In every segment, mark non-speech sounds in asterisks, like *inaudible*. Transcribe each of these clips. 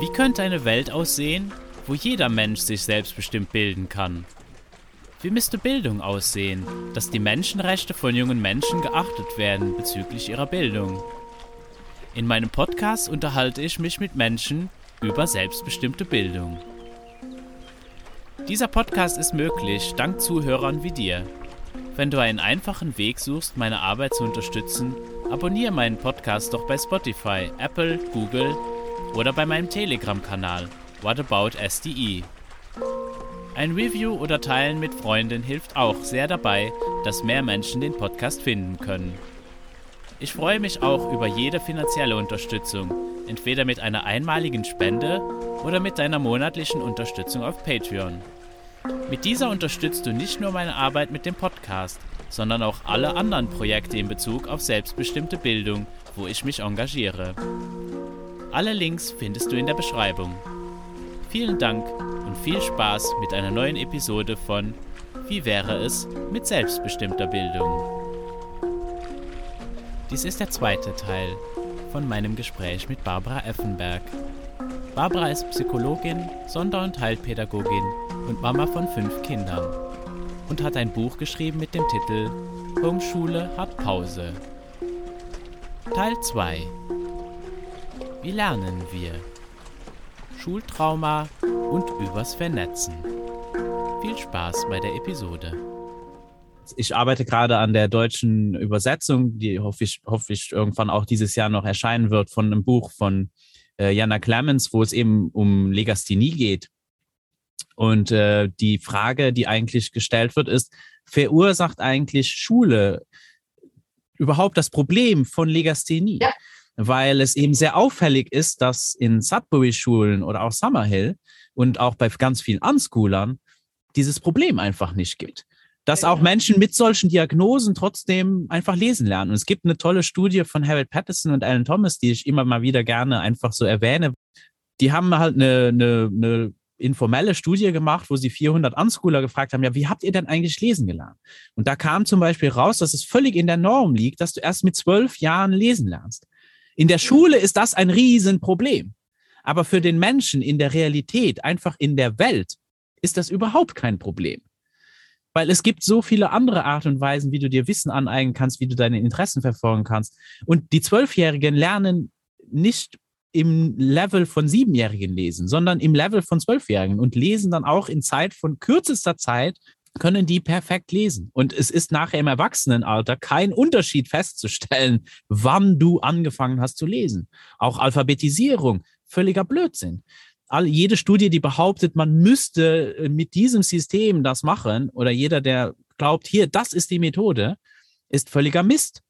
Wie könnte eine Welt aussehen, wo jeder Mensch sich selbstbestimmt bilden kann? Wie müsste Bildung aussehen, dass die Menschenrechte von jungen Menschen geachtet werden bezüglich ihrer Bildung? In meinem Podcast unterhalte ich mich mit Menschen über selbstbestimmte Bildung. Dieser Podcast ist möglich dank Zuhörern wie dir. Wenn du einen einfachen Weg suchst, meine Arbeit zu unterstützen, abonniere meinen Podcast doch bei Spotify, Apple, Google oder bei meinem Telegram-Kanal What About SDE. Ein Review oder Teilen mit Freunden hilft auch sehr dabei, dass mehr Menschen den Podcast finden können. Ich freue mich auch über jede finanzielle Unterstützung, entweder mit einer einmaligen Spende oder mit deiner monatlichen Unterstützung auf Patreon. Mit dieser unterstützt du nicht nur meine Arbeit mit dem Podcast, sondern auch alle anderen Projekte in Bezug auf selbstbestimmte Bildung, wo ich mich engagiere. Alle Links findest du in der Beschreibung. Vielen Dank und viel Spaß mit einer neuen Episode von Wie wäre es mit selbstbestimmter Bildung? Dies ist der zweite Teil von meinem Gespräch mit Barbara Effenberg. Barbara ist Psychologin, Sonder- und Heilpädagogin und Mama von fünf Kindern und hat ein Buch geschrieben mit dem Titel Homeschule hat Pause. Teil 2 Wie lernen wir? Schultrauma und übers Vernetzen. Viel Spaß bei der Episode. Ich arbeite gerade an der deutschen Übersetzung, die hoffe ich, hoffe ich irgendwann auch dieses Jahr noch erscheinen wird, von einem Buch von äh, Jana Clemens, wo es eben um Legasthenie geht. Und äh, die Frage, die eigentlich gestellt wird, ist, verursacht eigentlich Schule überhaupt das Problem von Legasthenie? Ja weil es eben sehr auffällig ist, dass in Sudbury-Schulen oder auch Summerhill und auch bei ganz vielen Unschoolern dieses Problem einfach nicht gibt. Dass auch Menschen mit solchen Diagnosen trotzdem einfach lesen lernen. Und es gibt eine tolle Studie von Harold Patterson und Alan Thomas, die ich immer mal wieder gerne einfach so erwähne. Die haben halt eine, eine, eine informelle Studie gemacht, wo sie 400 Unschooler gefragt haben, ja, wie habt ihr denn eigentlich lesen gelernt? Und da kam zum Beispiel raus, dass es völlig in der Norm liegt, dass du erst mit zwölf Jahren lesen lernst. In der Schule ist das ein Riesenproblem. Aber für den Menschen in der Realität, einfach in der Welt, ist das überhaupt kein Problem. Weil es gibt so viele andere Art und Weisen, wie du dir Wissen aneignen kannst, wie du deine Interessen verfolgen kannst. Und die Zwölfjährigen lernen nicht im Level von Siebenjährigen lesen, sondern im Level von Zwölfjährigen und lesen dann auch in Zeit von kürzester Zeit können die perfekt lesen. Und es ist nachher im Erwachsenenalter kein Unterschied festzustellen, wann du angefangen hast zu lesen. Auch Alphabetisierung, völliger Blödsinn. All, jede Studie, die behauptet, man müsste äh, mit diesem System das machen, oder jeder, der glaubt, hier, das ist die Methode, ist völliger Mist.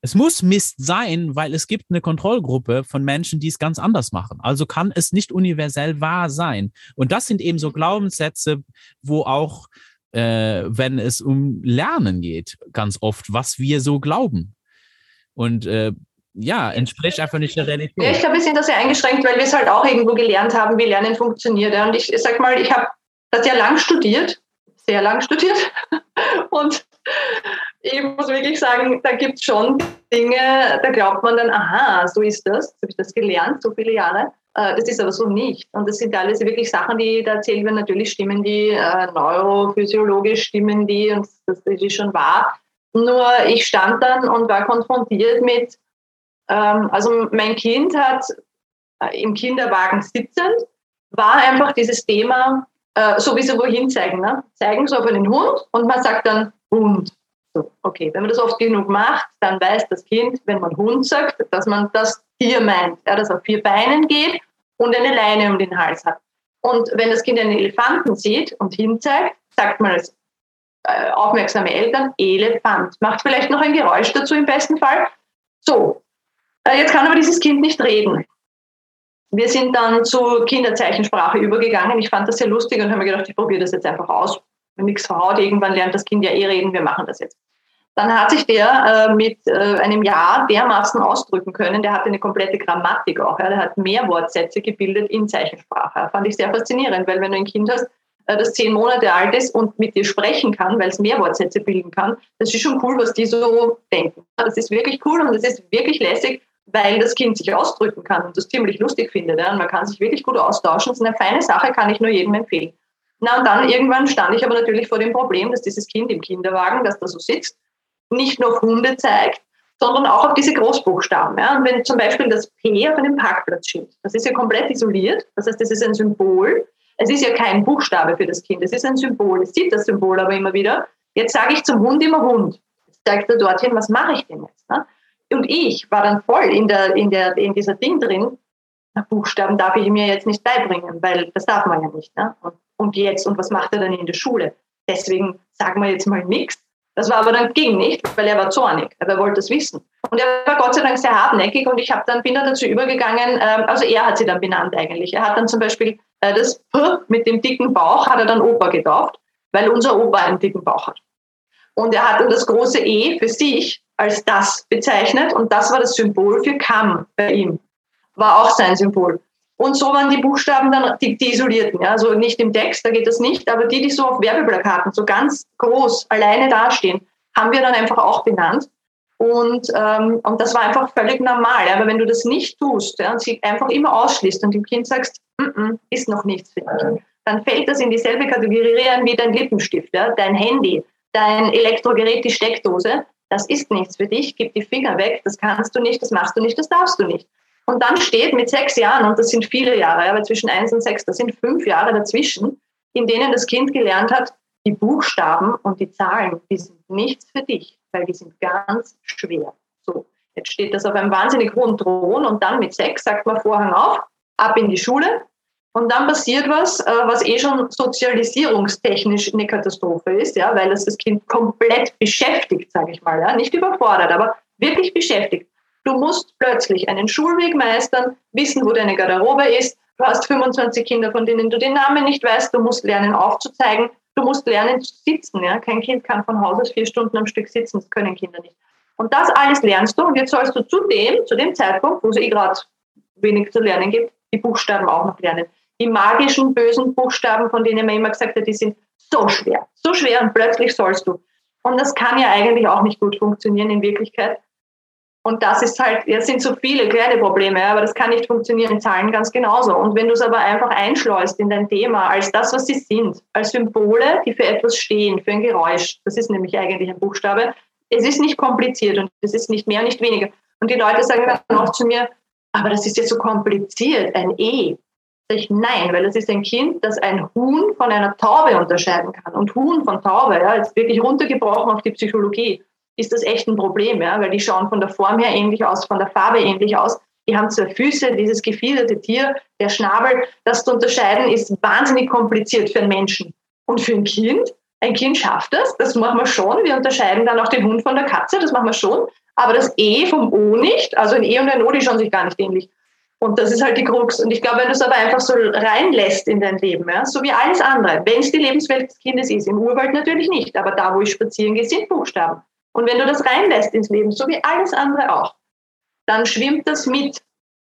Es muss Mist sein, weil es gibt eine Kontrollgruppe von Menschen, die es ganz anders machen. Also kann es nicht universell wahr sein. Und das sind eben so Glaubenssätze, wo auch äh, wenn es um Lernen geht, ganz oft, was wir so glauben. Und äh, ja, entspricht einfach nicht der Realität. Ja, ich glaube, wir sind da sehr eingeschränkt, weil wir es halt auch irgendwo gelernt haben, wie Lernen funktioniert. Und ich, ich sag mal, ich habe das ja lang studiert, sehr lang studiert. *laughs* Und ich muss wirklich sagen, da gibt es schon Dinge, da glaubt man dann, aha, so ist das, so habe ich das gelernt, so viele Jahre. Äh, das ist aber so nicht. Und das sind alles wirklich Sachen, die da erzählen wir natürlich stimmen die, äh, neurophysiologisch stimmen die und das, ist schon wahr. Nur ich stand dann und war konfrontiert mit, ähm, also mein Kind hat äh, im Kinderwagen sitzend, war einfach dieses Thema, so wie sie wohin zeigen. Ne? Zeigen so auf einen Hund und man sagt dann Hund. So, okay, wenn man das oft genug macht, dann weiß das Kind, wenn man Hund sagt, dass man das Tier meint, ja, das auf vier Beinen geht und eine Leine um den Hals hat. Und wenn das Kind einen Elefanten sieht und hinzeigt, sagt man als äh, aufmerksame Eltern Elefant. Macht vielleicht noch ein Geräusch dazu im besten Fall. So, äh, jetzt kann aber dieses Kind nicht reden. Wir sind dann zu Kinderzeichensprache übergegangen. Ich fand das sehr lustig und habe mir gedacht, ich probiere das jetzt einfach aus. Wenn nichts verhaut, irgendwann lernt das Kind ja eh reden, wir machen das jetzt dann hat sich der äh, mit äh, einem Jahr dermaßen ausdrücken können. Der hatte eine komplette Grammatik auch. Ja. Der hat mehr Wortsätze gebildet in Zeichensprache. Fand ich sehr faszinierend, weil wenn du ein Kind hast, äh, das zehn Monate alt ist und mit dir sprechen kann, weil es mehr Wortsätze bilden kann, das ist schon cool, was die so denken. Das ist wirklich cool und das ist wirklich lässig. weil das Kind sich ausdrücken kann und das ziemlich lustig findet. Ja? Und man kann sich wirklich gut austauschen. Das ist eine feine Sache, kann ich nur jedem empfehlen. Na, und dann irgendwann stand ich aber natürlich vor dem Problem, dass dieses Kind im Kinderwagen, das da so sitzt, nicht nur auf Hunde zeigt, sondern auch auf diese Großbuchstaben. Ja? Und wenn zum Beispiel das P auf einem Parkplatz steht, das ist ja komplett isoliert, das heißt, das ist ein Symbol. Es ist ja kein Buchstabe für das Kind, es ist ein Symbol. Es sieht das Symbol aber immer wieder. Jetzt sage ich zum Hund immer Hund. Jetzt zeigt er dorthin, was mache ich denn jetzt? Ne? Und ich war dann voll in, der, in, der, in dieser Ding drin. Buchstaben darf ich mir jetzt nicht beibringen, weil das darf man ja nicht. Ne? Und, und jetzt, und was macht er dann in der Schule? Deswegen sagen wir jetzt mal nichts. Das war aber dann ging nicht, weil er war zornig, aber er wollte es wissen. Und er war Gott sei Dank sehr hartnäckig und ich habe dann bin dann dazu übergegangen, ähm, also er hat sie dann benannt eigentlich. Er hat dann zum Beispiel äh, das P mit dem dicken Bauch hat er dann Opa getauft, weil unser Opa einen dicken Bauch hat. Und er hat dann das große E für sich als das bezeichnet und das war das Symbol für Kamm bei ihm. War auch sein Symbol. Und so waren die Buchstaben dann die, die isolierten, ja? also nicht im Text, da geht das nicht, aber die, die so auf Werbeplakaten so ganz groß alleine dastehen, haben wir dann einfach auch benannt. Und, ähm, und das war einfach völlig normal. Ja? Aber wenn du das nicht tust ja, und sie einfach immer ausschließt und dem Kind sagst, mm -mm, ist noch nichts für dich, dann fällt das in dieselbe Kategorie rein wie dein Lippenstift, ja? dein Handy, dein Elektrogerät, die Steckdose das ist nichts für dich, gib die Finger weg, das kannst du nicht, das machst du nicht, das darfst du nicht. Und dann steht mit sechs Jahren, und das sind viele Jahre, aber zwischen eins und sechs, das sind fünf Jahre dazwischen, in denen das Kind gelernt hat, die Buchstaben und die Zahlen, die sind nichts für dich, weil die sind ganz schwer. So, jetzt steht das auf einem wahnsinnig hohen Thron und dann mit sechs sagt man Vorhang auf, ab in die Schule, und dann passiert was, äh, was eh schon sozialisierungstechnisch eine Katastrophe ist, ja, weil es das Kind komplett beschäftigt, sage ich mal, ja, nicht überfordert, aber wirklich beschäftigt. Du musst plötzlich einen Schulweg meistern, wissen, wo deine Garderobe ist. Du hast 25 Kinder, von denen du den Namen nicht weißt. Du musst lernen aufzuzeigen. Du musst lernen zu sitzen. Ja. Kein Kind kann von Haus aus vier Stunden am Stück sitzen. Das können Kinder nicht. Und das alles lernst du. Und jetzt sollst du zudem, zu dem Zeitpunkt, wo es eh gerade wenig zu lernen gibt, die Buchstaben auch noch lernen die magischen, bösen Buchstaben, von denen man immer gesagt hat, die sind so schwer, so schwer und plötzlich sollst du. Und das kann ja eigentlich auch nicht gut funktionieren in Wirklichkeit. Und das ist halt, ja, sind so viele kleine Probleme, aber das kann nicht funktionieren Zahlen ganz genauso. Und wenn du es aber einfach einschleust in dein Thema als das, was sie sind, als Symbole, die für etwas stehen, für ein Geräusch, das ist nämlich eigentlich ein Buchstabe, es ist nicht kompliziert und es ist nicht mehr nicht weniger. Und die Leute sagen dann auch zu mir, aber das ist ja so kompliziert, ein E ich nein, weil es ist ein Kind, das ein Huhn von einer Taube unterscheiden kann. Und Huhn von Taube, ja, jetzt wirklich runtergebrochen auf die Psychologie, ist das echt ein Problem, ja, weil die schauen von der Form her ähnlich aus, von der Farbe ähnlich aus. Die haben zwei Füße, dieses gefiederte Tier, der Schnabel. Das zu unterscheiden ist wahnsinnig kompliziert für einen Menschen. Und für ein Kind, ein Kind schafft das, das machen wir schon. Wir unterscheiden dann auch den Hund von der Katze, das machen wir schon. Aber das E vom O nicht, also ein E und ein O, die schauen sich gar nicht ähnlich. Und das ist halt die Krux. Und ich glaube, wenn du es aber einfach so reinlässt in dein Leben, ja, so wie alles andere, wenn es die Lebenswelt des Kindes ist, im Urwald natürlich nicht, aber da, wo ich spazieren gehe, sind Buchstaben. Und wenn du das reinlässt ins Leben, so wie alles andere auch, dann schwimmt das mit.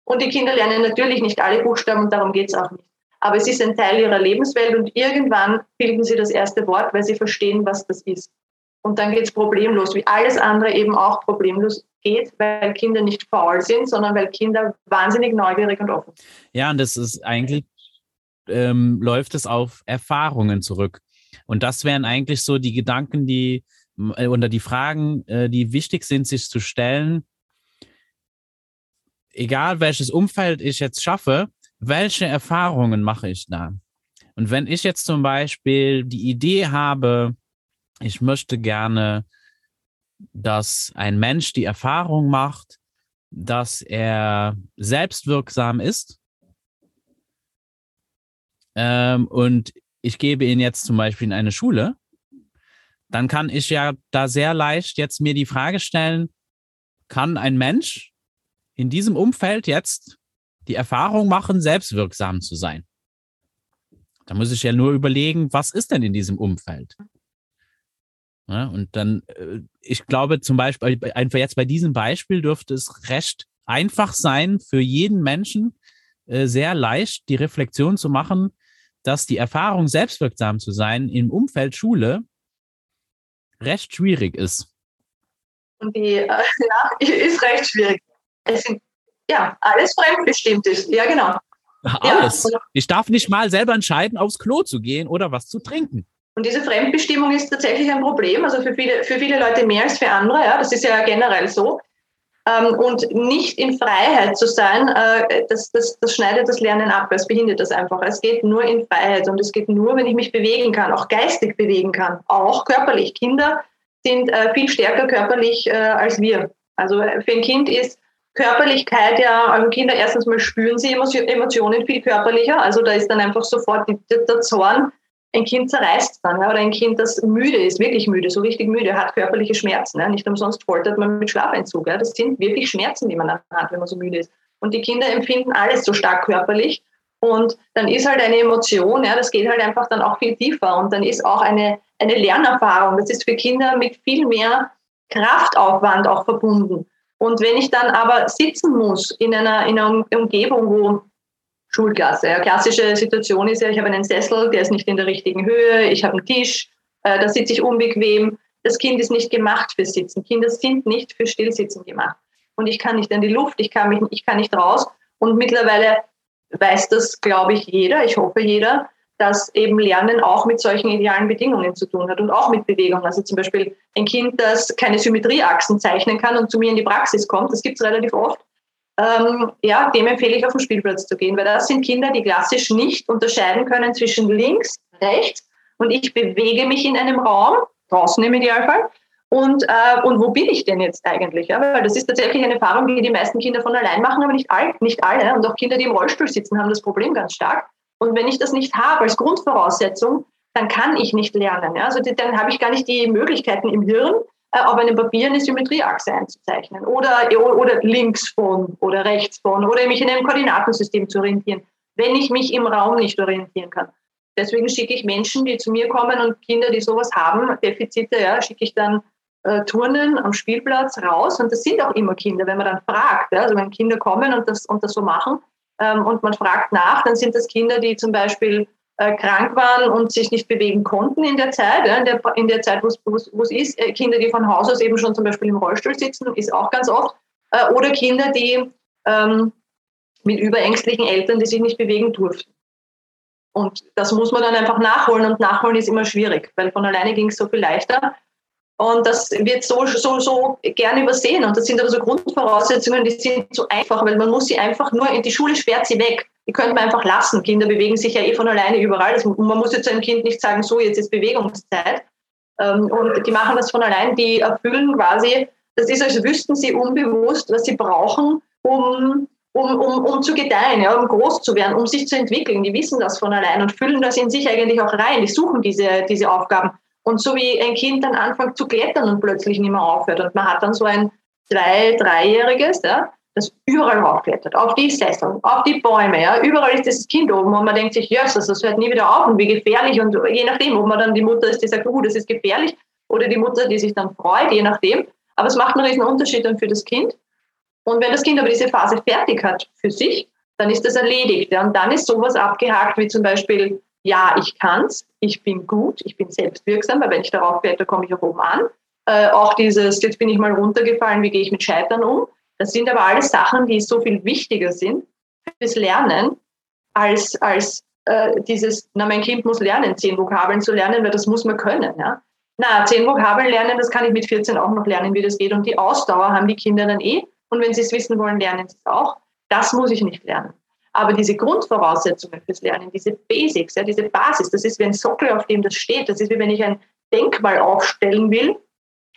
Und die Kinder lernen natürlich nicht alle Buchstaben und darum geht es auch nicht. Aber es ist ein Teil ihrer Lebenswelt und irgendwann bilden sie das erste Wort, weil sie verstehen, was das ist. Und dann geht es problemlos, wie alles andere eben auch problemlos geht, weil Kinder nicht faul sind, sondern weil Kinder wahnsinnig neugierig und offen sind. Ja, und das ist eigentlich, ähm, läuft es auf Erfahrungen zurück. Und das wären eigentlich so die Gedanken, die äh, oder die Fragen, äh, die wichtig sind, sich zu stellen. Egal welches Umfeld ich jetzt schaffe, welche Erfahrungen mache ich da? Und wenn ich jetzt zum Beispiel die Idee habe, ich möchte gerne dass ein Mensch die Erfahrung macht, dass er selbstwirksam ist. Ähm, und ich gebe ihn jetzt zum Beispiel in eine Schule, dann kann ich ja da sehr leicht jetzt mir die Frage stellen, kann ein Mensch in diesem Umfeld jetzt die Erfahrung machen, selbstwirksam zu sein? Da muss ich ja nur überlegen, was ist denn in diesem Umfeld? Ja, und dann, äh, ich glaube zum Beispiel, einfach jetzt bei diesem Beispiel dürfte es recht einfach sein, für jeden Menschen äh, sehr leicht die Reflexion zu machen, dass die Erfahrung, selbstwirksam zu sein im Umfeld Schule recht schwierig ist. Und die, äh, *laughs* ja, ist recht schwierig. Es sind ja, alles fremdbestimmt ist. Ja, genau. Alles. Ja. Ich darf nicht mal selber entscheiden, aufs Klo zu gehen oder was zu trinken. Und diese Fremdbestimmung ist tatsächlich ein Problem, also für viele, für viele Leute mehr als für andere. Ja, das ist ja generell so. Ähm, und nicht in Freiheit zu sein, äh, das, das, das schneidet das Lernen ab, es behindert das einfach. Es geht nur in Freiheit und es geht nur, wenn ich mich bewegen kann, auch geistig bewegen kann, auch körperlich. Kinder sind äh, viel stärker körperlich äh, als wir. Also für ein Kind ist Körperlichkeit ja, also Kinder erstens mal spüren sie Emotionen viel körperlicher, also da ist dann einfach sofort der Zorn. Ein Kind zerreißt dann, oder ein Kind, das müde ist, wirklich müde, so richtig müde, hat körperliche Schmerzen. Nicht umsonst foltert man mit Schlafentzug. Das sind wirklich Schmerzen, die man dann hat, wenn man so müde ist. Und die Kinder empfinden alles so stark körperlich. Und dann ist halt eine Emotion, ja, das geht halt einfach dann auch viel tiefer. Und dann ist auch eine, eine Lernerfahrung, das ist für Kinder mit viel mehr Kraftaufwand auch verbunden. Und wenn ich dann aber sitzen muss in einer, in einer Umgebung, wo Schulklasse, ja, klassische Situation ist ja, ich habe einen Sessel, der ist nicht in der richtigen Höhe, ich habe einen Tisch, äh, da sitze ich unbequem. Das Kind ist nicht gemacht für Sitzen. Kinder sind nicht für Stillsitzen gemacht. Und ich kann nicht in die Luft, ich kann, mich, ich kann nicht raus. Und mittlerweile weiß das, glaube ich, jeder, ich hoffe jeder, dass eben Lernen auch mit solchen idealen Bedingungen zu tun hat und auch mit Bewegung. Also zum Beispiel ein Kind, das keine Symmetrieachsen zeichnen kann und zu mir in die Praxis kommt, das gibt es relativ oft, ähm, ja, dem empfehle ich auf den Spielplatz zu gehen, weil das sind Kinder, die klassisch nicht unterscheiden können zwischen links, rechts und ich bewege mich in einem Raum, draußen im Idealfall, und, äh, und wo bin ich denn jetzt eigentlich? Ja, weil das ist tatsächlich eine Erfahrung, die die meisten Kinder von allein machen, aber nicht, all, nicht alle. Und auch Kinder, die im Rollstuhl sitzen, haben das Problem ganz stark. Und wenn ich das nicht habe als Grundvoraussetzung, dann kann ich nicht lernen. Ja? Also dann habe ich gar nicht die Möglichkeiten im Hirn, auf einem Papier eine Symmetrieachse einzuzeichnen oder, oder links von oder rechts von oder mich in einem Koordinatensystem zu orientieren, wenn ich mich im Raum nicht orientieren kann. Deswegen schicke ich Menschen, die zu mir kommen und Kinder, die sowas haben, Defizite, ja, schicke ich dann äh, Turnen am Spielplatz raus. Und das sind auch immer Kinder, wenn man dann fragt. Ja, also wenn Kinder kommen und das, und das so machen, ähm, und man fragt nach, dann sind das Kinder, die zum Beispiel äh, krank waren und sich nicht bewegen konnten in der Zeit, in, der, in der Zeit, wo es ist. Äh, Kinder, die von Haus aus eben schon zum Beispiel im Rollstuhl sitzen, ist auch ganz oft. Äh, oder Kinder, die ähm, mit überängstlichen Eltern, die sich nicht bewegen durften. Und das muss man dann einfach nachholen und nachholen ist immer schwierig, weil von alleine ging es so viel leichter. Und das wird so, so, so gern übersehen. Und das sind aber so Grundvoraussetzungen, die sind so einfach, weil man muss sie einfach nur, in die Schule sperrt sie weg. Die könnte man einfach lassen. Kinder bewegen sich ja eh von alleine überall. Das, man muss jetzt einem Kind nicht sagen, so, jetzt ist Bewegungszeit. Ähm, und die machen das von allein. Die erfüllen quasi, das ist, als wüssten sie unbewusst, was sie brauchen, um, um, um, um zu gedeihen, ja, um groß zu werden, um sich zu entwickeln. Die wissen das von allein und füllen das in sich eigentlich auch rein. Die suchen diese, diese Aufgaben. Und so wie ein Kind dann anfängt zu klettern und plötzlich nicht mehr aufhört. Und man hat dann so ein zwei-, dreijähriges, ja, das überall raufklettert, auf die Sessel, auf die Bäume, ja, überall ist dieses Kind oben und man denkt sich, ja, das, hört nie wieder auf und wie gefährlich und je nachdem, ob man dann die Mutter ist, die sagt, uh, das ist gefährlich oder die Mutter, die sich dann freut, je nachdem. Aber es macht einen riesen Unterschied dann für das Kind. Und wenn das Kind aber diese Phase fertig hat für sich, dann ist das erledigt. Und dann ist sowas abgehakt, wie zum Beispiel ja, ich kann's, ich bin gut, ich bin selbstwirksam, weil wenn ich darauf werde, komme ich auch oben an. Äh, auch dieses, jetzt bin ich mal runtergefallen, wie gehe ich mit Scheitern um? Das sind aber alles Sachen, die so viel wichtiger sind fürs Lernen, als, als äh, dieses, na, mein Kind muss lernen, zehn Vokabeln zu lernen, weil das muss man können. Ja? Na, zehn Vokabeln lernen, das kann ich mit 14 auch noch lernen, wie das geht. Und die Ausdauer haben die Kinder dann eh. Und wenn sie es wissen wollen, lernen sie es auch. Das muss ich nicht lernen. Aber diese Grundvoraussetzungen fürs Lernen, diese Basics, ja, diese Basis, das ist wie ein Sockel, auf dem das steht. Das ist wie wenn ich ein Denkmal aufstellen will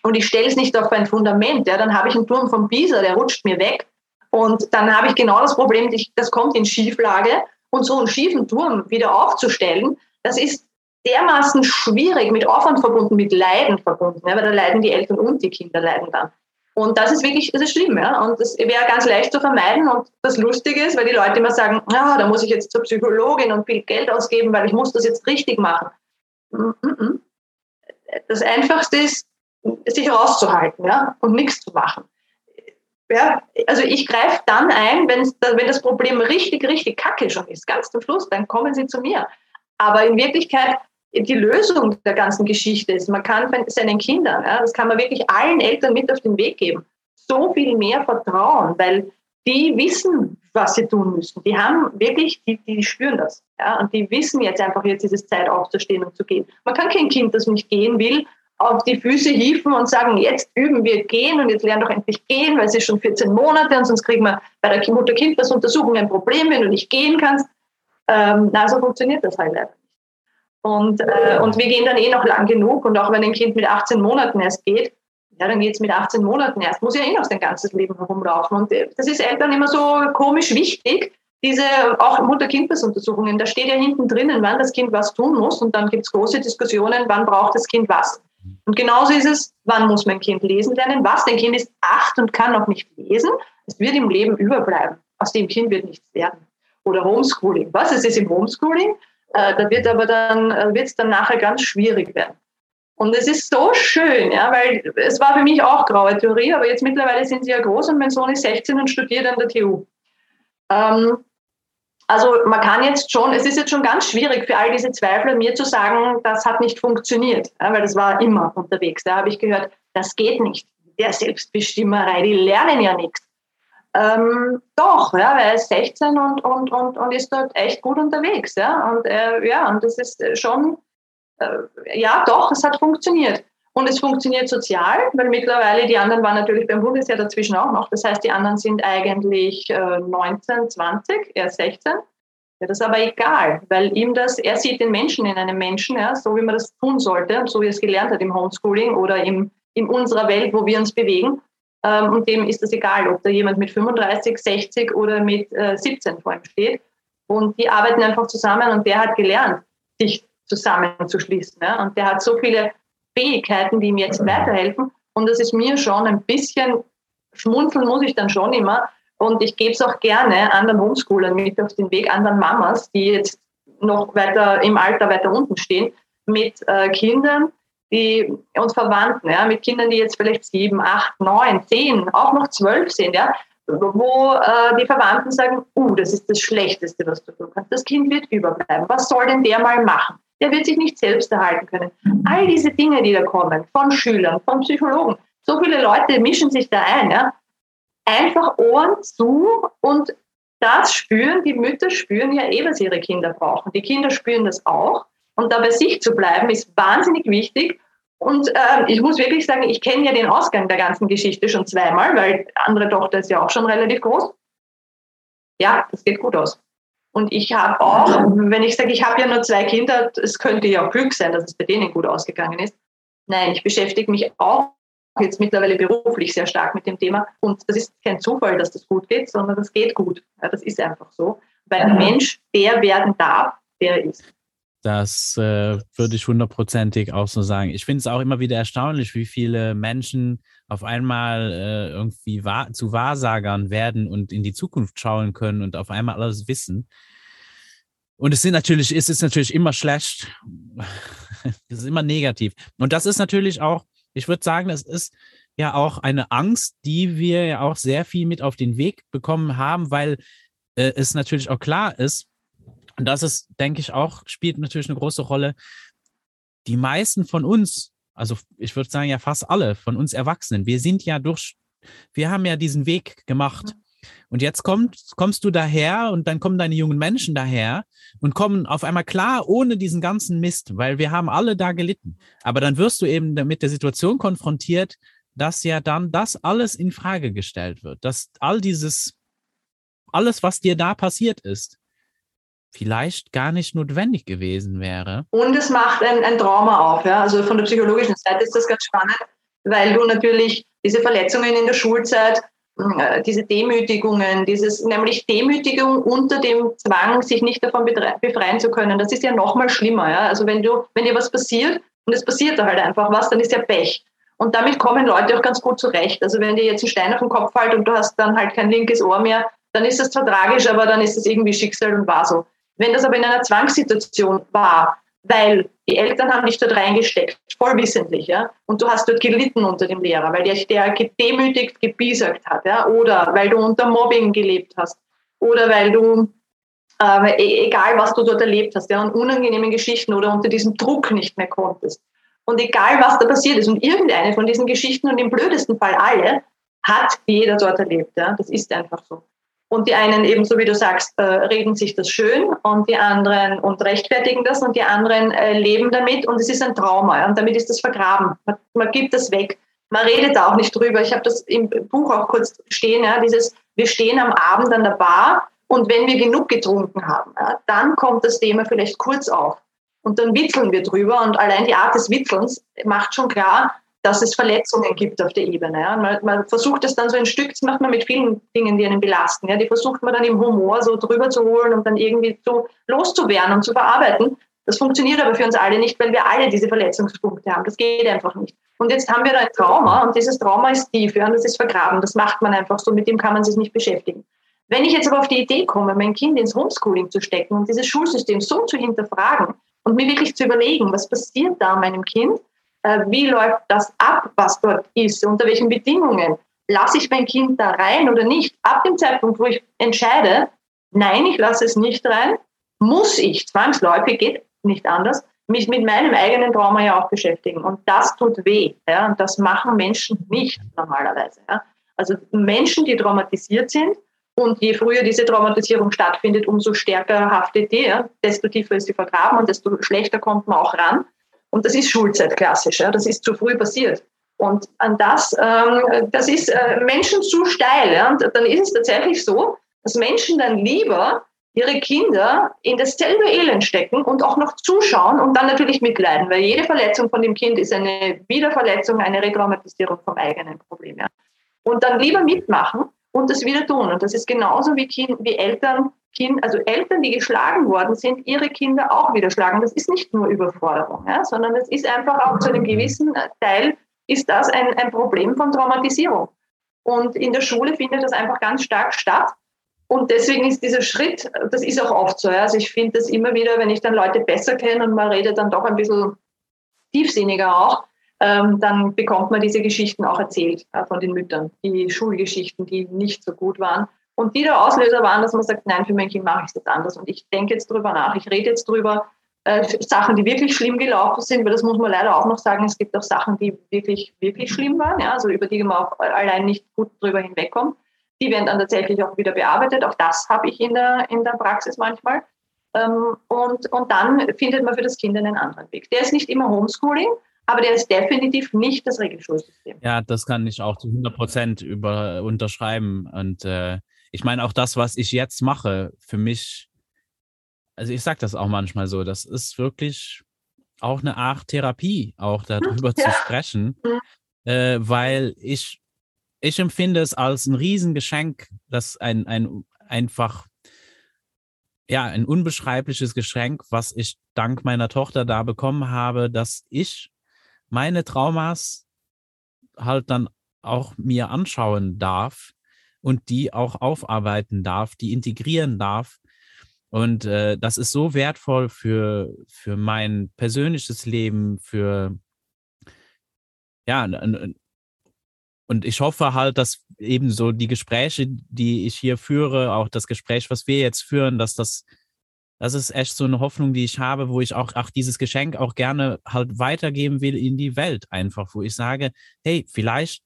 und ich stelle es nicht auf ein Fundament. Ja, dann habe ich einen Turm von Pisa, der rutscht mir weg. Und dann habe ich genau das Problem, das kommt in Schieflage. Und so einen schiefen Turm wieder aufzustellen, das ist dermaßen schwierig, mit Aufwand verbunden, mit Leiden verbunden, ja, weil da leiden die Eltern und die Kinder leiden dann. Und das ist wirklich, das ist schlimm, ja. Und das wäre ganz leicht zu vermeiden. Und das Lustige ist, weil die Leute immer sagen, ja, da muss ich jetzt zur Psychologin und viel Geld ausgeben, weil ich muss das jetzt richtig machen. Das Einfachste ist, sich rauszuhalten, ja, und nichts zu machen. Ja, also ich greife dann ein, wenn das Problem richtig, richtig kacke schon ist, ganz zum Schluss, dann kommen Sie zu mir. Aber in Wirklichkeit die Lösung der ganzen Geschichte ist. Man kann seinen Kindern, ja, das kann man wirklich allen Eltern mit auf den Weg geben, so viel mehr Vertrauen, weil die wissen, was sie tun müssen. Die haben wirklich, die, die spüren das. Ja? Und die wissen jetzt einfach, jetzt ist es Zeit aufzustehen und zu gehen. Man kann kein Kind, das nicht gehen will, auf die Füße hieven und sagen, jetzt üben wir gehen und jetzt lernen doch endlich gehen, weil es ist schon 14 Monate und sonst kriegen wir bei der Mutter-Kind-Untersuchung ein Problem, wenn du nicht gehen kannst. Ähm, na, so funktioniert das halt leider nicht. Und, äh, und wir gehen dann eh noch lang genug und auch wenn ein Kind mit 18 Monaten erst geht, ja, dann geht es mit 18 Monaten erst, muss ja eh noch sein ganzes Leben herumlaufen. Und äh, das ist Eltern immer so komisch wichtig, diese auch Mutter-Kind-Untersuchungen, da steht ja hinten drinnen, wann das Kind was tun muss und dann gibt es große Diskussionen, wann braucht das Kind was. Und genauso ist es, wann muss mein Kind lesen lernen, was. Dein Kind ist acht und kann noch nicht lesen. Es wird im Leben überbleiben. Aus dem Kind wird nichts werden. Oder Homeschooling. Was ist es im Homeschooling? Äh, da wird aber dann, äh, wird es dann nachher ganz schwierig werden. Und es ist so schön, ja, weil es war für mich auch graue Theorie, aber jetzt mittlerweile sind sie ja groß und mein Sohn ist 16 und studiert an der TU. Ähm, also man kann jetzt schon, es ist jetzt schon ganz schwierig für all diese Zweifler, mir zu sagen, das hat nicht funktioniert, weil das war immer unterwegs. Da habe ich gehört, das geht nicht. Der Selbstbestimmerei, die lernen ja nichts. Ähm, doch, ja, weil er ist 16 und, und, und, und ist dort echt gut unterwegs. Ja, und, äh, ja, und das ist schon, äh, ja, doch, es hat funktioniert. Und es funktioniert sozial, weil mittlerweile die anderen waren natürlich beim Bundesheer dazwischen auch noch. Das heißt, die anderen sind eigentlich äh, 19, 20, er ist 16. Ja, das ist aber egal, weil ihm das, er sieht den Menschen in einem Menschen, ja, so wie man das tun sollte, so wie er es gelernt hat im Homeschooling oder im, in unserer Welt, wo wir uns bewegen. Ähm, und dem ist das egal, ob da jemand mit 35, 60 oder mit äh, 17 vor ihm steht. Und die arbeiten einfach zusammen und der hat gelernt, sich zusammenzuschließen. Ja. Und der hat so viele Fähigkeiten, die ihm jetzt weiterhelfen. Und das ist mir schon ein bisschen, schmunzeln muss ich dann schon immer. Und ich gebe es auch gerne anderen Homeschoolern mit auf den Weg, anderen Mamas, die jetzt noch weiter im Alter weiter unten stehen, mit äh, Kindern, die und Verwandten, ja, mit Kindern, die jetzt vielleicht sieben, acht, neun, zehn, auch noch zwölf sind, ja, wo äh, die Verwandten sagen, uh, das ist das Schlechteste, was du tun kannst. Das Kind wird überbleiben. Was soll denn der mal machen? Der wird sich nicht selbst erhalten können. All diese Dinge, die da kommen, von Schülern, von Psychologen, so viele Leute mischen sich da ein. Ja? Einfach Ohren zu und das spüren, die Mütter spüren ja eh, was ihre Kinder brauchen. Die Kinder spüren das auch. Und da bei sich zu bleiben, ist wahnsinnig wichtig. Und äh, ich muss wirklich sagen, ich kenne ja den Ausgang der ganzen Geschichte schon zweimal, weil die andere Tochter ist ja auch schon relativ groß. Ja, das geht gut aus. Und ich habe auch, wenn ich sage, ich habe ja nur zwei Kinder, es könnte ja auch Glück sein, dass es bei denen gut ausgegangen ist. Nein, ich beschäftige mich auch jetzt mittlerweile beruflich sehr stark mit dem Thema. Und das ist kein Zufall, dass das gut geht, sondern das geht gut. Ja, das ist einfach so. Weil ein Mensch der werden darf, der ist. Das äh, würde ich hundertprozentig auch so sagen. Ich finde es auch immer wieder erstaunlich, wie viele Menschen auf einmal äh, irgendwie wahr, zu Wahrsagern werden und in die Zukunft schauen können und auf einmal alles wissen. Und es sind natürlich, es ist natürlich immer schlecht. *laughs* es ist immer negativ. Und das ist natürlich auch, ich würde sagen, das ist ja auch eine Angst, die wir ja auch sehr viel mit auf den Weg bekommen haben, weil äh, es natürlich auch klar ist, und das ist, denke ich, auch, spielt natürlich eine große Rolle. Die meisten von uns, also ich würde sagen ja fast alle von uns Erwachsenen, wir sind ja durch, wir haben ja diesen Weg gemacht. Und jetzt kommt, kommst du daher und dann kommen deine jungen Menschen daher und kommen auf einmal klar ohne diesen ganzen Mist, weil wir haben alle da gelitten. Aber dann wirst du eben mit der Situation konfrontiert, dass ja dann das alles in Frage gestellt wird, dass all dieses, alles, was dir da passiert ist, vielleicht gar nicht notwendig gewesen wäre. Und es macht ein, ein Trauma auf. Ja? Also von der psychologischen Seite ist das ganz spannend, weil du natürlich diese Verletzungen in der Schulzeit, äh, diese Demütigungen, dieses nämlich Demütigung unter dem Zwang, sich nicht davon befreien zu können, das ist ja noch mal schlimmer. Ja? Also wenn du, wenn dir was passiert und es passiert da halt einfach was, dann ist ja Pech. Und damit kommen Leute auch ganz gut zurecht. Also wenn dir jetzt ein Stein auf den Kopf fällt und du hast dann halt kein linkes Ohr mehr, dann ist das zwar tragisch, aber dann ist es irgendwie Schicksal und war so. Wenn das aber in einer Zwangssituation war, weil die Eltern haben dich dort reingesteckt, vollwissentlich, ja, und du hast dort gelitten unter dem Lehrer, weil der, der gedemütigt, gebiesagt hat, ja, oder weil du unter Mobbing gelebt hast, oder weil du, äh, egal was du dort erlebt hast, ja, an unangenehmen Geschichten oder unter diesem Druck nicht mehr konntest. Und egal was da passiert ist, und irgendeine von diesen Geschichten und im blödesten Fall alle, hat jeder dort erlebt. Ja? Das ist einfach so. Und die einen eben, so wie du sagst, äh, reden sich das schön und die anderen und rechtfertigen das und die anderen äh, leben damit und es ist ein Trauma und damit ist das vergraben. Man, man gibt das weg. Man redet da auch nicht drüber. Ich habe das im Buch auch kurz stehen, ja, dieses, wir stehen am Abend an der Bar und wenn wir genug getrunken haben, ja, dann kommt das Thema vielleicht kurz auf. Und dann witzeln wir drüber und allein die Art des Witzelns macht schon klar, dass es Verletzungen gibt auf der Ebene. Ja. Man, man, versucht es dann so ein Stück, das macht man mit vielen Dingen, die einen belasten. Ja. Die versucht man dann im Humor so drüber zu holen und dann irgendwie so loszuwerden und zu verarbeiten. Das funktioniert aber für uns alle nicht, weil wir alle diese Verletzungspunkte haben. Das geht einfach nicht. Und jetzt haben wir da ein Trauma und dieses Trauma ist tief ja, und das ist vergraben. Das macht man einfach so, mit dem kann man sich nicht beschäftigen. Wenn ich jetzt aber auf die Idee komme, mein Kind ins Homeschooling zu stecken und dieses Schulsystem so zu hinterfragen und mir wirklich zu überlegen, was passiert da meinem Kind, wie läuft das ab, was dort ist, unter welchen Bedingungen, lasse ich mein Kind da rein oder nicht, ab dem Zeitpunkt, wo ich entscheide, nein, ich lasse es nicht rein, muss ich, zwangsläufig geht nicht anders, mich mit meinem eigenen Trauma ja auch beschäftigen. Und das tut weh. Ja? Und das machen Menschen nicht normalerweise. Ja? Also Menschen, die traumatisiert sind, und je früher diese Traumatisierung stattfindet, umso stärker haftet die, ja? desto tiefer ist sie vergraben und desto schlechter kommt man auch ran. Und das ist Schulzeit klassisch. Ja? Das ist zu früh passiert. Und an das, ähm, das ist äh, Menschen zu steil. Ja? Und dann ist es tatsächlich so, dass Menschen dann lieber ihre Kinder in dasselbe Elend stecken und auch noch zuschauen und dann natürlich mitleiden, weil jede Verletzung von dem Kind ist eine Wiederverletzung, eine Retraumatisierung vom eigenen Problem. Ja. Und dann lieber mitmachen und das wieder tun. Und das ist genauso wie, kind, wie Eltern, kind, also Eltern, die geschlagen worden sind, ihre Kinder auch wieder schlagen. Das ist nicht nur Überforderung, ja, sondern es ist einfach auch zu einem gewissen Teil ist das ein, ein Problem von Traumatisierung. Und in der Schule findet das einfach ganz stark statt. Und deswegen ist dieser Schritt, das ist auch oft so. Ja. Also ich finde das immer wieder, wenn ich dann Leute besser kenne und man redet dann doch ein bisschen tiefsinniger auch, ähm, dann bekommt man diese Geschichten auch erzählt äh, von den Müttern, die Schulgeschichten, die nicht so gut waren. Und die der Auslöser waren, dass man sagt, nein, für mein Kind mache ich jetzt anders. Und ich denke jetzt drüber nach. Ich rede jetzt drüber, äh, Sachen, die wirklich schlimm gelaufen sind, weil das muss man leider auch noch sagen, es gibt auch Sachen, die wirklich, wirklich schlimm waren, ja, also über die man auch allein nicht gut drüber hinwegkommt. Die werden dann tatsächlich auch wieder bearbeitet. Auch das habe ich in der, in der Praxis manchmal. Ähm, und, und dann findet man für das Kind einen anderen Weg. Der ist nicht immer Homeschooling, aber der ist definitiv nicht das Regelschulsystem. Ja, das kann ich auch zu 100 Prozent über, unterschreiben. Und äh, ich meine, auch das, was ich jetzt mache, für mich, also ich sage das auch manchmal so, das ist wirklich auch eine Art Therapie, auch darüber ja. zu sprechen, mhm. äh, weil ich ich empfinde es als ein Riesengeschenk, dass ein, ein einfach, ja, ein unbeschreibliches Geschenk, was ich dank meiner Tochter da bekommen habe, dass ich meine Traumas halt dann auch mir anschauen darf und die auch aufarbeiten darf, die integrieren darf. Und äh, das ist so wertvoll für, für mein persönliches Leben, für ja, und ich hoffe halt, dass eben so die Gespräche, die ich hier führe, auch das Gespräch, was wir jetzt führen, dass das, das ist echt so eine Hoffnung, die ich habe, wo ich auch, auch dieses Geschenk auch gerne halt weitergeben will in die Welt einfach, wo ich sage, hey, vielleicht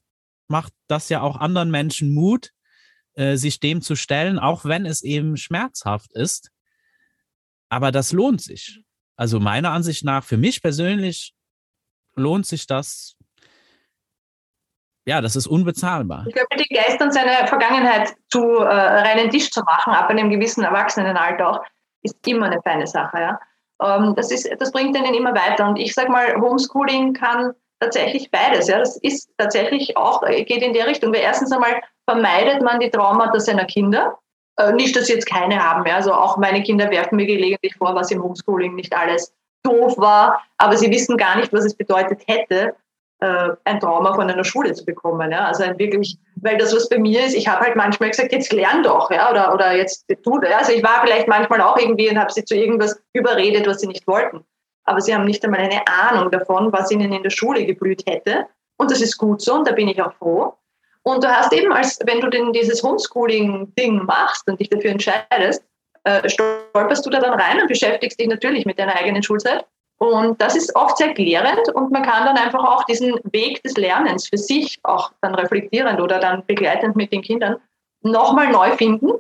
macht das ja auch anderen Menschen Mut, äh, sich dem zu stellen, auch wenn es eben schmerzhaft ist. Aber das lohnt sich. Also meiner Ansicht nach, für mich persönlich lohnt sich das ja, das ist unbezahlbar. Ich glaube, die Geistern seine Vergangenheit zu äh, reinen Tisch zu machen, ab einem gewissen Erwachsenenalter auch, ist immer eine feine Sache. Ja? Ähm, das, ist, das bringt einen immer weiter. Und ich sage mal, Homeschooling kann tatsächlich beides. Ja? Das ist tatsächlich auch, geht in der Richtung. Weil erstens einmal vermeidet man die Traumata seiner Kinder. Äh, nicht, dass sie jetzt keine haben. Ja? Also auch meine Kinder werfen mir gelegentlich vor, was im Homeschooling nicht alles doof war, aber sie wissen gar nicht, was es bedeutet hätte, äh, ein Trauma von einer Schule zu bekommen. Ja? Also ein wirklich, weil das, was bei mir ist, ich habe halt manchmal gesagt, jetzt lern doch, ja, oder, oder jetzt tu, ja? also ich war vielleicht manchmal auch irgendwie und habe sie zu irgendwas überredet, was sie nicht wollten. Aber sie haben nicht einmal eine Ahnung davon, was ihnen in der Schule geblüht hätte. Und das ist gut so und da bin ich auch froh. Und du hast eben, als wenn du denn dieses Homeschooling-Ding machst und dich dafür entscheidest, äh, stolperst du da dann rein und beschäftigst dich natürlich mit deiner eigenen Schulzeit Und das ist oft sehr klärend und man kann dann einfach auch diesen Weg des Lernens für sich auch dann reflektierend oder dann begleitend mit den Kindern nochmal neu finden,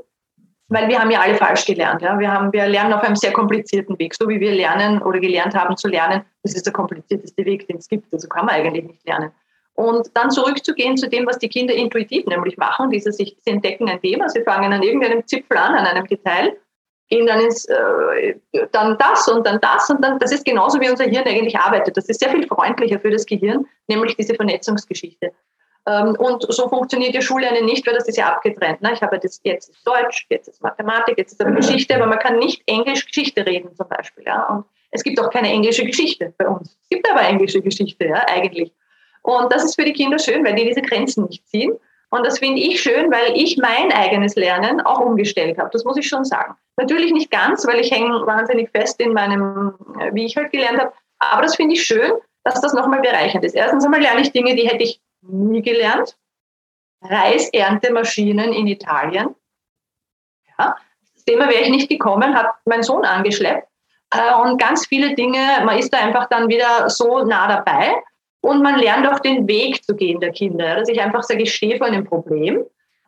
weil wir haben ja alle falsch gelernt. Ja? Wir, haben, wir lernen auf einem sehr komplizierten Weg, so wie wir lernen oder gelernt haben zu lernen. Das ist der komplizierteste Weg, den es gibt. Also kann man eigentlich nicht lernen. Und dann zurückzugehen zu dem, was die Kinder intuitiv nämlich machen, diese sich, sie entdecken ein Thema, sie fangen an irgendeinem Zipfel an, an einem Detail, gehen dann ins, äh, dann das und dann das und dann, das ist genauso wie unser Hirn eigentlich arbeitet. Das ist sehr viel freundlicher für das Gehirn, nämlich diese Vernetzungsgeschichte. Ähm, und so funktioniert die Schullernen nicht, weil das ist ja abgetrennt. Ne? Ich habe das jetzt ist Deutsch, jetzt ist Mathematik, jetzt ist aber Geschichte, aber man kann nicht Englisch Geschichte reden zum Beispiel. Ja? Und es gibt auch keine englische Geschichte bei uns. Es gibt aber englische Geschichte, ja, eigentlich. Und das ist für die Kinder schön, weil die diese Grenzen nicht ziehen. Und das finde ich schön, weil ich mein eigenes Lernen auch umgestellt habe. Das muss ich schon sagen. Natürlich nicht ganz, weil ich hänge wahnsinnig fest in meinem, äh, wie ich halt gelernt habe. Aber das finde ich schön, dass das nochmal bereichernd ist. Erstens einmal lerne ich Dinge, die hätte ich nie gelernt. Reiserntemaschinen in Italien. Ja, das Thema wäre ich nicht gekommen, hat mein Sohn angeschleppt. Äh, und ganz viele Dinge, man ist da einfach dann wieder so nah dabei. Und man lernt auch den Weg zu gehen der Kinder, dass ich einfach sage, ich stehe vor einem Problem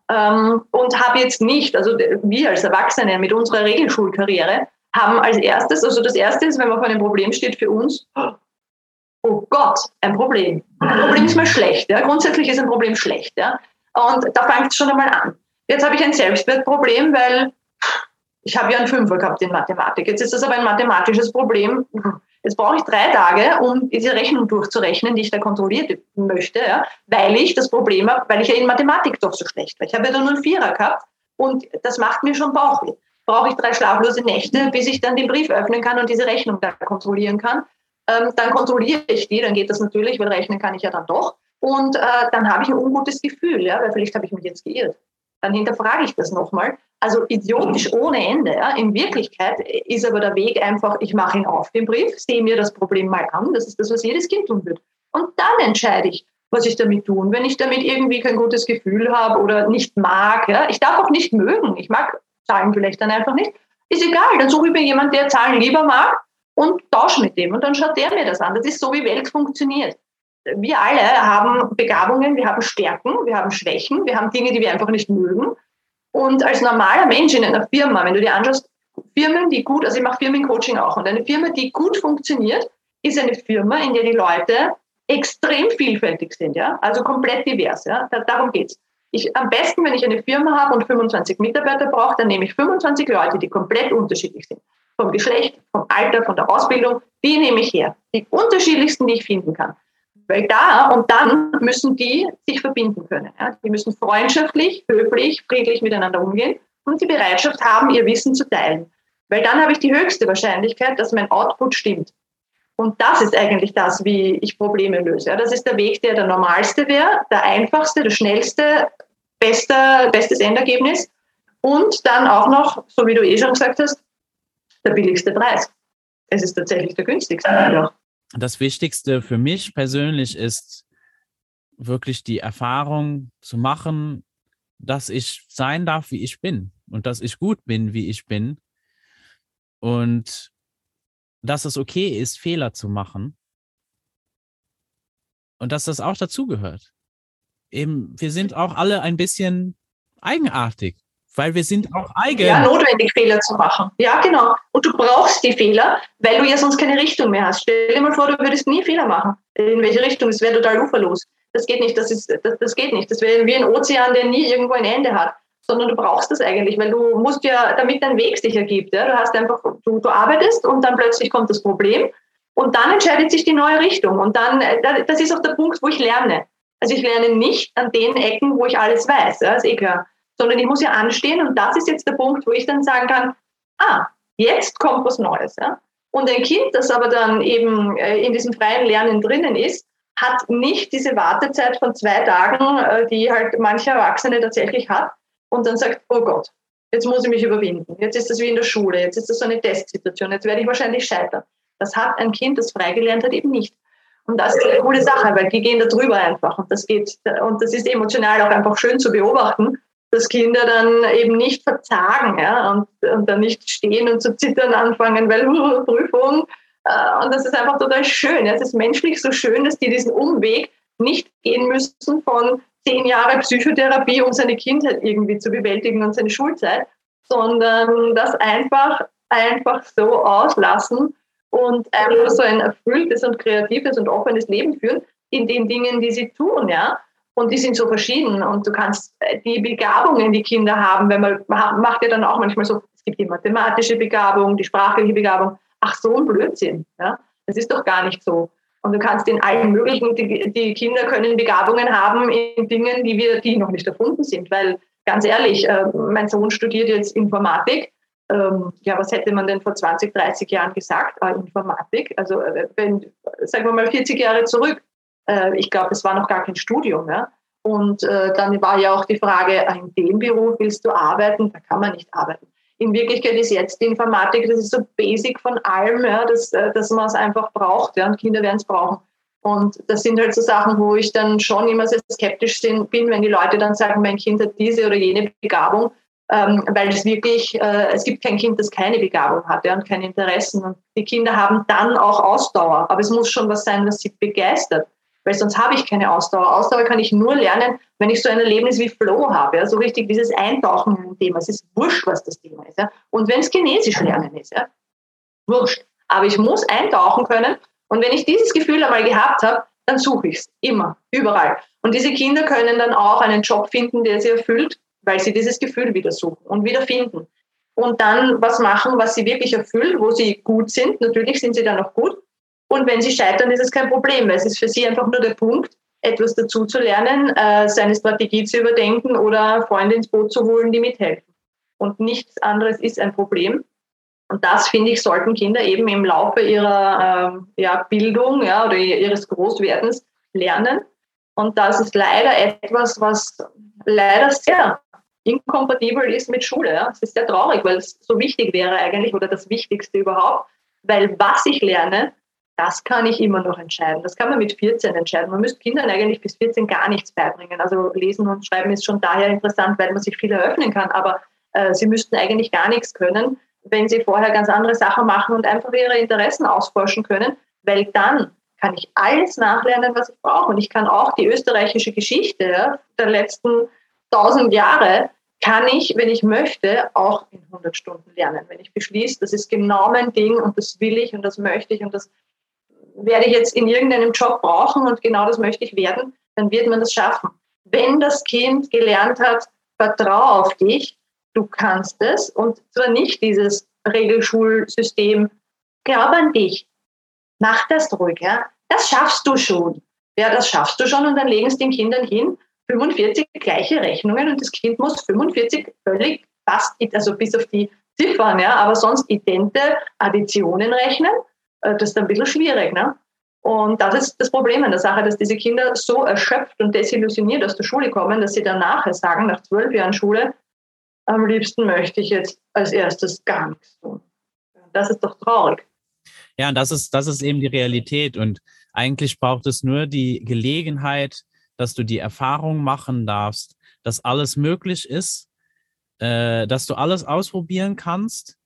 ähm, und habe jetzt nicht, also wir als Erwachsene mit unserer Regelschulkarriere haben als erstes, also das erste ist, wenn man vor einem Problem steht für uns, oh Gott, ein Problem. Ein Problem ist mal schlecht. Ja? Grundsätzlich ist ein Problem schlecht. Ja? Und da fängt es schon einmal an. Jetzt habe ich ein Selbstwertproblem, weil ich habe ja einen Fünfer gehabt in Mathematik. Jetzt ist das aber ein mathematisches Problem. Jetzt brauche ich drei Tage, um diese Rechnung durchzurechnen, die ich da kontrolliert möchte, ja, weil ich das Problem habe, weil ich ja in Mathematik doch so schlecht war. Ich habe ja nur einen Vierer gehabt und das macht mir schon Bauchweh. Brauche ich drei schlaflose Nächte, bis ich dann den Brief öffnen kann und diese Rechnung da kontrollieren kann. Ähm, dann kontrolliere ich die, dann geht das natürlich, weil rechnen kann ich ja dann doch. Und äh, dann habe ich ein ungutes Gefühl, ja, weil vielleicht habe ich mich jetzt geirrt. Dann hinterfrage ich das nochmal also idiotisch ohne Ende. Ja. In Wirklichkeit ist aber der Weg einfach, ich mache ihn auf, den Brief, sehe mir das Problem mal an. Das ist das, was jedes Kind tun wird. Und dann entscheide ich, was ich damit tue. wenn ich damit irgendwie kein gutes Gefühl habe oder nicht mag, ja, ich darf auch nicht mögen. Ich mag Zahlen vielleicht dann einfach nicht. Ist egal, dann suche ich mir jemanden, der Zahlen lieber mag und tausche mit dem. Und dann schaut der mir das an. Das ist so, wie Welt funktioniert. Wir alle haben Begabungen, wir haben Stärken, wir haben Schwächen, wir haben Dinge, die wir einfach nicht mögen. Und als normaler Mensch in einer Firma, wenn du dir anschaust, Firmen, die gut, also ich mache Firmencoaching auch, und eine Firma, die gut funktioniert, ist eine Firma, in der die Leute extrem vielfältig sind, ja, also komplett divers, ja, darum geht's. Ich, am besten, wenn ich eine Firma habe und 25 Mitarbeiter brauche, dann nehme ich 25 Leute, die komplett unterschiedlich sind. Vom Geschlecht, vom Alter, von der Ausbildung, die nehme ich her. Die unterschiedlichsten, die ich finden kann. Weil da und dann müssen die sich verbinden können. Ja. Die müssen freundschaftlich, höflich, friedlich miteinander umgehen und die Bereitschaft haben, ihr Wissen zu teilen. Weil dann habe ich die höchste Wahrscheinlichkeit, dass mein Output stimmt. Und das ist eigentlich das, wie ich Probleme löse. Das ist der Weg, der der normalste wäre, der einfachste, der schnellste, bester, bestes Endergebnis. Und dann auch noch, so wie du eh schon gesagt hast, der billigste Preis. Es ist tatsächlich der günstigste. Ja das Wichtigste für mich persönlich ist wirklich die Erfahrung zu machen, dass ich sein darf, wie ich bin und dass ich gut bin, wie ich bin. Und dass es okay ist, Fehler zu machen. Und dass das auch dazugehört. Eben, wir sind auch alle ein bisschen eigenartig weil wir sind auch eigen. Ja, notwendig Fehler zu machen. Ja, genau. Und du brauchst die Fehler, weil du ja sonst keine Richtung mehr hast. Stell dir mal vor, du würdest nie Fehler machen. In welche Richtung? Es wäre total uferlos. Das geht nicht. Das, ist, das, das geht nicht. Das wäre wie ein Ozean, der nie irgendwo ein Ende hat. Sondern du brauchst das eigentlich, weil du musst ja, damit dein Weg sich ergibt. Ja? Du hast einfach, du, du arbeitest und dann plötzlich kommt das Problem und dann entscheidet sich die neue Richtung. Und dann, das ist auch der Punkt, wo ich lerne. Also ich lerne nicht an den Ecken, wo ich alles weiß. Ja? Das ist eh klar sondern ich muss ja anstehen und das ist jetzt der Punkt, wo ich dann sagen kann, ah, jetzt kommt was Neues. Ja? Und ein Kind, das aber dann eben äh, in diesem freien Lernen drinnen ist, hat nicht diese Wartezeit von zwei Tagen, äh, die halt manche Erwachsene tatsächlich hat und dann sagt, oh Gott, jetzt muss ich mich überwinden. Jetzt ist das wie in der Schule, jetzt ist das so eine Testsituation, jetzt werde ich wahrscheinlich scheitern. Das hat ein Kind, das frei gelernt hat, eben nicht. Und das ist eine coole Sache, weil die gehen da drüber einfach und das geht, und das ist emotional auch einfach schön zu beobachten, dass Kinder dann eben nicht verzagen ja, und, und dann nicht stehen und zu zittern anfangen, weil uh, *laughs* Prüfung, Äh, und das ist einfach total schön. Es ist menschlich so schön, dass die diesen Umweg nicht gehen müssen von zehn Jahre Psychotherapie, um seine Kindheit irgendwie zu bewältigen und seine Schulzeit, sondern das einfach, einfach so auslassen und einfach so ein erfülltes und kreatives und offenes Leben führen in den Dingen, die sie tun, ja. Und die sind so verschieden und du kannst äh, die Begabungen, die Kinder haben, wenn man macht ja dann auch manchmal so, es gibt die mathematische Begabung, die sprachliche Begabung. Ach, so ein Blödsinn, ja. Das ist doch gar nicht so. Und du kannst in allen möglichen, die, die Kinder können Begabungen haben in Dingen, die wir, die noch nicht erfunden sind, weil ganz ehrlich, äh, mein Sohn studiert jetzt Informatik ähm, ja, was hätte man denn vor 20, 30 Jahren gesagt? Äh, Informatik. Also, äh, wenn, sagen wir mal 40 Jahre zurück, äh, ich glaube, es war noch gar kein Studium. Ja? Und äh, dann war ja auch die Frage, in dem Beruf willst du arbeiten? Da kann man nicht arbeiten. In Wirklichkeit ist jetzt die Informatik, das ist so basic von allem, ja, dass, äh, dass man es einfach braucht ja, und Kinder werden es brauchen. Und das sind halt so Sachen, wo ich dann schon immer sehr skeptisch bin, wenn die Leute dann sagen, mein Kind hat diese oder jene Begabung ähm, weil es wirklich, äh, es gibt kein Kind, das keine Begabung hat ja, und keine Interessen. Und die Kinder haben dann auch Ausdauer, aber es muss schon was sein, was sie begeistert, weil sonst habe ich keine Ausdauer. Ausdauer kann ich nur lernen, wenn ich so ein Erlebnis wie Flow habe, ja, so richtig dieses Eintauchen in ein Thema. Es ist wurscht, was das Thema ist. Ja. Und wenn es Chinesisch lernen ist, ja, wurscht. Aber ich muss eintauchen können. Und wenn ich dieses Gefühl einmal gehabt habe, dann suche ich es immer, überall. Und diese Kinder können dann auch einen Job finden, der sie erfüllt weil sie dieses Gefühl wieder suchen und wieder finden. Und dann was machen, was sie wirklich erfüllt, wo sie gut sind. Natürlich sind sie dann auch gut. Und wenn sie scheitern, ist es kein Problem, es ist für sie einfach nur der Punkt, etwas dazu zu lernen, äh, seine Strategie zu überdenken oder Freunde ins Boot zu holen, die mithelfen. Und nichts anderes ist ein Problem. Und das, finde ich, sollten Kinder eben im Laufe ihrer ähm, ja, Bildung ja, oder ihres Großwerdens lernen. Und das ist leider etwas, was leider sehr inkompatibel ist mit Schule. Ja. Es ist sehr traurig, weil es so wichtig wäre eigentlich oder das Wichtigste überhaupt, weil was ich lerne, das kann ich immer noch entscheiden. Das kann man mit 14 entscheiden. Man müsste Kindern eigentlich bis 14 gar nichts beibringen. Also lesen und schreiben ist schon daher interessant, weil man sich viel eröffnen kann. Aber äh, sie müssten eigentlich gar nichts können, wenn sie vorher ganz andere Sachen machen und einfach ihre Interessen ausforschen können, weil dann kann ich alles nachlernen, was ich brauche. Und ich kann auch die österreichische Geschichte der letzten tausend Jahre kann ich, wenn ich möchte, auch in 100 Stunden lernen. Wenn ich beschließe, das ist genau mein Ding und das will ich und das möchte ich und das werde ich jetzt in irgendeinem Job brauchen und genau das möchte ich werden, dann wird man das schaffen. Wenn das Kind gelernt hat, vertraue auf dich, du kannst es und zwar nicht dieses Regelschulsystem, glaub an dich, mach das ruhig, ja? das schaffst du schon. Ja, das schaffst du schon und dann legen es den Kindern hin 45 gleiche Rechnungen und das Kind muss 45 völlig fast, also bis auf die Ziffern, ja, aber sonst idente Additionen rechnen. Äh, das ist ein bisschen schwierig. Ne? Und das ist das Problem an der Sache, dass diese Kinder so erschöpft und desillusioniert aus der Schule kommen, dass sie dann nachher sagen, nach zwölf Jahren Schule, am liebsten möchte ich jetzt als erstes gar nichts tun. Das ist doch traurig. Ja, und das ist, das ist eben die Realität. Und eigentlich braucht es nur die Gelegenheit, dass du die Erfahrung machen darfst, dass alles möglich ist, äh, dass du alles ausprobieren kannst,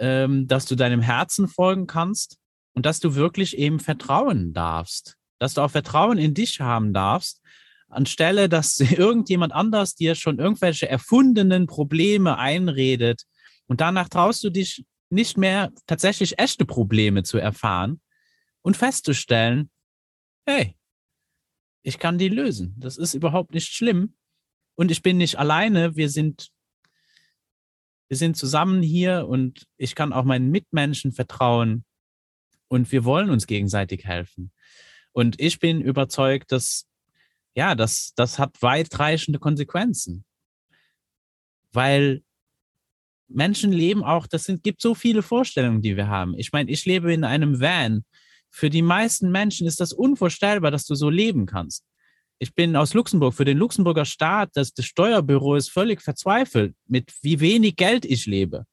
ähm, dass du deinem Herzen folgen kannst und dass du wirklich eben vertrauen darfst, dass du auch Vertrauen in dich haben darfst, anstelle, dass *laughs* irgendjemand anders dir schon irgendwelche erfundenen Probleme einredet und danach traust du dich nicht mehr tatsächlich echte Probleme zu erfahren und festzustellen, hey, ich kann die lösen. Das ist überhaupt nicht schlimm. Und ich bin nicht alleine. Wir sind, wir sind zusammen hier und ich kann auch meinen Mitmenschen vertrauen. Und wir wollen uns gegenseitig helfen. Und ich bin überzeugt, dass, ja, das, das hat weitreichende Konsequenzen. Weil Menschen leben auch, das sind, gibt so viele Vorstellungen, die wir haben. Ich meine, ich lebe in einem Van für die meisten Menschen ist das unvorstellbar, dass du so leben kannst. Ich bin aus Luxemburg. Für den Luxemburger Staat, das, das Steuerbüro ist völlig verzweifelt, mit wie wenig Geld ich lebe.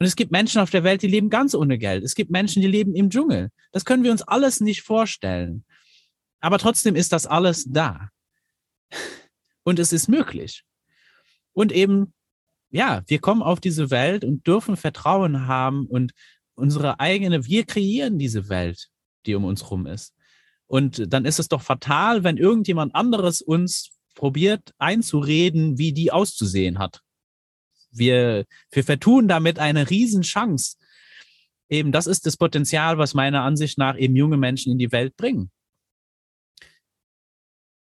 Und es gibt Menschen auf der Welt, die leben ganz ohne Geld. Es gibt Menschen, die leben im Dschungel. Das können wir uns alles nicht vorstellen. Aber trotzdem ist das alles da. Und es ist möglich. Und eben, ja, wir kommen auf diese Welt und dürfen Vertrauen haben und unsere eigene, wir kreieren diese Welt, die um uns rum ist. Und dann ist es doch fatal, wenn irgendjemand anderes uns probiert einzureden, wie die auszusehen hat. Wir, wir vertun damit eine Riesenchance. Eben, das ist das Potenzial, was meiner Ansicht nach eben junge Menschen in die Welt bringen.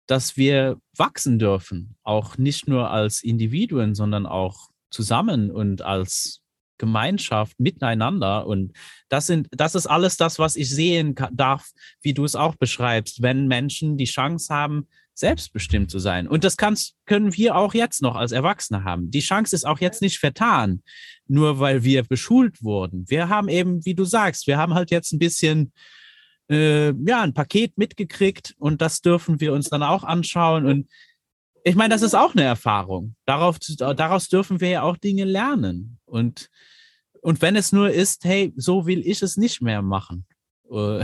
Dass wir wachsen dürfen, auch nicht nur als Individuen, sondern auch zusammen und als Gemeinschaft miteinander. Und das sind, das ist alles das, was ich sehen darf, wie du es auch beschreibst, wenn Menschen die Chance haben, selbstbestimmt zu sein. Und das kannst, können wir auch jetzt noch als Erwachsene haben. Die Chance ist auch jetzt nicht vertan, nur weil wir beschult wurden. Wir haben eben, wie du sagst, wir haben halt jetzt ein bisschen, äh, ja, ein Paket mitgekriegt und das dürfen wir uns dann auch anschauen. Und ich meine, das ist auch eine Erfahrung. Darauf, daraus dürfen wir ja auch Dinge lernen. Und und wenn es nur ist, hey, so will ich es nicht mehr machen. Äh,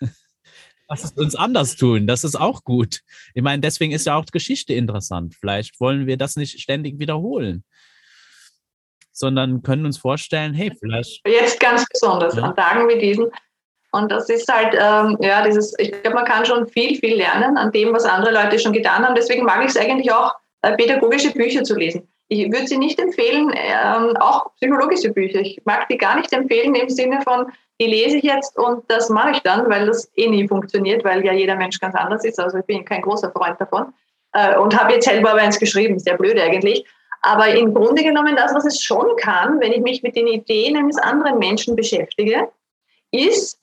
*laughs* lass es uns anders tun. Das ist auch gut. Ich meine, deswegen ist ja auch Geschichte interessant. Vielleicht wollen wir das nicht ständig wiederholen, sondern können uns vorstellen, hey, vielleicht. Jetzt ganz besonders ja. an Tagen wie diesen. Und das ist halt, ähm, ja, dieses, ich glaube, man kann schon viel, viel lernen an dem, was andere Leute schon getan haben. Deswegen mag ich es eigentlich auch, äh, pädagogische Bücher zu lesen. Ich würde sie nicht empfehlen, ähm, auch psychologische Bücher. Ich mag die gar nicht empfehlen im Sinne von, die lese ich jetzt und das mache ich dann, weil das eh nie funktioniert, weil ja jeder Mensch ganz anders ist. Also ich bin kein großer Freund davon. Äh, und habe jetzt selber aber eins geschrieben, sehr blöd eigentlich. Aber im Grunde genommen das, was es schon kann, wenn ich mich mit den Ideen eines anderen Menschen beschäftige, ist,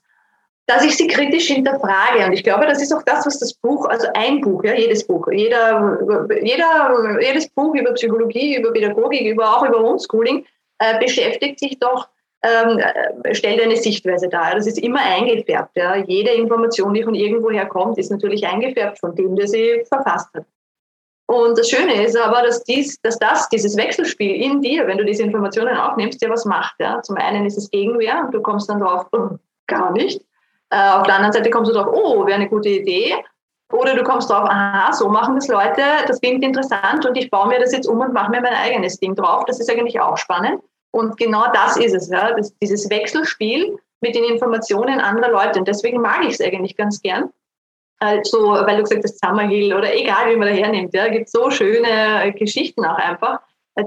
dass ich sie kritisch hinterfrage. Und ich glaube, das ist auch das, was das Buch, also ein Buch, ja, jedes Buch, jeder, jeder, jedes Buch über Psychologie, über Pädagogik, über, auch über Homeschooling, äh, beschäftigt sich doch, ähm, äh, stellt eine Sichtweise dar. Das ist immer eingefärbt. Ja. Jede Information, die von irgendwoher kommt, ist natürlich eingefärbt von dem, der sie verfasst hat. Und das Schöne ist aber, dass, dies, dass das, dieses Wechselspiel in dir, wenn du diese Informationen aufnimmst, dir was macht. Ja. Zum einen ist es Gegenwehr und du kommst dann drauf, oh, gar nicht. Äh, auf der anderen Seite kommst du drauf, oh, wäre eine gute Idee. Oder du kommst drauf, aha, so machen das Leute, das klingt interessant und ich baue mir das jetzt um und mache mir mein eigenes Ding drauf. Das ist eigentlich auch spannend. Und genau das ist es, ja, das, dieses Wechselspiel mit den Informationen anderer Leute. Und deswegen mag ich es eigentlich ganz gern. Also, weil du gesagt hast, Summerhill oder egal, wie man da hernimmt, ja, gibt so schöne Geschichten auch einfach,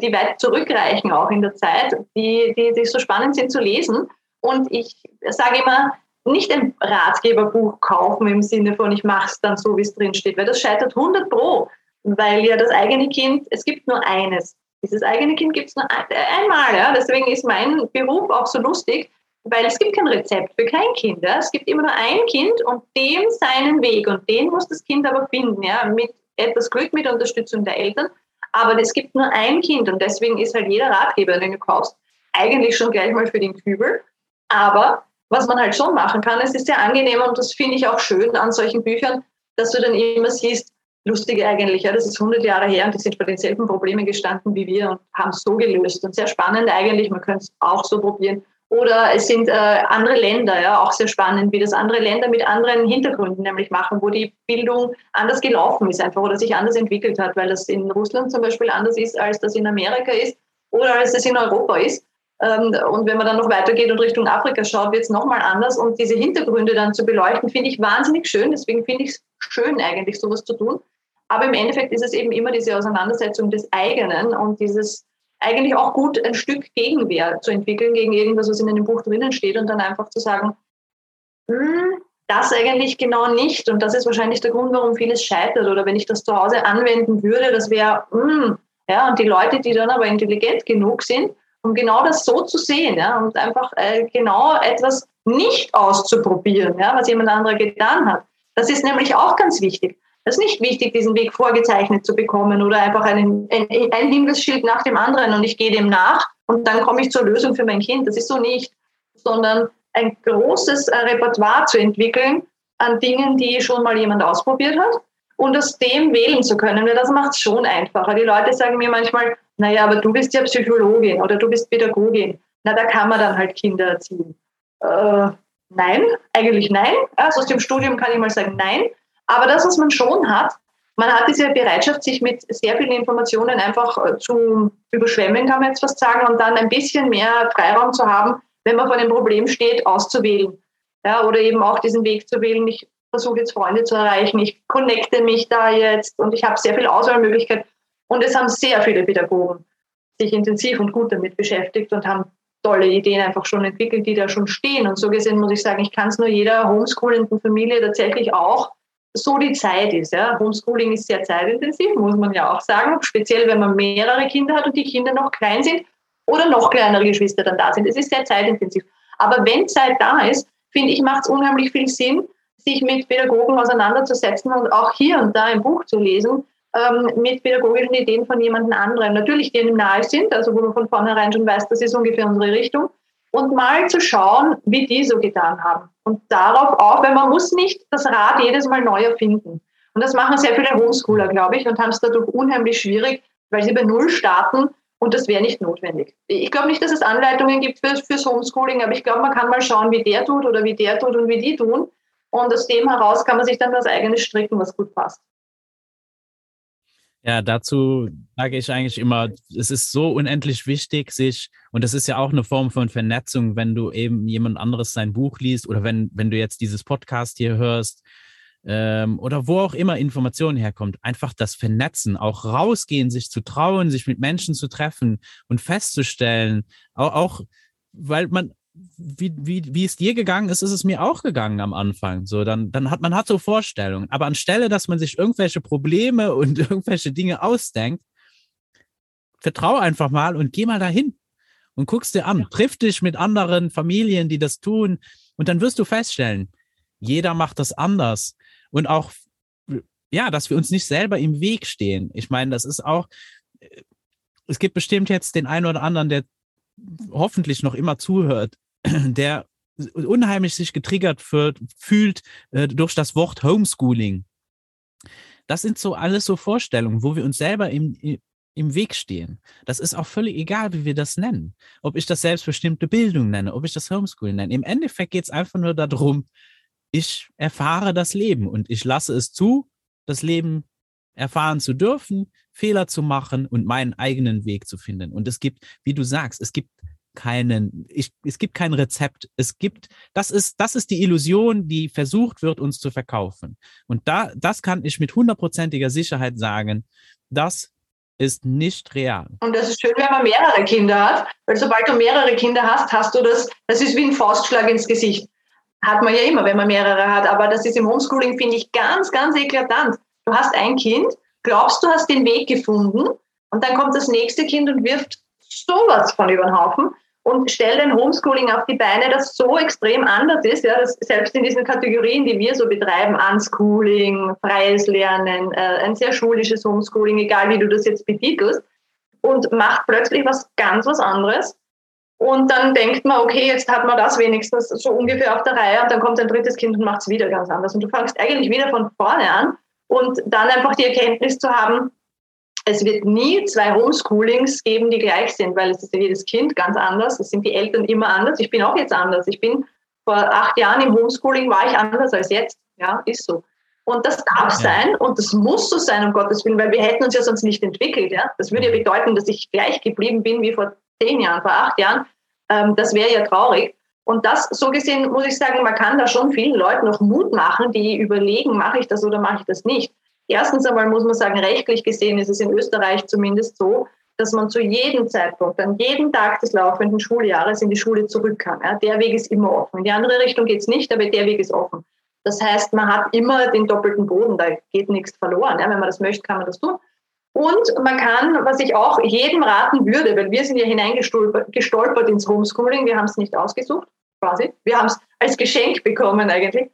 die weit zurückreichen auch in der Zeit, die, die, die so spannend sind zu lesen. Und ich sage immer, nicht ein Ratgeberbuch kaufen im Sinne von, ich mache es dann so, wie es drin steht, weil das scheitert 100 pro, weil ja das eigene Kind, es gibt nur eines. Dieses eigene Kind gibt es nur ein, einmal. Ja? Deswegen ist mein Beruf auch so lustig, weil es gibt kein Rezept für kein Kind. Ja? Es gibt immer nur ein Kind und dem seinen Weg und den muss das Kind aber finden, ja? mit etwas Glück, mit Unterstützung der Eltern. Aber es gibt nur ein Kind und deswegen ist halt jeder Ratgeber, den du kaufst, eigentlich schon gleich mal für den Kübel. Aber was man halt schon machen kann, es ist sehr angenehm und das finde ich auch schön an solchen Büchern, dass du dann immer siehst, lustige eigentlich, ja, das ist 100 Jahre her und die sind vor denselben Problemen gestanden wie wir und haben es so gelöst und sehr spannend eigentlich, man könnte es auch so probieren. Oder es sind äh, andere Länder, ja, auch sehr spannend, wie das andere Länder mit anderen Hintergründen nämlich machen, wo die Bildung anders gelaufen ist einfach oder sich anders entwickelt hat, weil das in Russland zum Beispiel anders ist, als das in Amerika ist oder als das in Europa ist. Ähm, und wenn man dann noch weitergeht und Richtung Afrika schaut, wird es nochmal anders. Und diese Hintergründe dann zu beleuchten, finde ich wahnsinnig schön. Deswegen finde ich es schön, eigentlich sowas zu tun. Aber im Endeffekt ist es eben immer diese Auseinandersetzung des eigenen und dieses eigentlich auch gut ein Stück Gegenwehr zu entwickeln gegen irgendwas, was in einem Buch drinnen steht und dann einfach zu sagen, hm, das eigentlich genau nicht. Und das ist wahrscheinlich der Grund, warum vieles scheitert. Oder wenn ich das zu Hause anwenden würde, das wäre, hm, ja, und die Leute, die dann aber intelligent genug sind, um genau das so zu sehen ja, und einfach äh, genau etwas nicht auszuprobieren, ja, was jemand anderer getan hat. Das ist nämlich auch ganz wichtig. Es ist nicht wichtig, diesen Weg vorgezeichnet zu bekommen oder einfach ein, Hinweisschild nach dem anderen und ich gehe dem nach und dann komme ich zur Lösung für mein Kind. Das ist so nicht, sondern ein großes äh, Repertoire zu entwickeln an Dingen, die schon mal jemand ausprobiert hat und aus dem wählen zu können. Das macht es schon einfacher. Die Leute sagen mir manchmal, naja, aber du bist ja Psychologin oder du bist Pädagogin. Na, da kann man dann halt Kinder erziehen. Äh, nein, eigentlich nein. Also aus dem Studium kann ich mal sagen, nein. Aber das, was man schon hat, man hat diese Bereitschaft, sich mit sehr vielen Informationen einfach äh, zu überschwemmen, kann man jetzt fast sagen, und dann ein bisschen mehr Freiraum zu haben, wenn man vor einem Problem steht, auszuwählen. Ja, oder eben auch diesen Weg zu wählen, ich versuche jetzt Freunde zu erreichen, ich connecte mich da jetzt und ich habe sehr viel Auswahlmöglichkeit. Und es haben sehr viele Pädagogen sich intensiv und gut damit beschäftigt und haben tolle Ideen einfach schon entwickelt, die da schon stehen. Und so gesehen muss ich sagen, ich kann es nur jeder homeschoolenden Familie tatsächlich auch, so die Zeit ist. Ja. Homeschooling ist sehr zeitintensiv, muss man ja auch sagen, speziell wenn man mehrere Kinder hat und die Kinder noch klein sind oder noch kleinere Geschwister dann da sind. Es ist sehr zeitintensiv. Aber wenn Zeit da ist, finde ich, macht es unheimlich viel Sinn, sich mit Pädagogen auseinanderzusetzen und auch hier und da ein Buch zu lesen, ähm, mit pädagogischen Ideen von jemand anderem. Natürlich, die einem nahe sind, also wo man von vornherein schon weiß, das ist ungefähr unsere Richtung. Und mal zu schauen, wie die so getan haben. Und darauf auch, weil man muss nicht das Rad jedes Mal neu erfinden. Und das machen sehr viele Homeschooler, glaube ich, und haben es dadurch unheimlich schwierig, weil sie bei Null starten und das wäre nicht notwendig. Ich glaube nicht, dass es Anleitungen gibt für, fürs Homeschooling, aber ich glaube, man kann mal schauen, wie der tut oder wie der tut und wie die tun. Und aus dem heraus kann man sich dann was eigenes stricken, was gut passt. Ja, dazu sage ich eigentlich immer, es ist so unendlich wichtig, sich, und das ist ja auch eine Form von Vernetzung, wenn du eben jemand anderes sein Buch liest oder wenn, wenn du jetzt dieses Podcast hier hörst ähm, oder wo auch immer Informationen herkommt, einfach das Vernetzen, auch rausgehen, sich zu trauen, sich mit Menschen zu treffen und festzustellen, auch, auch weil man wie, wie, wie es dir gegangen ist, ist es mir auch gegangen am Anfang. So, dann, dann hat man hat so Vorstellungen. Aber anstelle, dass man sich irgendwelche Probleme *laughs* und irgendwelche Dinge ausdenkt, vertrau einfach mal und geh mal dahin und guckst dir an. Triff dich mit anderen Familien, die das tun. Und dann wirst du feststellen, jeder macht das anders. Und auch, ja, dass wir uns nicht selber im Weg stehen. Ich meine, das ist auch, äh, es gibt bestimmt jetzt den einen oder anderen, der hoffentlich noch immer zuhört der unheimlich sich getriggert wird, fühlt äh, durch das Wort Homeschooling. Das sind so alles so Vorstellungen, wo wir uns selber im, im Weg stehen. Das ist auch völlig egal, wie wir das nennen. Ob ich das selbstbestimmte Bildung nenne, ob ich das Homeschooling nenne. Im Endeffekt geht es einfach nur darum, ich erfahre das Leben und ich lasse es zu, das Leben erfahren zu dürfen, Fehler zu machen und meinen eigenen Weg zu finden. Und es gibt, wie du sagst, es gibt keinen, ich, es gibt kein Rezept. Es gibt, das ist, das ist die Illusion, die versucht wird, uns zu verkaufen. Und da, das kann ich mit hundertprozentiger Sicherheit sagen, das ist nicht real. Und das ist schön, wenn man mehrere Kinder hat, weil sobald du mehrere Kinder hast, hast du das, das ist wie ein Faustschlag ins Gesicht. Hat man ja immer, wenn man mehrere hat, aber das ist im Homeschooling, finde ich, ganz, ganz eklatant. Du hast ein Kind, glaubst, du hast den Weg gefunden und dann kommt das nächste Kind und wirft sowas von über den Haufen und stell ein Homeschooling auf die Beine, das so extrem anders ist, ja, dass selbst in diesen Kategorien, die wir so betreiben, Unschooling, freies Lernen, äh, ein sehr schulisches Homeschooling, egal wie du das jetzt betitelst, und macht plötzlich was ganz was anderes. Und dann denkt man, okay, jetzt hat man das wenigstens so ungefähr auf der Reihe und dann kommt ein drittes Kind und macht es wieder ganz anders. Und du fangst eigentlich wieder von vorne an und dann einfach die Erkenntnis zu haben, es wird nie zwei Homeschoolings geben, die gleich sind, weil es ist ja jedes Kind ganz anders. Es sind die Eltern immer anders. Ich bin auch jetzt anders. Ich bin vor acht Jahren im Homeschooling war ich anders als jetzt. Ja, ist so. Und das darf ja. sein und das muss so sein, um Gottes Willen, weil wir hätten uns ja sonst nicht entwickelt. Ja? Das würde ja bedeuten, dass ich gleich geblieben bin wie vor zehn Jahren, vor acht Jahren. Ähm, das wäre ja traurig. Und das, so gesehen, muss ich sagen, man kann da schon vielen Leuten noch Mut machen, die überlegen, mache ich das oder mache ich das nicht. Erstens einmal muss man sagen, rechtlich gesehen ist es in Österreich zumindest so, dass man zu jedem Zeitpunkt, an jedem Tag des laufenden Schuljahres in die Schule zurück kann. Ja, der Weg ist immer offen. In die andere Richtung geht es nicht, aber der Weg ist offen. Das heißt, man hat immer den doppelten Boden, da geht nichts verloren. Ja, wenn man das möchte, kann man das tun. Und man kann, was ich auch jedem raten würde, weil wir sind ja hineingestolpert ins Homeschooling, wir haben es nicht ausgesucht, quasi. Wir haben es als Geschenk bekommen eigentlich.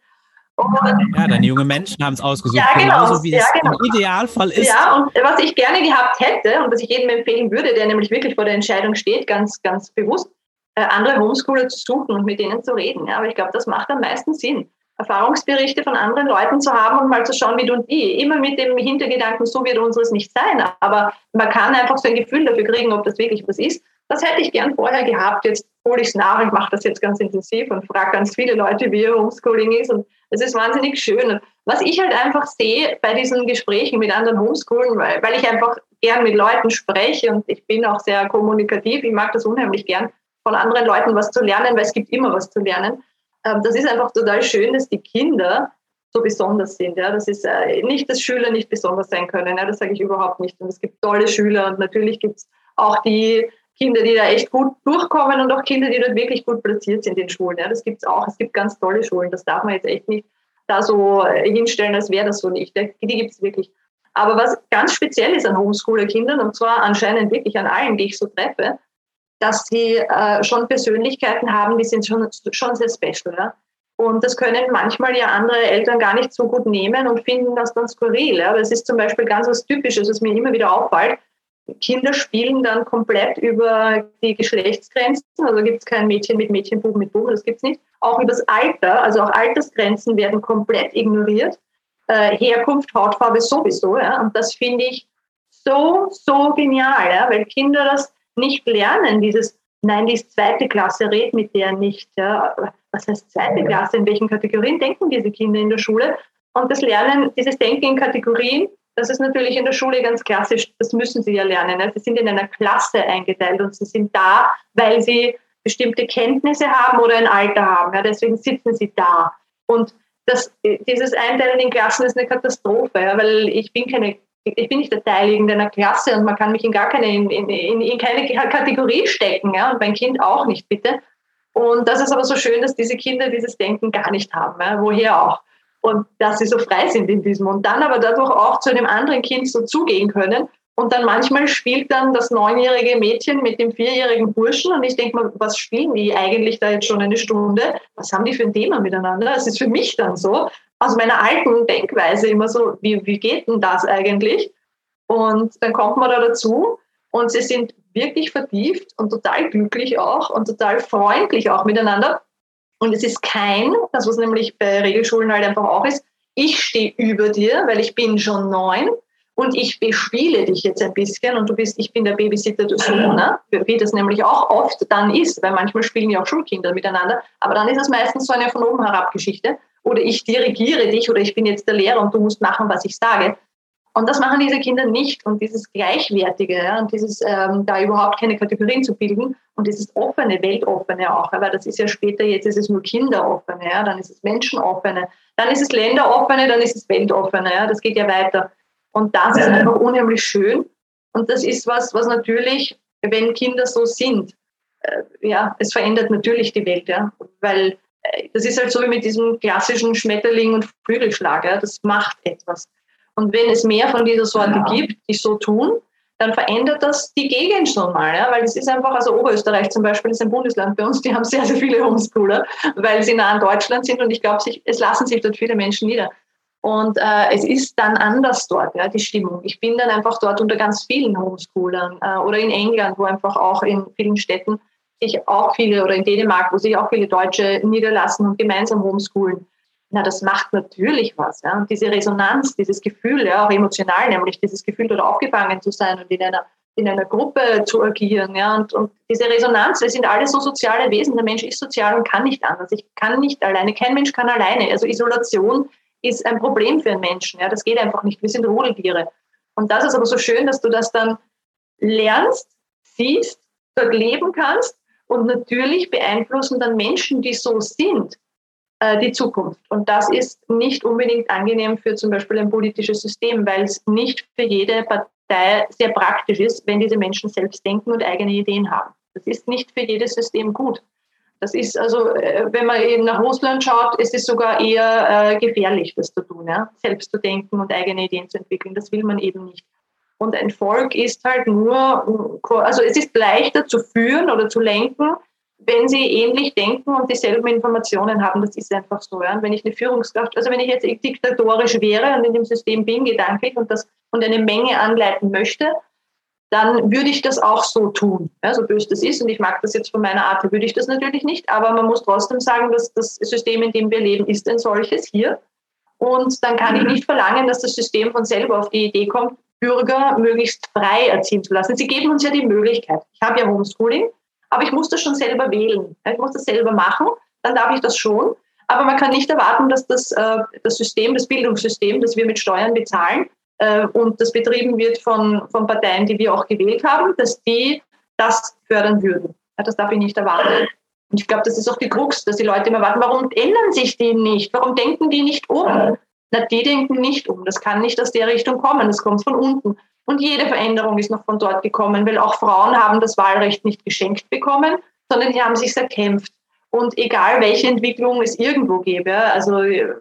Ja, deine jungen Menschen haben es ausgesucht, ja, genau, genauso wie ja, es genau. im Idealfall ist. Ja, und was ich gerne gehabt hätte und was ich jedem empfehlen würde, der nämlich wirklich vor der Entscheidung steht, ganz, ganz bewusst, äh, andere Homeschooler zu suchen und mit denen zu reden. Ja, aber ich glaube, das macht am meisten Sinn. Erfahrungsberichte von anderen Leuten zu haben und mal zu schauen, wie du und die. Immer mit dem Hintergedanken, so wird unseres nicht sein. Aber man kann einfach so ein Gefühl dafür kriegen, ob das wirklich was ist. Das hätte ich gern vorher gehabt. Jetzt hole ich es nach. Ich mache das jetzt ganz intensiv und frage ganz viele Leute, wie ihr Homeschooling ist. Und es ist wahnsinnig schön. Was ich halt einfach sehe bei diesen Gesprächen mit anderen Homeschoolen, weil, weil ich einfach gern mit Leuten spreche und ich bin auch sehr kommunikativ, ich mag das unheimlich gern, von anderen Leuten was zu lernen, weil es gibt immer was zu lernen. Ähm, das ist einfach total schön, dass die Kinder so besonders sind. Ja. Das ist äh, nicht, dass Schüler nicht besonders sein können. Ja. Das sage ich überhaupt nicht. Und es gibt tolle Schüler und natürlich gibt es auch die Kinder, die da echt gut durchkommen und auch Kinder, die dort wirklich gut platziert sind in Schulen. Ja. Das gibt es auch. Es gibt ganz tolle Schulen. Das darf man jetzt echt nicht da so äh, hinstellen, als wäre das so nicht. Die gibt es wirklich. Aber was ganz speziell ist an Homeschooler-Kindern, und zwar anscheinend wirklich an allen, die ich so treffe, dass sie äh, schon Persönlichkeiten haben, die sind schon, schon sehr special. Ja? Und das können manchmal ja andere Eltern gar nicht so gut nehmen und finden das dann skurril. Ja? Das ist zum Beispiel ganz was Typisches, was mir immer wieder auffällt. Kinder spielen dann komplett über die Geschlechtsgrenzen. Also gibt es kein Mädchen mit Mädchen, Buben mit Buben, das gibt es nicht. Auch über das Alter, also auch Altersgrenzen werden komplett ignoriert. Äh, Herkunft, Hautfarbe sowieso. Ja? Und das finde ich so, so genial, ja? weil Kinder das nicht lernen, dieses, nein, die ist zweite Klasse, red mit der nicht. Ja? Was heißt zweite Klasse? In welchen Kategorien denken diese Kinder in der Schule? Und das Lernen, dieses Denken in Kategorien, das ist natürlich in der Schule ganz klassisch, das müssen sie ja lernen. Sie sind in einer Klasse eingeteilt und sie sind da, weil sie bestimmte Kenntnisse haben oder ein Alter haben. Ja, deswegen sitzen sie da. Und das, dieses Einteilen in Klassen ist eine Katastrophe, ja, weil ich bin keine ich bin nicht der Teil irgendeiner Klasse und man kann mich in gar keine, in, in, in keine Kategorie stecken, ja, und mein Kind auch nicht, bitte. Und das ist aber so schön, dass diese Kinder dieses Denken gar nicht haben, ja, woher auch. Und dass sie so frei sind in diesem und dann aber dadurch auch zu einem anderen Kind so zugehen können und dann manchmal spielt dann das neunjährige Mädchen mit dem vierjährigen Burschen und ich denke mal, was spielen die eigentlich da jetzt schon eine Stunde? Was haben die für ein Thema miteinander? Das ist für mich dann so, aus meiner alten Denkweise immer so, wie, wie geht denn das eigentlich? Und dann kommt man da dazu und sie sind wirklich vertieft und total glücklich auch und total freundlich auch miteinander. Und es ist kein, das was nämlich bei Regelschulen halt einfach auch ist, ich stehe über dir, weil ich bin schon neun und ich bespiele dich jetzt ein bisschen und du bist, ich bin der Babysitter des Sohnes, ne? wie das nämlich auch oft dann ist, weil manchmal spielen ja auch Schulkinder miteinander, aber dann ist es meistens so eine von oben herab Geschichte oder ich dirigiere dich oder ich bin jetzt der Lehrer und du musst machen, was ich sage. Und das machen diese Kinder nicht und dieses Gleichwertige ja, und dieses ähm, da überhaupt keine Kategorien zu bilden und dieses offene, weltoffene auch, weil das ist ja später, jetzt ist es nur kinderoffene, ja, dann ist es menschenoffene, dann ist es länderoffene, dann ist es weltoffene, ja, das geht ja weiter. Und das ist einfach unheimlich schön. Und das ist was, was natürlich, wenn Kinder so sind, äh, ja, es verändert natürlich die Welt, ja, weil äh, das ist halt so wie mit diesem klassischen Schmetterling und Flügelschlag, ja, das macht etwas. Und wenn es mehr von dieser Sorte ja. gibt, die so tun, dann verändert das die Gegend schon mal, ja? weil es ist einfach, also Oberösterreich zum Beispiel ist ein Bundesland bei uns, die haben sehr, sehr viele Homeschooler, weil sie nah an Deutschland sind und ich glaube, es lassen sich dort viele Menschen nieder. Und äh, es ist dann anders dort, ja, die Stimmung. Ich bin dann einfach dort unter ganz vielen Homeschoolern äh, oder in England, wo einfach auch in vielen Städten sich auch viele, oder in Dänemark, wo sich auch viele Deutsche niederlassen und gemeinsam homeschoolen. Na, das macht natürlich was. Ja. Und diese Resonanz, dieses Gefühl, ja, auch emotional, nämlich dieses Gefühl, dort aufgefangen zu sein und in einer, in einer Gruppe zu agieren. Ja. Und, und diese Resonanz, wir sind alle so soziale Wesen. Der Mensch ist sozial und kann nicht anders. Ich kann nicht alleine. Kein Mensch kann alleine. Also Isolation ist ein Problem für einen Menschen. Ja, das geht einfach nicht. Wir sind Rudeltiere. Und das ist aber so schön, dass du das dann lernst, siehst, dort leben kannst und natürlich beeinflussen dann Menschen, die so sind, äh, die Zukunft. Und das ist nicht unbedingt angenehm für zum Beispiel ein politisches System, weil es nicht für jede Partei sehr praktisch ist, wenn diese Menschen selbst denken und eigene Ideen haben. Das ist nicht für jedes System gut. Das ist also, äh, wenn man eben nach Russland schaut, ist es sogar eher äh, gefährlich, das zu tun, ja? selbst zu denken und eigene Ideen zu entwickeln. Das will man eben nicht. Und ein Volk ist halt nur, also es ist leichter zu führen oder zu lenken, wenn sie ähnlich denken und dieselben Informationen haben. Das ist einfach so. Ja? Und wenn ich eine Führungskraft, also wenn ich jetzt diktatorisch wäre und in dem System bin, gedanklich und das und eine Menge anleiten möchte, dann würde ich das auch so tun. Ja, so böse das ist, und ich mag das jetzt von meiner Art, würde ich das natürlich nicht, aber man muss trotzdem sagen, dass das System, in dem wir leben, ist ein solches hier. Und dann kann ich nicht verlangen, dass das System von selber auf die Idee kommt, Bürger möglichst frei erziehen zu lassen. Sie geben uns ja die Möglichkeit. Ich habe ja Homeschooling, aber ich muss das schon selber wählen. Ich muss das selber machen, dann darf ich das schon. Aber man kann nicht erwarten, dass das, äh, das System, das Bildungssystem, das wir mit Steuern bezahlen, äh, und das betrieben wird von, von Parteien, die wir auch gewählt haben, dass die das fördern würden. Das darf ich nicht erwarten. Und ich glaube, das ist auch die Krux, dass die Leute immer warten, warum ändern sich die nicht? Warum denken die nicht um? Na, die denken nicht um. Das kann nicht aus der Richtung kommen. Das kommt von unten. Und jede Veränderung ist noch von dort gekommen, weil auch Frauen haben das Wahlrecht nicht geschenkt bekommen, sondern die haben sich erkämpft. Und egal, welche Entwicklung es irgendwo gäbe, also äh,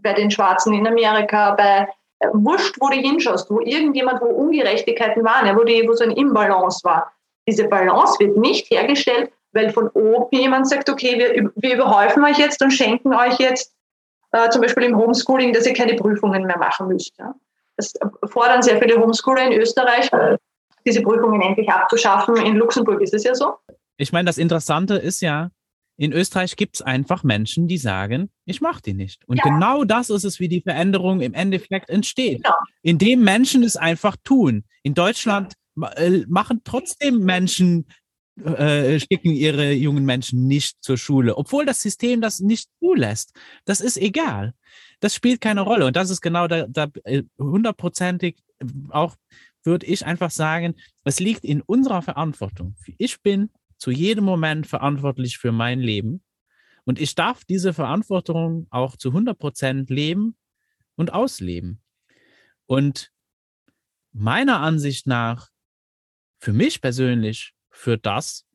bei den Schwarzen in Amerika, bei äh, wurscht, wo du hinschaust, wo irgendjemand, wo Ungerechtigkeiten waren, wo, die, wo so ein Imbalance war. Diese Balance wird nicht hergestellt, weil von oben jemand sagt, okay, wir, wir überhäufen euch jetzt und schenken euch jetzt äh, zum Beispiel im Homeschooling, dass ihr keine Prüfungen mehr machen müsst. Ja. Das fordern sehr viele Homeschooler in Österreich, diese Prüfungen endlich abzuschaffen. In Luxemburg ist es ja so. Ich meine, das Interessante ist ja, in Österreich gibt es einfach Menschen, die sagen, ich mache die nicht. Und ja. genau das ist es, wie die Veränderung im Endeffekt entsteht. Genau. Indem Menschen es einfach tun. In Deutschland äh, machen trotzdem Menschen äh, schicken ihre jungen Menschen nicht zur Schule, obwohl das System das nicht zulässt. Das ist egal. Das spielt keine Rolle. Und das ist genau da, da äh, hundertprozentig auch, würde ich einfach sagen, es liegt in unserer Verantwortung. Ich bin zu jedem Moment verantwortlich für mein Leben. Und ich darf diese Verantwortung auch zu 100 Prozent leben und ausleben. Und meiner Ansicht nach, für mich persönlich, führt das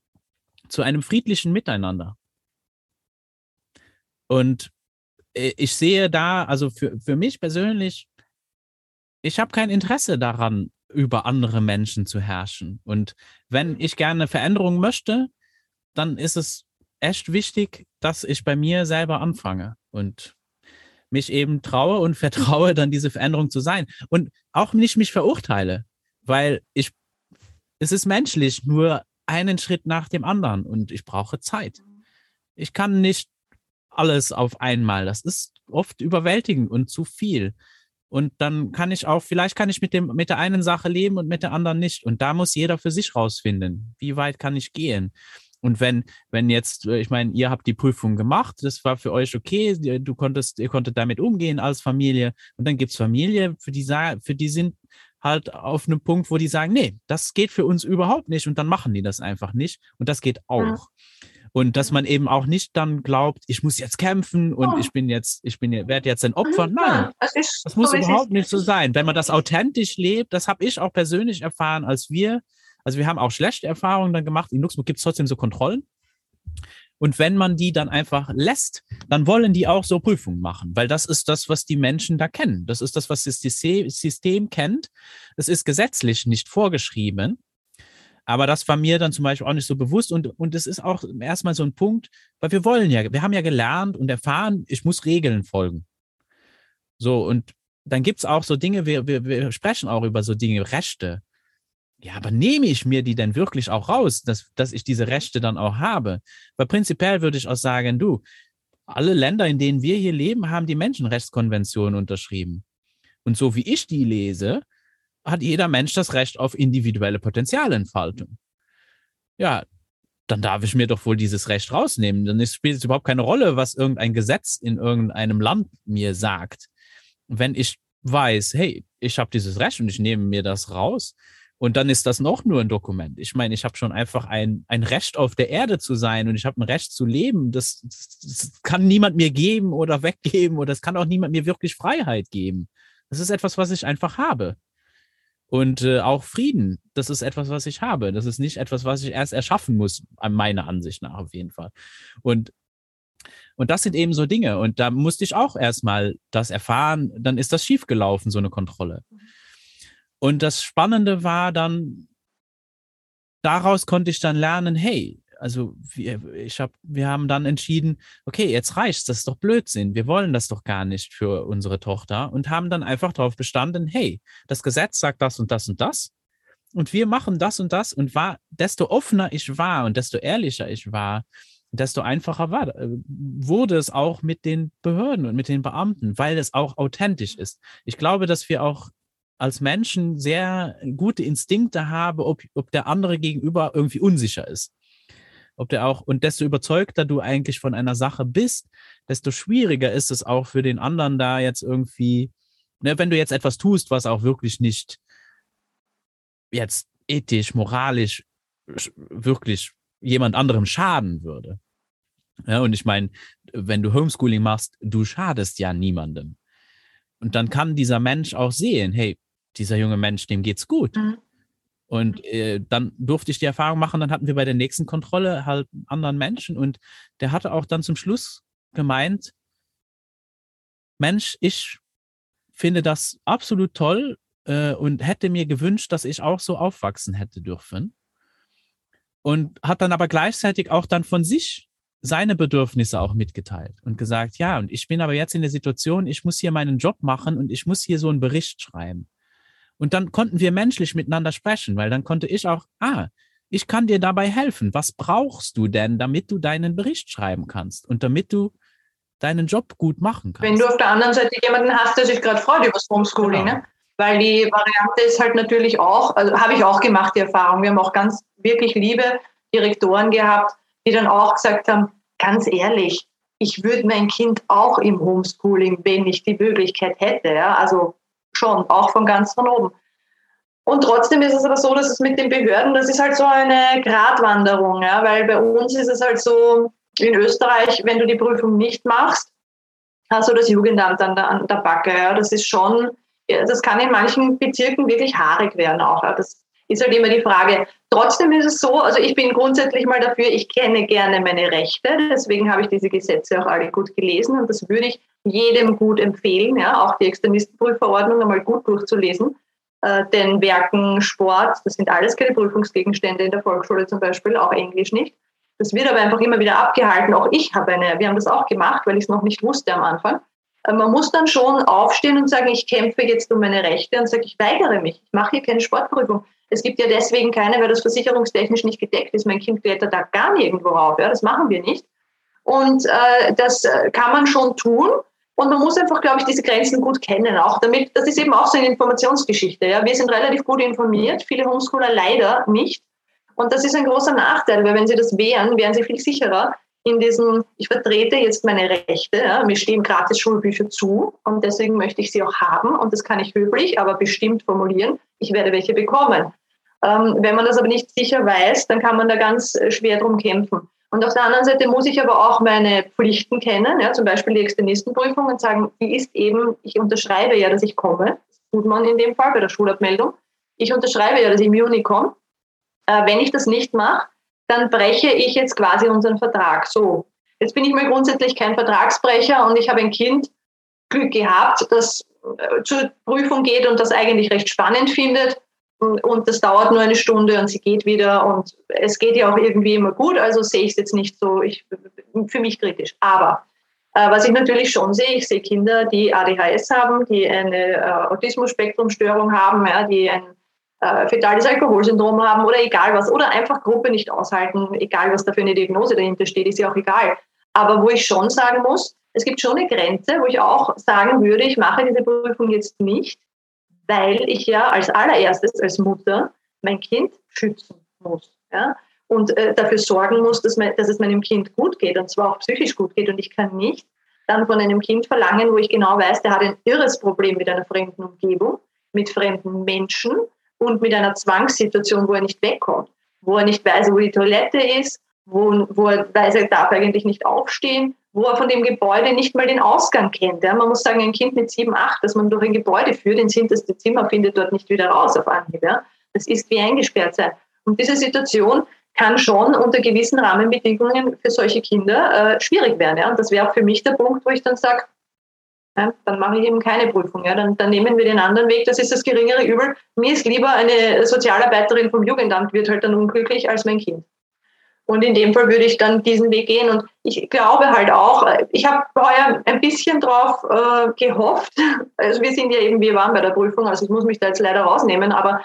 zu einem friedlichen Miteinander. Und äh, ich sehe da, also für, für mich persönlich, ich habe kein Interesse daran, über andere Menschen zu herrschen. Und wenn ich gerne Veränderung möchte, dann ist es echt wichtig, dass ich bei mir selber anfange und mich eben traue und *laughs* vertraue, dann diese Veränderung zu sein. Und auch nicht mich verurteile, weil ich, es ist menschlich, nur einen Schritt nach dem anderen und ich brauche Zeit. Ich kann nicht alles auf einmal. Das ist oft überwältigend und zu viel. Und dann kann ich auch, vielleicht kann ich mit dem, mit der einen Sache leben und mit der anderen nicht. Und da muss jeder für sich rausfinden. Wie weit kann ich gehen? Und wenn, wenn jetzt, ich meine, ihr habt die Prüfung gemacht, das war für euch okay, du konntest, ihr konntet damit umgehen als Familie. Und dann gibt es Familie, für die, für die sind halt auf einem Punkt, wo die sagen, nee, das geht für uns überhaupt nicht und dann machen die das einfach nicht und das geht auch. Ja. Und dass man eben auch nicht dann glaubt, ich muss jetzt kämpfen und ja. ich bin jetzt, ich bin werde jetzt ein Opfer. Nein, das, ist, das muss so überhaupt nicht so sein. Wenn man das authentisch lebt, das habe ich auch persönlich erfahren, als wir, also wir haben auch schlechte Erfahrungen dann gemacht. In Luxemburg gibt es trotzdem so Kontrollen. Und wenn man die dann einfach lässt, dann wollen die auch so Prüfungen machen, weil das ist das, was die Menschen da kennen. Das ist das, was das System kennt. Es ist gesetzlich nicht vorgeschrieben. Aber das war mir dann zum Beispiel auch nicht so bewusst. Und, und es ist auch erstmal so ein Punkt, weil wir wollen ja, wir haben ja gelernt und erfahren, ich muss Regeln folgen. So, und dann gibt es auch so Dinge, wir, wir, wir sprechen auch über so Dinge, Rechte. Ja, aber nehme ich mir die denn wirklich auch raus, dass, dass ich diese Rechte dann auch habe? Weil prinzipiell würde ich auch sagen, du, alle Länder, in denen wir hier leben, haben die Menschenrechtskonvention unterschrieben. Und so wie ich die lese, hat jeder Mensch das Recht auf individuelle Potenzialentfaltung. Ja, dann darf ich mir doch wohl dieses Recht rausnehmen. Dann spielt es überhaupt keine Rolle, was irgendein Gesetz in irgendeinem Land mir sagt. Wenn ich weiß, hey, ich habe dieses Recht und ich nehme mir das raus, und dann ist das noch nur ein Dokument. Ich meine, ich habe schon einfach ein, ein Recht auf der Erde zu sein und ich habe ein Recht zu leben. Das, das, kann niemand mir geben oder weggeben oder es kann auch niemand mir wirklich Freiheit geben. Das ist etwas, was ich einfach habe. Und äh, auch Frieden, das ist etwas, was ich habe. Das ist nicht etwas, was ich erst erschaffen muss, meiner Ansicht nach auf jeden Fall. Und und das sind eben so Dinge. Und da musste ich auch erstmal das erfahren. Dann ist das schiefgelaufen, so eine Kontrolle. Und das Spannende war dann, daraus konnte ich dann lernen, hey, also wir, ich hab, wir haben dann entschieden, okay, jetzt reicht's, das ist doch Blödsinn, wir wollen das doch gar nicht für unsere Tochter und haben dann einfach darauf bestanden, hey, das Gesetz sagt das und das und das und wir machen das und das und war, desto offener ich war und desto ehrlicher ich war, desto einfacher war, äh, wurde es auch mit den Behörden und mit den Beamten, weil es auch authentisch ist. Ich glaube, dass wir auch als Menschen sehr gute Instinkte habe, ob, ob der andere gegenüber irgendwie unsicher ist. Ob der auch, und desto überzeugter du eigentlich von einer Sache bist, desto schwieriger ist es auch für den anderen da jetzt irgendwie, ne, wenn du jetzt etwas tust, was auch wirklich nicht jetzt ethisch, moralisch wirklich jemand anderem schaden würde. Ja, und ich meine, wenn du Homeschooling machst, du schadest ja niemandem. Und dann kann dieser Mensch auch sehen, hey, dieser junge Mensch, dem geht's gut. Mhm. Und äh, dann durfte ich die Erfahrung machen, dann hatten wir bei der nächsten Kontrolle halt einen anderen Menschen und der hatte auch dann zum Schluss gemeint, Mensch, ich finde das absolut toll äh, und hätte mir gewünscht, dass ich auch so aufwachsen hätte dürfen. Und hat dann aber gleichzeitig auch dann von sich seine Bedürfnisse auch mitgeteilt und gesagt, ja, und ich bin aber jetzt in der Situation, ich muss hier meinen Job machen und ich muss hier so einen Bericht schreiben. Und dann konnten wir menschlich miteinander sprechen, weil dann konnte ich auch, ah, ich kann dir dabei helfen. Was brauchst du denn, damit du deinen Bericht schreiben kannst und damit du deinen Job gut machen kannst? Wenn du auf der anderen Seite jemanden hast, der sich gerade freut über das Homeschooling, genau. ne? weil die Variante ist halt natürlich auch, also habe ich auch gemacht, die Erfahrung. Wir haben auch ganz wirklich liebe Direktoren gehabt, die dann auch gesagt haben, ganz ehrlich, ich würde mein Kind auch im Homeschooling, wenn ich die Möglichkeit hätte, ja, also schon, auch von ganz von oben. Und trotzdem ist es aber so, dass es mit den Behörden, das ist halt so eine Gratwanderung, ja, weil bei uns ist es halt so, in Österreich, wenn du die Prüfung nicht machst, hast du das Jugendamt an der, an der Backe. Ja. Das ist schon, das kann in manchen Bezirken wirklich haarig werden auch. Ja. Das ist halt immer die Frage. Trotzdem ist es so, also ich bin grundsätzlich mal dafür, ich kenne gerne meine Rechte, deswegen habe ich diese Gesetze auch alle gut gelesen und das würde ich jedem gut empfehlen, ja, auch die Extremistenprüfverordnung einmal gut durchzulesen. Äh, denn Werken, Sport, das sind alles keine Prüfungsgegenstände in der Volksschule zum Beispiel, auch Englisch nicht. Das wird aber einfach immer wieder abgehalten. Auch ich habe eine, wir haben das auch gemacht, weil ich es noch nicht wusste am Anfang. Äh, man muss dann schon aufstehen und sagen, ich kämpfe jetzt um meine Rechte und sage, ich weigere mich, ich mache hier keine Sportprüfung. Es gibt ja deswegen keine, weil das versicherungstechnisch nicht gedeckt ist. Mein Kind klettert da gar nirgendwo rauf. Ja, das machen wir nicht. Und äh, das äh, kann man schon tun. Und man muss einfach, glaube ich, diese Grenzen gut kennen. Auch damit, das ist eben auch so eine Informationsgeschichte. Ja. Wir sind relativ gut informiert, viele Homeschooler leider nicht. Und das ist ein großer Nachteil, weil wenn sie das wären, wären sie viel sicherer in diesem, ich vertrete jetzt meine Rechte, ja, mir stehen gratis Schulbücher zu und deswegen möchte ich sie auch haben und das kann ich höflich, aber bestimmt formulieren, ich werde welche bekommen. Ähm, wenn man das aber nicht sicher weiß, dann kann man da ganz äh, schwer drum kämpfen. Und auf der anderen Seite muss ich aber auch meine Pflichten kennen, ja, zum Beispiel die Externistenprüfung und sagen, die ist eben, ich unterschreibe ja, dass ich komme. Das tut man in dem Fall bei der Schulabmeldung. Ich unterschreibe ja, dass ich im Juni komme. Äh, wenn ich das nicht mache, dann breche ich jetzt quasi unseren Vertrag. So, jetzt bin ich mal grundsätzlich kein Vertragsbrecher und ich habe ein Kind Glück gehabt, das äh, zur Prüfung geht und das eigentlich recht spannend findet. Und das dauert nur eine Stunde und sie geht wieder und es geht ja auch irgendwie immer gut, also sehe ich es jetzt nicht so ich, für mich kritisch. Aber äh, was ich natürlich schon sehe, ich sehe Kinder, die ADHS haben, die eine äh, Autismus-Spektrum-Störung haben, ja, die ein äh, fetales Alkoholsyndrom haben oder egal was, oder einfach Gruppe nicht aushalten, egal was da für eine Diagnose dahinter steht, ist ja auch egal. Aber wo ich schon sagen muss, es gibt schon eine Grenze, wo ich auch sagen würde, ich mache diese Prüfung jetzt nicht, weil ich ja als allererstes als Mutter mein Kind schützen muss. Ja? Und äh, dafür sorgen muss, dass, mein, dass es meinem Kind gut geht und zwar auch psychisch gut geht. Und ich kann nicht dann von einem Kind verlangen, wo ich genau weiß, der hat ein irres Problem mit einer fremden Umgebung, mit fremden Menschen und mit einer Zwangssituation, wo er nicht wegkommt, wo er nicht weiß, wo die Toilette ist, wo, wo er weiß, er darf eigentlich nicht aufstehen, wo er von dem Gebäude nicht mal den Ausgang kennt. Ja. Man muss sagen, ein Kind mit sieben, acht, das man durch ein Gebäude führt, ins hinterste Zimmer, findet dort nicht wieder raus auf Anhieb. Ja. Das ist wie eingesperrt sein. Und diese Situation kann schon unter gewissen Rahmenbedingungen für solche Kinder äh, schwierig werden. Ja. Und das wäre für mich der Punkt, wo ich dann sage, ja, dann mache ich eben keine Prüfung. Ja. Dann, dann, nehmen wir den anderen Weg. Das ist das geringere Übel. Mir ist lieber eine Sozialarbeiterin vom Jugendamt wird halt dann unglücklich als mein Kind. Und in dem Fall würde ich dann diesen Weg gehen. Und ich glaube halt auch, ich habe heuer ein bisschen drauf äh, gehofft. *laughs* Also wir sind ja eben, wir waren bei der Prüfung, also ich muss mich da jetzt leider rausnehmen, aber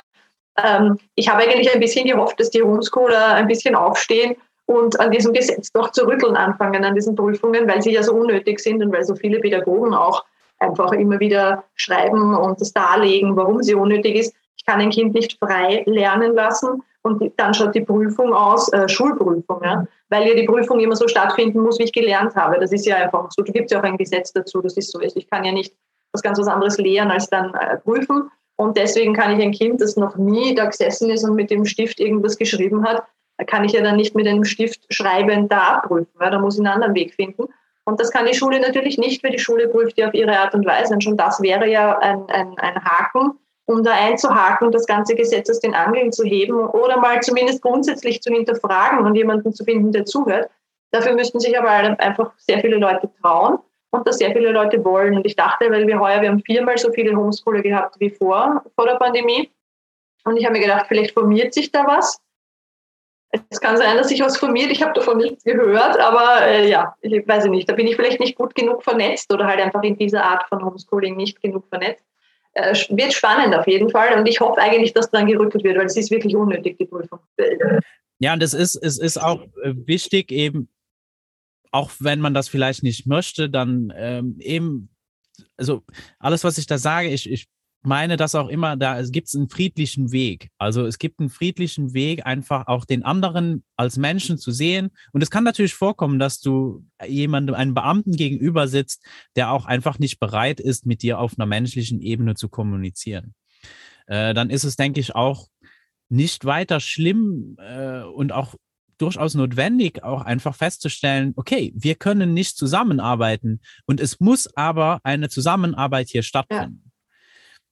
ähm, ich habe eigentlich ein bisschen gehofft, dass die Homeschooler ein bisschen aufstehen und an diesem Gesetz doch zu rütteln anfangen, an diesen Prüfungen, weil sie ja so unnötig sind und weil so viele Pädagogen auch einfach immer wieder schreiben und das darlegen, warum sie unnötig ist. Ich kann ein Kind nicht frei lernen lassen und dann schaut die Prüfung aus, äh, Schulprüfung, ja? weil ja die Prüfung immer so stattfinden muss, wie ich gelernt habe. Das ist ja einfach so. Da gibt es ja auch ein Gesetz dazu, das ist so. Ich kann ja nicht was ganz was anderes lehren als dann äh, prüfen. Und deswegen kann ich ein Kind, das noch nie da gesessen ist und mit dem Stift irgendwas geschrieben hat, kann ich ja dann nicht mit einem Stift schreiben, da abprüfen. Ja, da muss ich einen anderen Weg finden. Und das kann die Schule natürlich nicht, weil die Schule prüft ja auf ihre Art und Weise. Und schon das wäre ja ein, ein, ein Haken, um da einzuhaken, das ganze Gesetz aus den Angeln zu heben oder mal zumindest grundsätzlich zu hinterfragen und jemanden zu finden, der zuhört. Dafür müssten sich aber einfach sehr viele Leute trauen und das sehr viele Leute wollen. Und ich dachte, weil wir heuer, wir haben viermal so viele Homeschooler gehabt wie vor, vor der Pandemie. Und ich habe mir gedacht, vielleicht formiert sich da was. Es kann sein, dass sich was formiert. Ich habe davon nichts gehört, aber äh, ja, ich weiß nicht. Da bin ich vielleicht nicht gut genug vernetzt oder halt einfach in dieser Art von Homeschooling nicht genug vernetzt äh, wird spannend auf jeden Fall und ich hoffe eigentlich, dass dann gerückelt wird, weil es ist wirklich unnötig, die Prüfung. Ja, und es ist, es ist auch äh, wichtig, eben, auch wenn man das vielleicht nicht möchte, dann ähm, eben, also alles, was ich da sage, ich, ich meine das auch immer, da es gibt einen friedlichen Weg. Also es gibt einen friedlichen Weg, einfach auch den anderen als Menschen zu sehen. Und es kann natürlich vorkommen, dass du jemandem, einem Beamten gegenüber sitzt, der auch einfach nicht bereit ist, mit dir auf einer menschlichen Ebene zu kommunizieren. Äh, dann ist es, denke ich, auch nicht weiter schlimm äh, und auch durchaus notwendig, auch einfach festzustellen, okay, wir können nicht zusammenarbeiten und es muss aber eine Zusammenarbeit hier stattfinden. Ja.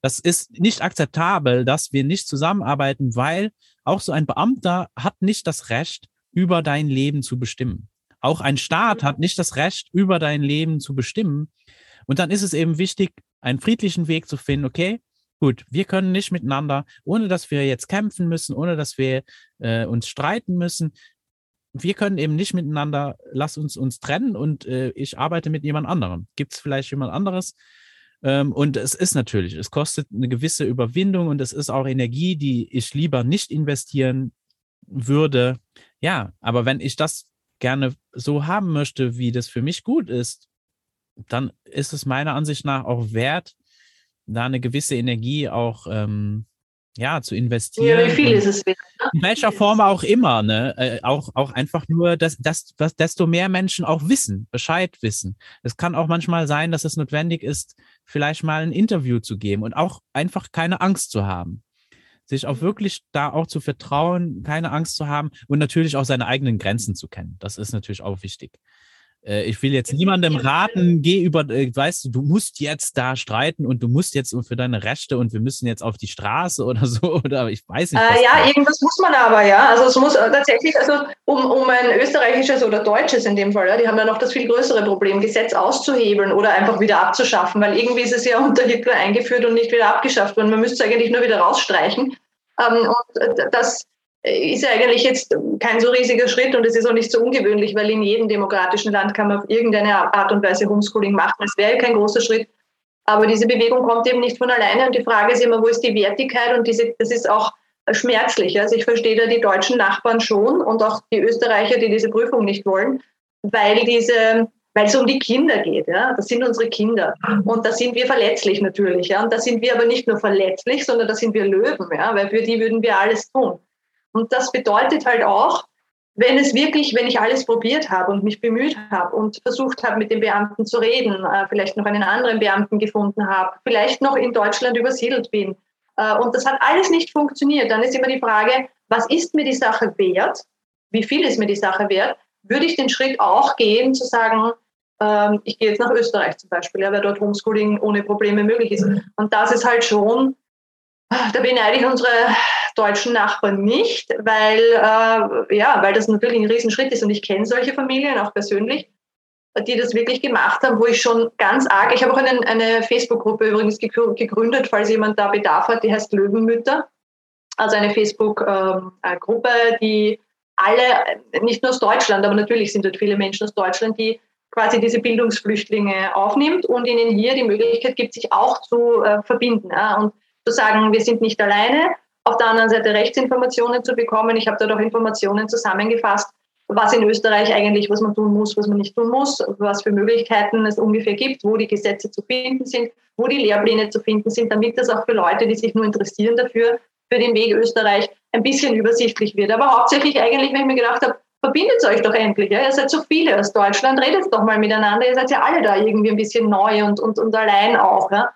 Das ist nicht akzeptabel, dass wir nicht zusammenarbeiten, weil auch so ein Beamter hat nicht das Recht, über dein Leben zu bestimmen. Auch ein Staat hat nicht das Recht, über dein Leben zu bestimmen. Und dann ist es eben wichtig, einen friedlichen Weg zu finden. Okay, gut, wir können nicht miteinander, ohne dass wir jetzt kämpfen müssen, ohne dass wir äh, uns streiten müssen. Wir können eben nicht miteinander, lass uns uns trennen und äh, ich arbeite mit jemand anderem. Gibt es vielleicht jemand anderes, und es ist natürlich, es kostet eine gewisse Überwindung und es ist auch Energie, die ich lieber nicht investieren würde. Ja, aber wenn ich das gerne so haben möchte, wie das für mich gut ist, dann ist es meiner Ansicht nach auch wert, da eine gewisse Energie auch ähm, ja, zu investieren. Ja, wie viel ist es wert? Ne? In welcher Form auch immer, ne? Äh, auch, auch einfach nur, dass, dass, dass desto mehr Menschen auch wissen, Bescheid wissen. Es kann auch manchmal sein, dass es notwendig ist, vielleicht mal ein Interview zu geben und auch einfach keine Angst zu haben. Sich auch wirklich da auch zu vertrauen, keine Angst zu haben und natürlich auch seine eigenen Grenzen zu kennen. Das ist natürlich auch wichtig. Äh, ich will jetzt niemandem raten, geh über, äh, weißt du, du musst jetzt da streiten und du musst jetzt für deine Rechte und wir müssen jetzt auf die Straße oder so *laughs* oder ich weiß nicht. Äh, ja, irgendwas muss man aber, ja. Also es muss äh, tatsächlich, also um, um ein österreichisches oder deutsches in dem Fall, ja, die haben ja noch das viel größere Problem, Gesetz auszuhebeln oder einfach wieder abzuschaffen, weil irgendwie ist es ja *laughs* unter Hitler eingeführt und nicht wieder abgeschafft worden. Man müsste es eigentlich nur wieder rausstreichen. Ähm, und das ist eigentlich jetzt kein so riesiger Schritt und es ist auch nicht so ungewöhnlich, weil in jedem demokratischen Land kann man auf irgendeine Art und Weise Homeschooling machen. Es wäre kein großer Schritt. Aber diese Bewegung kommt eben nicht von alleine und die Frage ist immer, wo ist die Wertigkeit? Und diese, das ist auch schmerzlich. Also ich verstehe da die deutschen Nachbarn schon und auch die Österreicher, die diese Prüfung nicht wollen, weil diese, weil es um die Kinder geht. Ja? Das sind unsere Kinder. Und da sind wir verletzlich natürlich. Ja? Und da sind wir aber nicht nur verletzlich, sondern da sind wir Löwen, ja? weil für die würden wir alles tun. Und das bedeutet halt auch, wenn es wirklich, wenn ich alles probiert habe und mich bemüht habe und versucht habe, mit den Beamten zu reden, äh, vielleicht noch einen anderen Beamten gefunden habe, vielleicht noch in Deutschland übersiedelt bin äh, und das hat alles nicht funktioniert, dann ist immer die Frage, was ist mir die Sache wert? Wie viel ist mir die Sache wert? Würde ich den Schritt auch gehen, zu sagen, ähm, ich gehe jetzt nach Österreich zum Beispiel, weil dort Homeschooling ohne Probleme möglich ist. Und das ist halt schon, da beneide ich unsere deutschen Nachbarn nicht, weil, äh, ja, weil das natürlich ein Riesenschritt ist und ich kenne solche Familien auch persönlich, die das wirklich gemacht haben, wo ich schon ganz arg, ich habe auch einen, eine Facebook-Gruppe übrigens gegründet, falls jemand da Bedarf hat, die heißt Löwenmütter, also eine Facebook-Gruppe, ähm, die alle, nicht nur aus Deutschland, aber natürlich sind dort viele Menschen aus Deutschland, die quasi diese Bildungsflüchtlinge aufnimmt und ihnen hier die Möglichkeit gibt, sich auch zu äh, verbinden ja, und zu sagen, wir sind nicht alleine, auf der anderen Seite Rechtsinformationen zu bekommen. Ich habe dort auch Informationen zusammengefasst, was in Österreich eigentlich, was man tun muss, was man nicht tun muss, was für Möglichkeiten es ungefähr gibt, wo die Gesetze zu finden sind, wo die Lehrpläne zu finden sind, damit das auch für Leute, die sich nur interessieren dafür, für den Weg Österreich ein bisschen übersichtlich wird. Aber hauptsächlich eigentlich, wenn ich mir gedacht habe, verbindet euch doch endlich. Ja? Ihr seid so viele aus Deutschland, redet doch mal miteinander. Ihr seid ja alle da irgendwie ein bisschen neu und, und, und allein auch. Ja?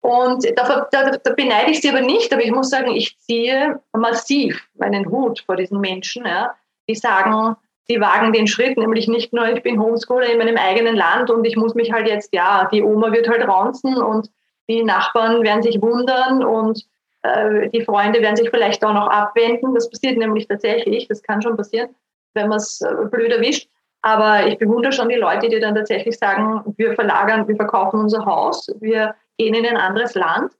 Und da, da, da, beneide ich sie aber nicht, aber ich muss sagen, ich ziehe massiv meinen Hut vor diesen Menschen, ja, die sagen, die wagen den Schritt, nämlich nicht nur, ich bin Homeschooler in meinem eigenen Land und ich muss mich halt jetzt, ja, die Oma wird halt raunzen und die Nachbarn werden sich wundern und äh, die Freunde werden sich vielleicht auch noch abwenden. Das passiert nämlich tatsächlich, das kann schon passieren, wenn man es äh, blöd erwischt. Aber ich bewundere schon die Leute, die dann tatsächlich sagen, wir verlagern, wir verkaufen unser Haus, wir gehen in ein anderes Land,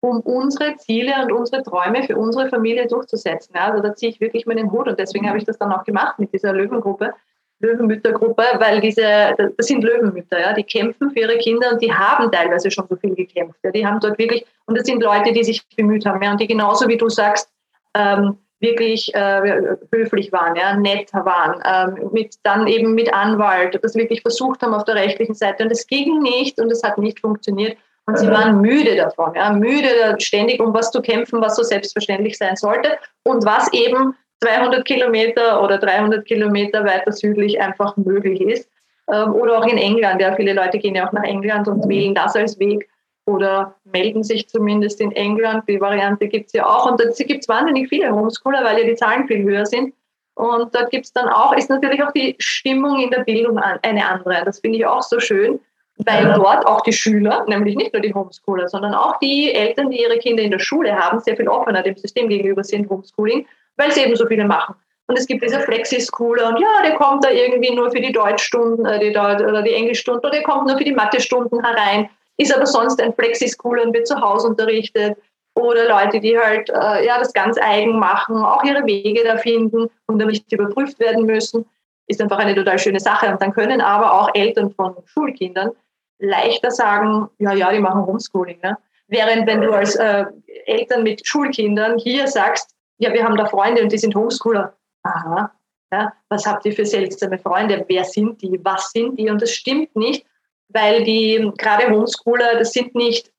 um unsere Ziele und unsere Träume für unsere Familie durchzusetzen. Ja, also da ziehe ich wirklich meinen Hut und deswegen habe ich das dann auch gemacht mit dieser Löwengruppe, Löwenmüttergruppe, weil diese, das sind Löwenmütter, ja, die kämpfen für ihre Kinder und die haben teilweise schon so viel gekämpft. Ja, die haben dort wirklich, und das sind Leute, die sich bemüht haben, ja, und die genauso wie du sagst, ähm, wirklich äh, höflich waren, ja, nett waren, ähm, mit, dann eben mit Anwalt, das wirklich versucht haben auf der rechtlichen Seite. Und es ging nicht und es hat nicht funktioniert. Und sie waren müde davon, ja, müde ständig um was zu kämpfen, was so selbstverständlich sein sollte und was eben 200 Kilometer oder 300 Kilometer weiter südlich einfach möglich ist. Ähm, oder auch in England, ja, viele Leute gehen ja auch nach England und wählen das als Weg oder melden sich zumindest in England. Die Variante gibt es ja auch. Und da gibt es wahnsinnig viele Homeschooler, weil ja die Zahlen viel höher sind. Und da gibt es dann auch, ist natürlich auch die Stimmung in der Bildung eine andere. Das finde ich auch so schön, weil dort auch die Schüler, nämlich nicht nur die Homeschooler, sondern auch die Eltern, die ihre Kinder in der Schule haben, sehr viel offener dem System gegenüber sind, Homeschooling, weil sie eben so viele machen. Und es gibt diese Flexi-Schooler und ja, der kommt da irgendwie nur für die Deutschstunden äh, die Deut oder die Englischstunden oder der kommt nur für die Mathestunden herein, ist aber sonst ein Flexi-Schooler und wird zu Hause unterrichtet. Oder Leute, die halt äh, ja, das ganz eigen machen, auch ihre Wege da finden und dann nicht überprüft werden müssen, ist einfach eine total schöne Sache. Und dann können aber auch Eltern von Schulkindern leichter sagen, ja, ja, die machen Homeschooling. Ne? Während wenn du als äh, Eltern mit Schulkindern hier sagst, ja, wir haben da Freunde und die sind Homeschooler. Aha, ja, was habt ihr für seltsame Freunde? Wer sind die? Was sind die? Und das stimmt nicht, weil die gerade Homeschooler, das sind nicht,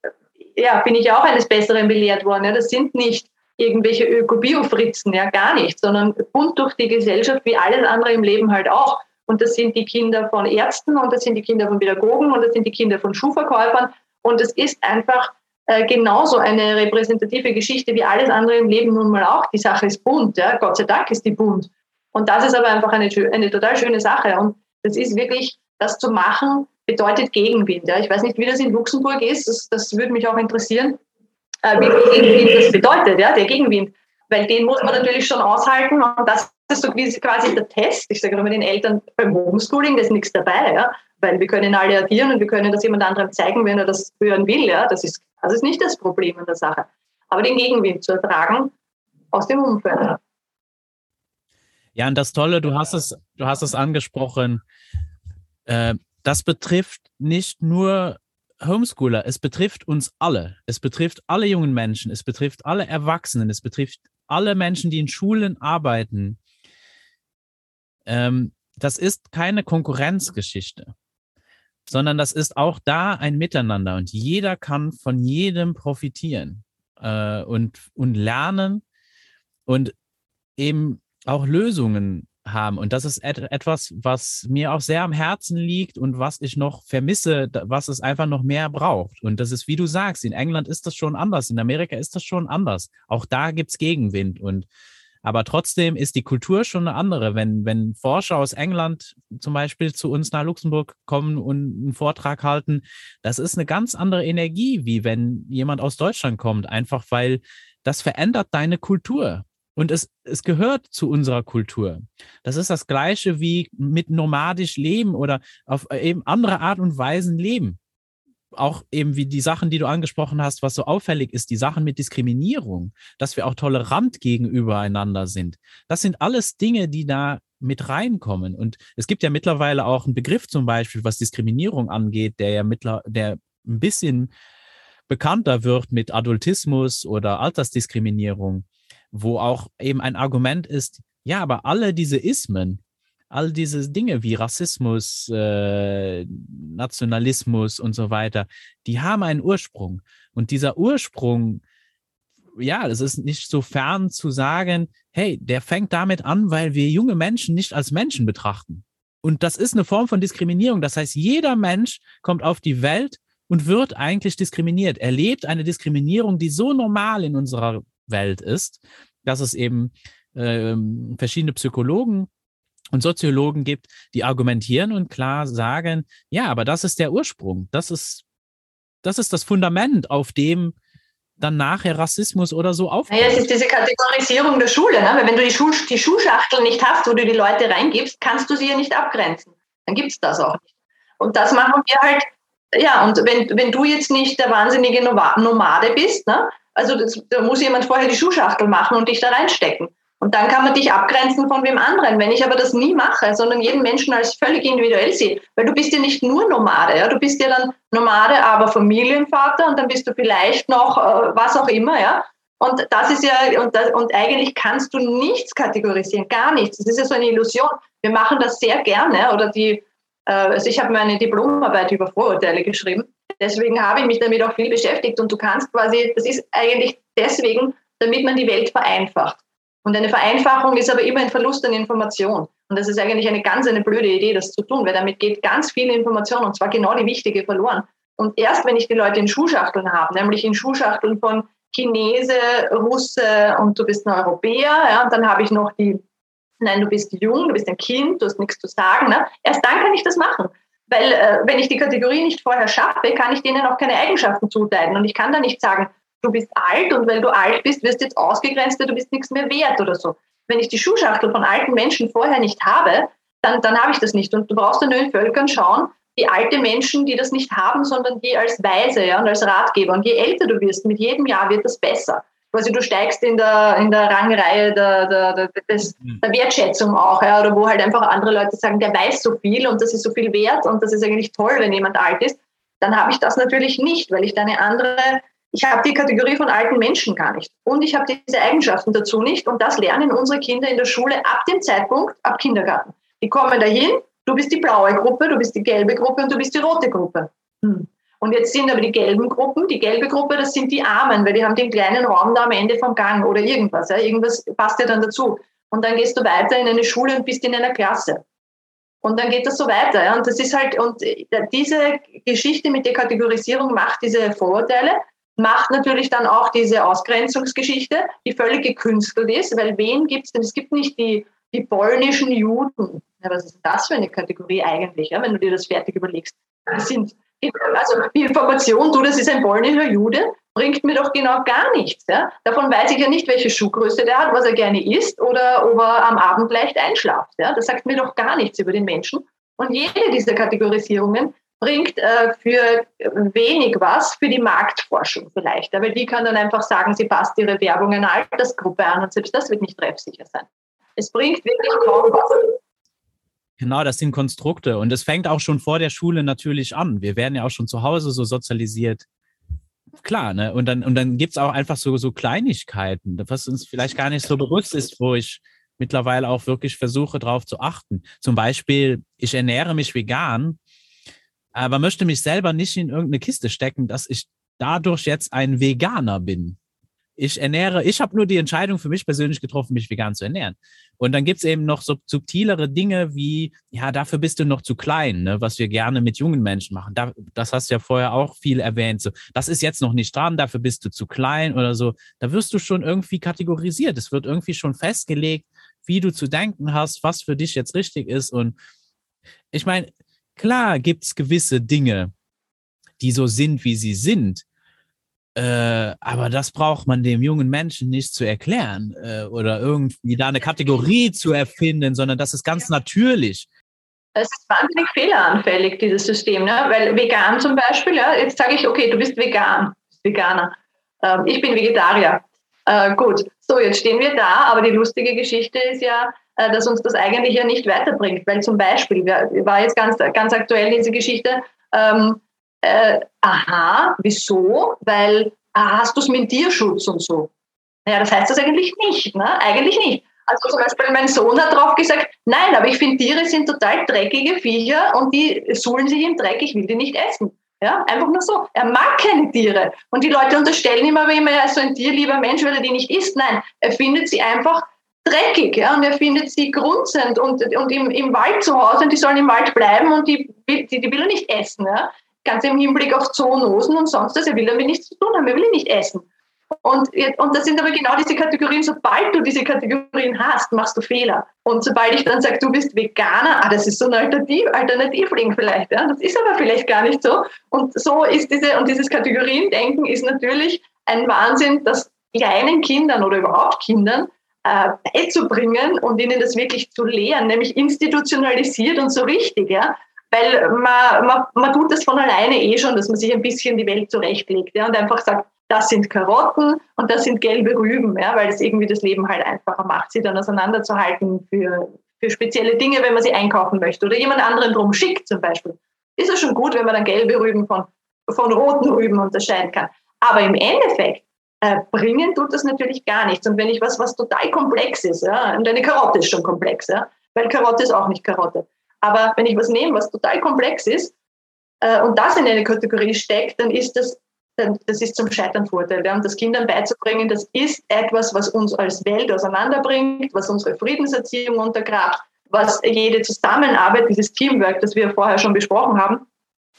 ja, bin ich auch eines Besseren belehrt worden, ja, das sind nicht irgendwelche Öko-Bio-Fritzen, ja, gar nicht, sondern bunt durch die Gesellschaft, wie alles andere im Leben halt auch. Und das sind die Kinder von Ärzten und das sind die Kinder von Pädagogen und das sind die Kinder von Schuhverkäufern. Und es ist einfach äh, genauso eine repräsentative Geschichte wie alles andere im Leben nun mal auch. Die Sache ist bunt, ja? Gott sei Dank ist die bunt. Und das ist aber einfach eine, eine total schöne Sache. Und das ist wirklich, das zu machen, bedeutet Gegenwind. Ja? Ich weiß nicht, wie das in Luxemburg ist, das, das würde mich auch interessieren, äh, wie Gegenwind das bedeutet, ja? der Gegenwind. Weil den muss man natürlich schon aushalten und das ist so quasi der Test. Ich sage immer den Eltern beim Homeschooling, da ist nichts dabei, ja? weil wir können alle addieren und wir können das jemand anderem zeigen, wenn er das hören will. Ja? Das, ist, das ist nicht das Problem an der Sache. Aber den Gegenwind zu ertragen aus dem Umfeld. Ja, und das Tolle, du hast es, du hast es angesprochen, äh, das betrifft nicht nur Homeschooler, es betrifft uns alle. Es betrifft alle jungen Menschen, es betrifft alle Erwachsenen, es betrifft alle Menschen, die in Schulen arbeiten. Ähm, das ist keine Konkurrenzgeschichte, sondern das ist auch da ein Miteinander und jeder kann von jedem profitieren äh, und, und lernen und eben auch Lösungen haben. Und das ist et etwas, was mir auch sehr am Herzen liegt und was ich noch vermisse, was es einfach noch mehr braucht. Und das ist, wie du sagst, in England ist das schon anders, in Amerika ist das schon anders. Auch da gibt es Gegenwind. Und aber trotzdem ist die Kultur schon eine andere. Wenn, wenn Forscher aus England zum Beispiel zu uns nach Luxemburg kommen und einen Vortrag halten, das ist eine ganz andere Energie, wie wenn jemand aus Deutschland kommt, einfach weil das verändert deine Kultur. Und es, es gehört zu unserer Kultur. Das ist das Gleiche wie mit nomadisch leben oder auf eben andere Art und Weisen leben. Auch eben wie die Sachen, die du angesprochen hast, was so auffällig ist, die Sachen mit Diskriminierung, dass wir auch tolerant gegenüber einander sind. Das sind alles Dinge, die da mit reinkommen. Und es gibt ja mittlerweile auch einen Begriff zum Beispiel, was Diskriminierung angeht, der ja mittler, der ein bisschen bekannter wird mit Adultismus oder Altersdiskriminierung wo auch eben ein Argument ist, ja, aber alle diese Ismen, all diese Dinge wie Rassismus, äh, Nationalismus und so weiter, die haben einen Ursprung. Und dieser Ursprung, ja, es ist nicht so fern zu sagen, hey, der fängt damit an, weil wir junge Menschen nicht als Menschen betrachten. Und das ist eine Form von Diskriminierung. Das heißt, jeder Mensch kommt auf die Welt und wird eigentlich diskriminiert. Erlebt eine Diskriminierung, die so normal in unserer Welt ist, dass es eben äh, verschiedene Psychologen und Soziologen gibt, die argumentieren und klar sagen, ja, aber das ist der Ursprung, das ist, das ist das Fundament, auf dem dann nachher Rassismus oder so aufbaut. Naja, es ist diese Kategorisierung der Schule. Ne? Weil wenn du die, Schuh, die Schuhschachtel nicht hast, wo du die Leute reingibst, kannst du sie ja nicht abgrenzen. Dann gibt es das auch nicht. Und das machen wir halt, ja, und wenn, wenn du jetzt nicht der wahnsinnige Nomade bist, ne? also das, da muss jemand vorher die Schuhschachtel machen und dich da reinstecken. Und dann kann man dich abgrenzen von wem anderen. Wenn ich aber das nie mache, sondern jeden Menschen als völlig individuell sehe, weil du bist ja nicht nur Nomade, ja, du bist ja dann Nomade, aber Familienvater und dann bist du vielleicht noch äh, was auch immer, ja. Und das ist ja, und, das, und eigentlich kannst du nichts kategorisieren, gar nichts. Das ist ja so eine Illusion. Wir machen das sehr gerne, oder die, äh, also ich habe meine Diplomarbeit über Vorurteile geschrieben. Deswegen habe ich mich damit auch viel beschäftigt und du kannst quasi, das ist eigentlich deswegen, damit man die Welt vereinfacht. Und eine Vereinfachung ist aber immer ein Verlust an Information. Und das ist eigentlich eine ganz eine blöde Idee, das zu tun, weil damit geht ganz viel Information und zwar genau die wichtige verloren. Und erst wenn ich die Leute in Schuhschachteln habe, nämlich in Schuhschachteln von Chinese, Russe und du bist ein Europäer, ja, und dann habe ich noch die, nein, du bist jung, du bist ein Kind, du hast nichts zu sagen, ne? erst dann kann ich das machen. Weil äh, wenn ich die Kategorie nicht vorher schaffe, kann ich denen auch keine Eigenschaften zuteilen. Und ich kann da nicht sagen, du bist alt und weil du alt bist, wirst du jetzt ausgegrenzt, du bist nichts mehr wert oder so. Wenn ich die Schuhschachtel von alten Menschen vorher nicht habe, dann, dann habe ich das nicht. Und du brauchst dann nur in Völkern schauen, die alte Menschen, die das nicht haben, sondern die als Weise ja, und als Ratgeber. Und je älter du wirst, mit jedem Jahr wird das besser. Quasi du steigst in der, in der Rangreihe der, der, der, des, mhm. der Wertschätzung auch, ja, oder wo halt einfach andere Leute sagen, der weiß so viel und das ist so viel wert und das ist eigentlich toll, wenn jemand alt ist. Dann habe ich das natürlich nicht, weil ich da eine andere ich habe die Kategorie von alten Menschen gar nicht. Und ich habe diese Eigenschaften dazu nicht. Und das lernen unsere Kinder in der Schule ab dem Zeitpunkt, ab Kindergarten. Die kommen dahin, du bist die blaue Gruppe, du bist die gelbe Gruppe und du bist die rote Gruppe. Hm. Und jetzt sind aber die gelben Gruppen, die gelbe Gruppe, das sind die Armen, weil die haben den kleinen Raum da am Ende vom Gang oder irgendwas. Ja. Irgendwas passt ja dann dazu. Und dann gehst du weiter in eine Schule und bist in einer Klasse. Und dann geht das so weiter. Ja. Und das ist halt, und diese Geschichte mit der Kategorisierung macht diese Vorurteile macht natürlich dann auch diese Ausgrenzungsgeschichte, die völlig gekünstelt ist, weil wen gibt es denn? Es gibt nicht die, die polnischen Juden. Ja, was ist das für eine Kategorie eigentlich, ja, wenn du dir das fertig überlegst? Die sind, also die Information, du, das ist ein polnischer Jude, bringt mir doch genau gar nichts. Ja? Davon weiß ich ja nicht, welche Schuhgröße der hat, was er gerne isst oder ob er am Abend leicht einschlaft. Ja? Das sagt mir doch gar nichts über den Menschen. Und jede dieser Kategorisierungen bringt äh, für wenig was für die Marktforschung vielleicht. Aber die kann dann einfach sagen, sie passt ihre Werbung einer Altersgruppe an und selbst das wird nicht treffsicher sein. Es bringt wirklich kaum was. Genau, das sind Konstrukte und es fängt auch schon vor der Schule natürlich an. Wir werden ja auch schon zu Hause so sozialisiert. Klar, ne? Und dann, und dann gibt es auch einfach so, so Kleinigkeiten, was uns vielleicht gar nicht so bewusst ist, wo ich mittlerweile auch wirklich versuche, darauf zu achten. Zum Beispiel, ich ernähre mich vegan aber möchte mich selber nicht in irgendeine Kiste stecken, dass ich dadurch jetzt ein Veganer bin. Ich ernähre, ich habe nur die Entscheidung für mich persönlich getroffen, mich vegan zu ernähren. Und dann gibt's eben noch so subtilere Dinge wie, ja, dafür bist du noch zu klein, ne, was wir gerne mit jungen Menschen machen. Da, das hast du ja vorher auch viel erwähnt. So, das ist jetzt noch nicht dran, dafür bist du zu klein oder so. Da wirst du schon irgendwie kategorisiert. Es wird irgendwie schon festgelegt, wie du zu denken hast, was für dich jetzt richtig ist. Und ich meine, Klar gibt es gewisse Dinge, die so sind, wie sie sind. Äh, aber das braucht man dem jungen Menschen nicht zu erklären äh, oder irgendwie da eine Kategorie zu erfinden, sondern das ist ganz natürlich. Es ist wahnsinnig fehleranfällig, dieses System. Ne? Weil vegan zum Beispiel, ja, jetzt sage ich, okay, du bist vegan, Veganer. Ähm, ich bin Vegetarier. Äh, gut, so, jetzt stehen wir da, aber die lustige Geschichte ist ja, äh, dass uns das eigentlich ja nicht weiterbringt. Weil zum Beispiel, war jetzt ganz, ganz aktuell diese Geschichte, ähm, äh, aha, wieso? Weil ah, hast du es mit Tierschutz und so? Naja, das heißt das eigentlich nicht, ne? Eigentlich nicht. Also zum Beispiel mein Sohn hat drauf gesagt, nein, aber ich finde Tiere sind total dreckige Viecher und die suhlen sich im Dreck, ich will die nicht essen. Ja, einfach nur so. Er mag keine Tiere. Und die Leute unterstellen immer, wenn er so ein tierlieber Mensch, weil er die nicht isst. Nein, er findet sie einfach dreckig ja, und er findet sie grunzend und, und im, im Wald zu Hause und die sollen im Wald bleiben und die, die, die will er nicht essen. Ja. ganz im Hinblick auf Zoonosen und sonst was, er will damit nichts zu tun haben, er will nicht essen. Und, und das sind aber genau diese Kategorien, sobald du diese Kategorien hast, machst du Fehler. Und sobald ich dann sage, du bist Veganer, ah, das ist so ein Alternativ, Alternativling vielleicht, ja, das ist aber vielleicht gar nicht so. Und so ist diese, und dieses Kategoriendenken ist natürlich ein Wahnsinn, das kleinen Kindern oder überhaupt Kindern äh, beizubringen und ihnen das wirklich zu lehren, nämlich institutionalisiert und so richtig, ja. Weil man, man, man tut das von alleine eh schon, dass man sich ein bisschen die Welt zurechtlegt ja, und einfach sagt, das sind Karotten und das sind gelbe Rüben, ja, weil es irgendwie das Leben halt einfacher macht, sie dann auseinanderzuhalten für, für spezielle Dinge, wenn man sie einkaufen möchte oder jemand anderen drum schickt zum Beispiel. Ist es schon gut, wenn man dann gelbe Rüben von, von roten Rüben unterscheiden kann. Aber im Endeffekt äh, bringen tut das natürlich gar nichts. Und wenn ich was, was total komplex ist, ja, und eine Karotte ist schon komplex, ja, weil Karotte ist auch nicht Karotte. Aber wenn ich was nehme, was total komplex ist, äh, und das in eine Kategorie steckt, dann ist das das ist zum Scheitern Vorteil. Ja. Und das Kindern beizubringen, das ist etwas, was uns als Welt auseinanderbringt, was unsere Friedenserziehung untergrabt, was jede Zusammenarbeit, dieses Teamwork, das wir vorher schon besprochen haben,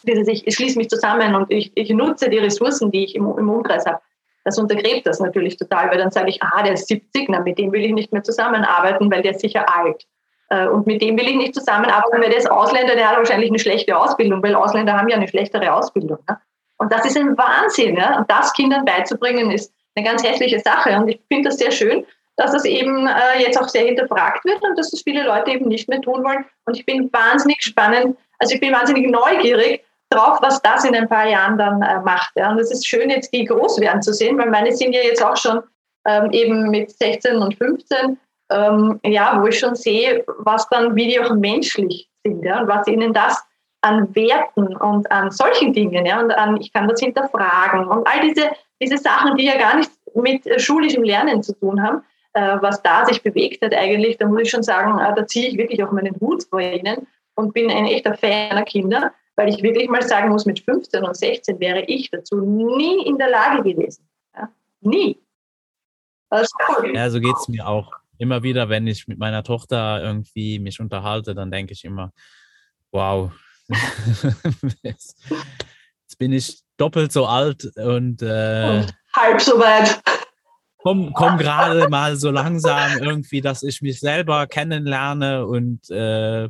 dieses ich, ich schließe mich zusammen und ich, ich nutze die Ressourcen, die ich im, im Umkreis habe. Das untergräbt das natürlich total, weil dann sage ich, ah, der ist 70, na, mit dem will ich nicht mehr zusammenarbeiten, weil der ist sicher alt. Äh, und mit dem will ich nicht zusammenarbeiten, weil der ist Ausländer, der hat wahrscheinlich eine schlechte Ausbildung, weil Ausländer haben ja eine schlechtere Ausbildung. Ne? Und das ist ein Wahnsinn. Ja? Und das Kindern beizubringen, ist eine ganz hässliche Sache. Und ich finde das sehr schön, dass das eben äh, jetzt auch sehr hinterfragt wird und dass das viele Leute eben nicht mehr tun wollen. Und ich bin wahnsinnig spannend, also ich bin wahnsinnig neugierig drauf, was das in ein paar Jahren dann äh, macht. Ja? Und es ist schön, jetzt die groß werden zu sehen, weil meine sind ja jetzt auch schon ähm, eben mit 16 und 15, ähm, ja, wo ich schon sehe, was dann, wie die auch menschlich sind ja? und was ihnen das an Werten und an solchen Dingen, ja, und an, ich kann das hinterfragen und all diese, diese Sachen, die ja gar nichts mit äh, schulischem Lernen zu tun haben, äh, was da sich bewegt hat eigentlich, da muss ich schon sagen, äh, da ziehe ich wirklich auch meinen Hut vor ihnen und bin ein echter Fan der Kinder, weil ich wirklich mal sagen muss, mit 15 und 16 wäre ich dazu nie in der Lage gewesen. Ja? Nie. Cool. Ja, so geht es mir auch. Immer wieder, wenn ich mit meiner Tochter irgendwie mich unterhalte, dann denke ich immer, wow, *laughs* Jetzt bin ich doppelt so alt und, äh, und halb so weit. Komm, komm gerade mal so langsam irgendwie, dass ich mich selber kennenlerne und äh,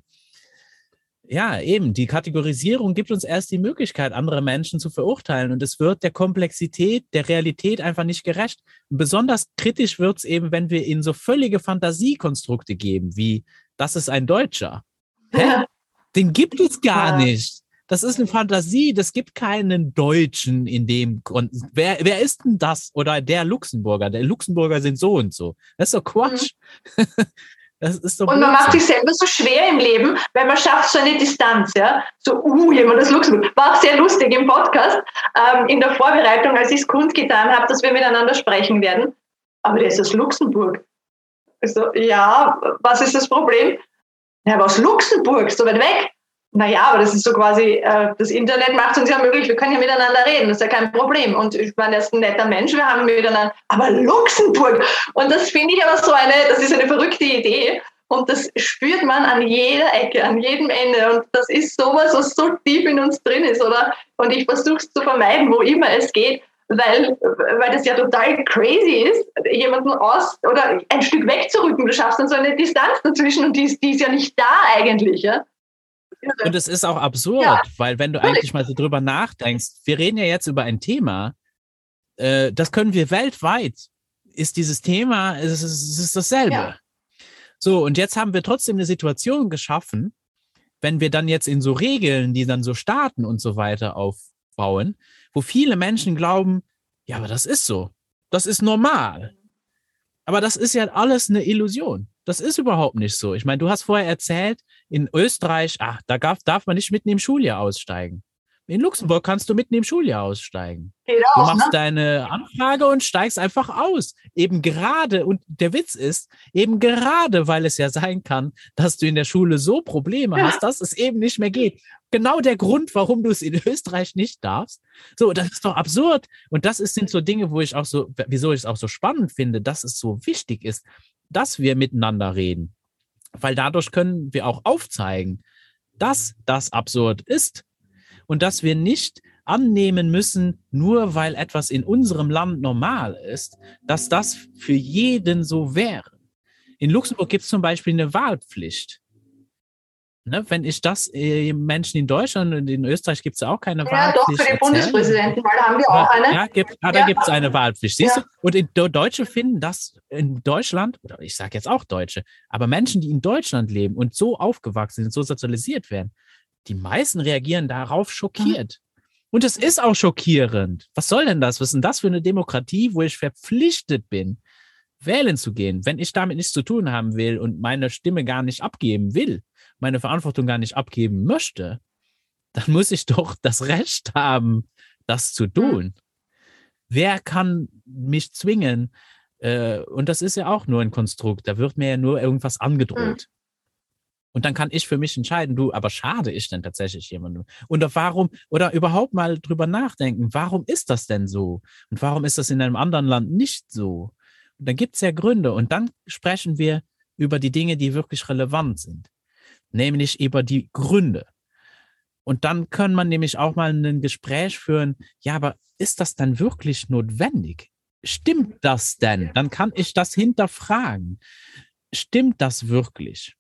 ja, eben, die Kategorisierung gibt uns erst die Möglichkeit, andere Menschen zu verurteilen und es wird der Komplexität, der Realität einfach nicht gerecht. Und besonders kritisch wird es eben, wenn wir ihnen so völlige Fantasiekonstrukte geben, wie das ist ein Deutscher. Hä? Den gibt es gar nicht. Das ist eine Fantasie, das gibt keinen Deutschen in dem Grund. Wer, wer ist denn das? Oder der Luxemburger? Der Luxemburger sind so und so. Das ist doch Quatsch. Mhm. *laughs* Und man macht sich selber so schwer im Leben, weil man schafft so eine Distanz, ja. So, uh, jemand aus Luxemburg. War auch sehr lustig im Podcast, ähm, in der Vorbereitung, als ich es kundgetan habe, dass wir miteinander sprechen werden. Aber der ist aus Luxemburg. Also, ja, was ist das Problem? Ja, aber aus Luxemburg, so weit weg. Naja, aber das ist so quasi, äh, das Internet macht uns ja möglich, wir können ja miteinander reden, das ist ja kein Problem. Und ich meine, er ist ein netter Mensch, wir haben miteinander, aber Luxemburg! Und das finde ich aber so eine, das ist eine verrückte Idee. Und das spürt man an jeder Ecke, an jedem Ende. Und das ist sowas, was so tief in uns drin ist, oder? Und ich versuche es zu vermeiden, wo immer es geht weil, weil das ja total crazy ist, jemanden aus oder ein Stück wegzurücken. Du schaffst dann so eine Distanz dazwischen und die ist, die ist ja nicht da eigentlich. Ja? Und es ist auch absurd, ja, weil wenn du eigentlich mal so drüber nachdenkst, wir reden ja jetzt über ein Thema, äh, das können wir weltweit, ist dieses Thema, es ist, es ist dasselbe. Ja. So, und jetzt haben wir trotzdem eine Situation geschaffen, wenn wir dann jetzt in so Regeln, die dann so Staaten und so weiter aufbauen, wo viele Menschen glauben, ja, aber das ist so. Das ist normal. Aber das ist ja alles eine Illusion. Das ist überhaupt nicht so. Ich meine, du hast vorher erzählt, in Österreich, ach, da darf, darf man nicht mitten im Schuljahr aussteigen. In Luxemburg kannst du mitten im Schuljahr aussteigen. Geht auch, du machst ne? deine Anfrage und steigst einfach aus. Eben gerade, und der Witz ist, eben gerade, weil es ja sein kann, dass du in der Schule so Probleme ja. hast, dass es eben nicht mehr geht. Genau der Grund, warum du es in *laughs* Österreich nicht darfst. So, das ist doch absurd. Und das ist, sind so Dinge, wo ich auch so, wieso ich es auch so spannend finde, dass es so wichtig ist, dass wir miteinander reden. Weil dadurch können wir auch aufzeigen, dass das absurd ist und dass wir nicht annehmen müssen, nur weil etwas in unserem Land normal ist, dass das für jeden so wäre. In Luxemburg gibt es zum Beispiel eine Wahlpflicht. Ne, wenn ich das äh, Menschen in Deutschland und in Österreich gibt es auch keine ja, Wahlpflicht. Ja, doch, für den Bundespräsidenten, weil da haben wir auch eine. Ja, gibt, ah, da ja. gibt es eine Wahlpflicht. Siehst ja. du? Und in, Deutsche finden das in Deutschland, oder ich sage jetzt auch Deutsche, aber Menschen, die in Deutschland leben und so aufgewachsen sind, so sozialisiert werden, die meisten reagieren darauf schockiert. Mhm. Und es ist auch schockierend. Was soll denn das? Was ist denn das für eine Demokratie, wo ich verpflichtet bin, wählen zu gehen, wenn ich damit nichts zu tun haben will und meine Stimme gar nicht abgeben will, meine Verantwortung gar nicht abgeben möchte, dann muss ich doch das Recht haben, das zu tun. Wer kann mich zwingen? Äh, und das ist ja auch nur ein Konstrukt. Da wird mir ja nur irgendwas angedroht. Mhm. Und dann kann ich für mich entscheiden, du, aber schade ich denn tatsächlich jemandem? Und warum, oder überhaupt mal drüber nachdenken, warum ist das denn so? Und warum ist das in einem anderen Land nicht so? Und dann gibt es ja Gründe. Und dann sprechen wir über die Dinge, die wirklich relevant sind. Nämlich über die Gründe. Und dann kann man nämlich auch mal ein Gespräch führen, ja, aber ist das dann wirklich notwendig? Stimmt das denn? Dann kann ich das hinterfragen. Stimmt das wirklich?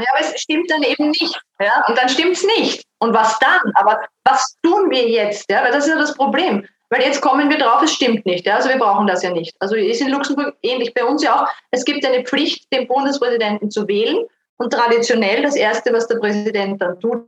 Ja, aber es stimmt dann eben nicht. Ja? Und dann stimmt es nicht. Und was dann? Aber was tun wir jetzt? Ja? Weil das ist ja das Problem. Weil jetzt kommen wir drauf, es stimmt nicht. Ja? Also wir brauchen das ja nicht. Also ist in Luxemburg ähnlich bei uns ja auch. Es gibt eine Pflicht, den Bundespräsidenten zu wählen. Und traditionell das Erste, was der Präsident dann tut,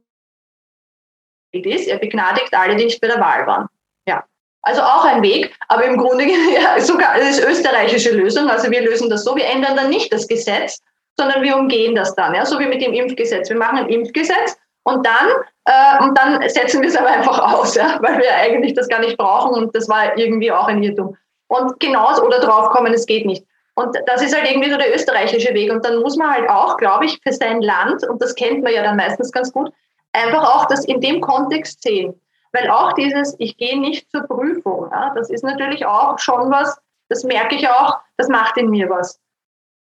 ist, er begnadigt alle, die nicht bei der Wahl waren. Ja. Also auch ein Weg, aber im Grunde *laughs* ja, sogar das ist österreichische Lösung. Also wir lösen das so, wir ändern dann nicht das Gesetz, sondern wir umgehen das dann, ja, so wie mit dem Impfgesetz. Wir machen ein Impfgesetz und dann, äh, und dann setzen wir es aber einfach aus, ja, weil wir eigentlich das gar nicht brauchen und das war irgendwie auch ein Irrtum. Und genauso oder draufkommen, es geht nicht. Und das ist halt irgendwie so der österreichische Weg. Und dann muss man halt auch, glaube ich, für sein Land, und das kennt man ja dann meistens ganz gut, einfach auch das in dem Kontext sehen. Weil auch dieses, ich gehe nicht zur Prüfung, ja, das ist natürlich auch schon was, das merke ich auch, das macht in mir was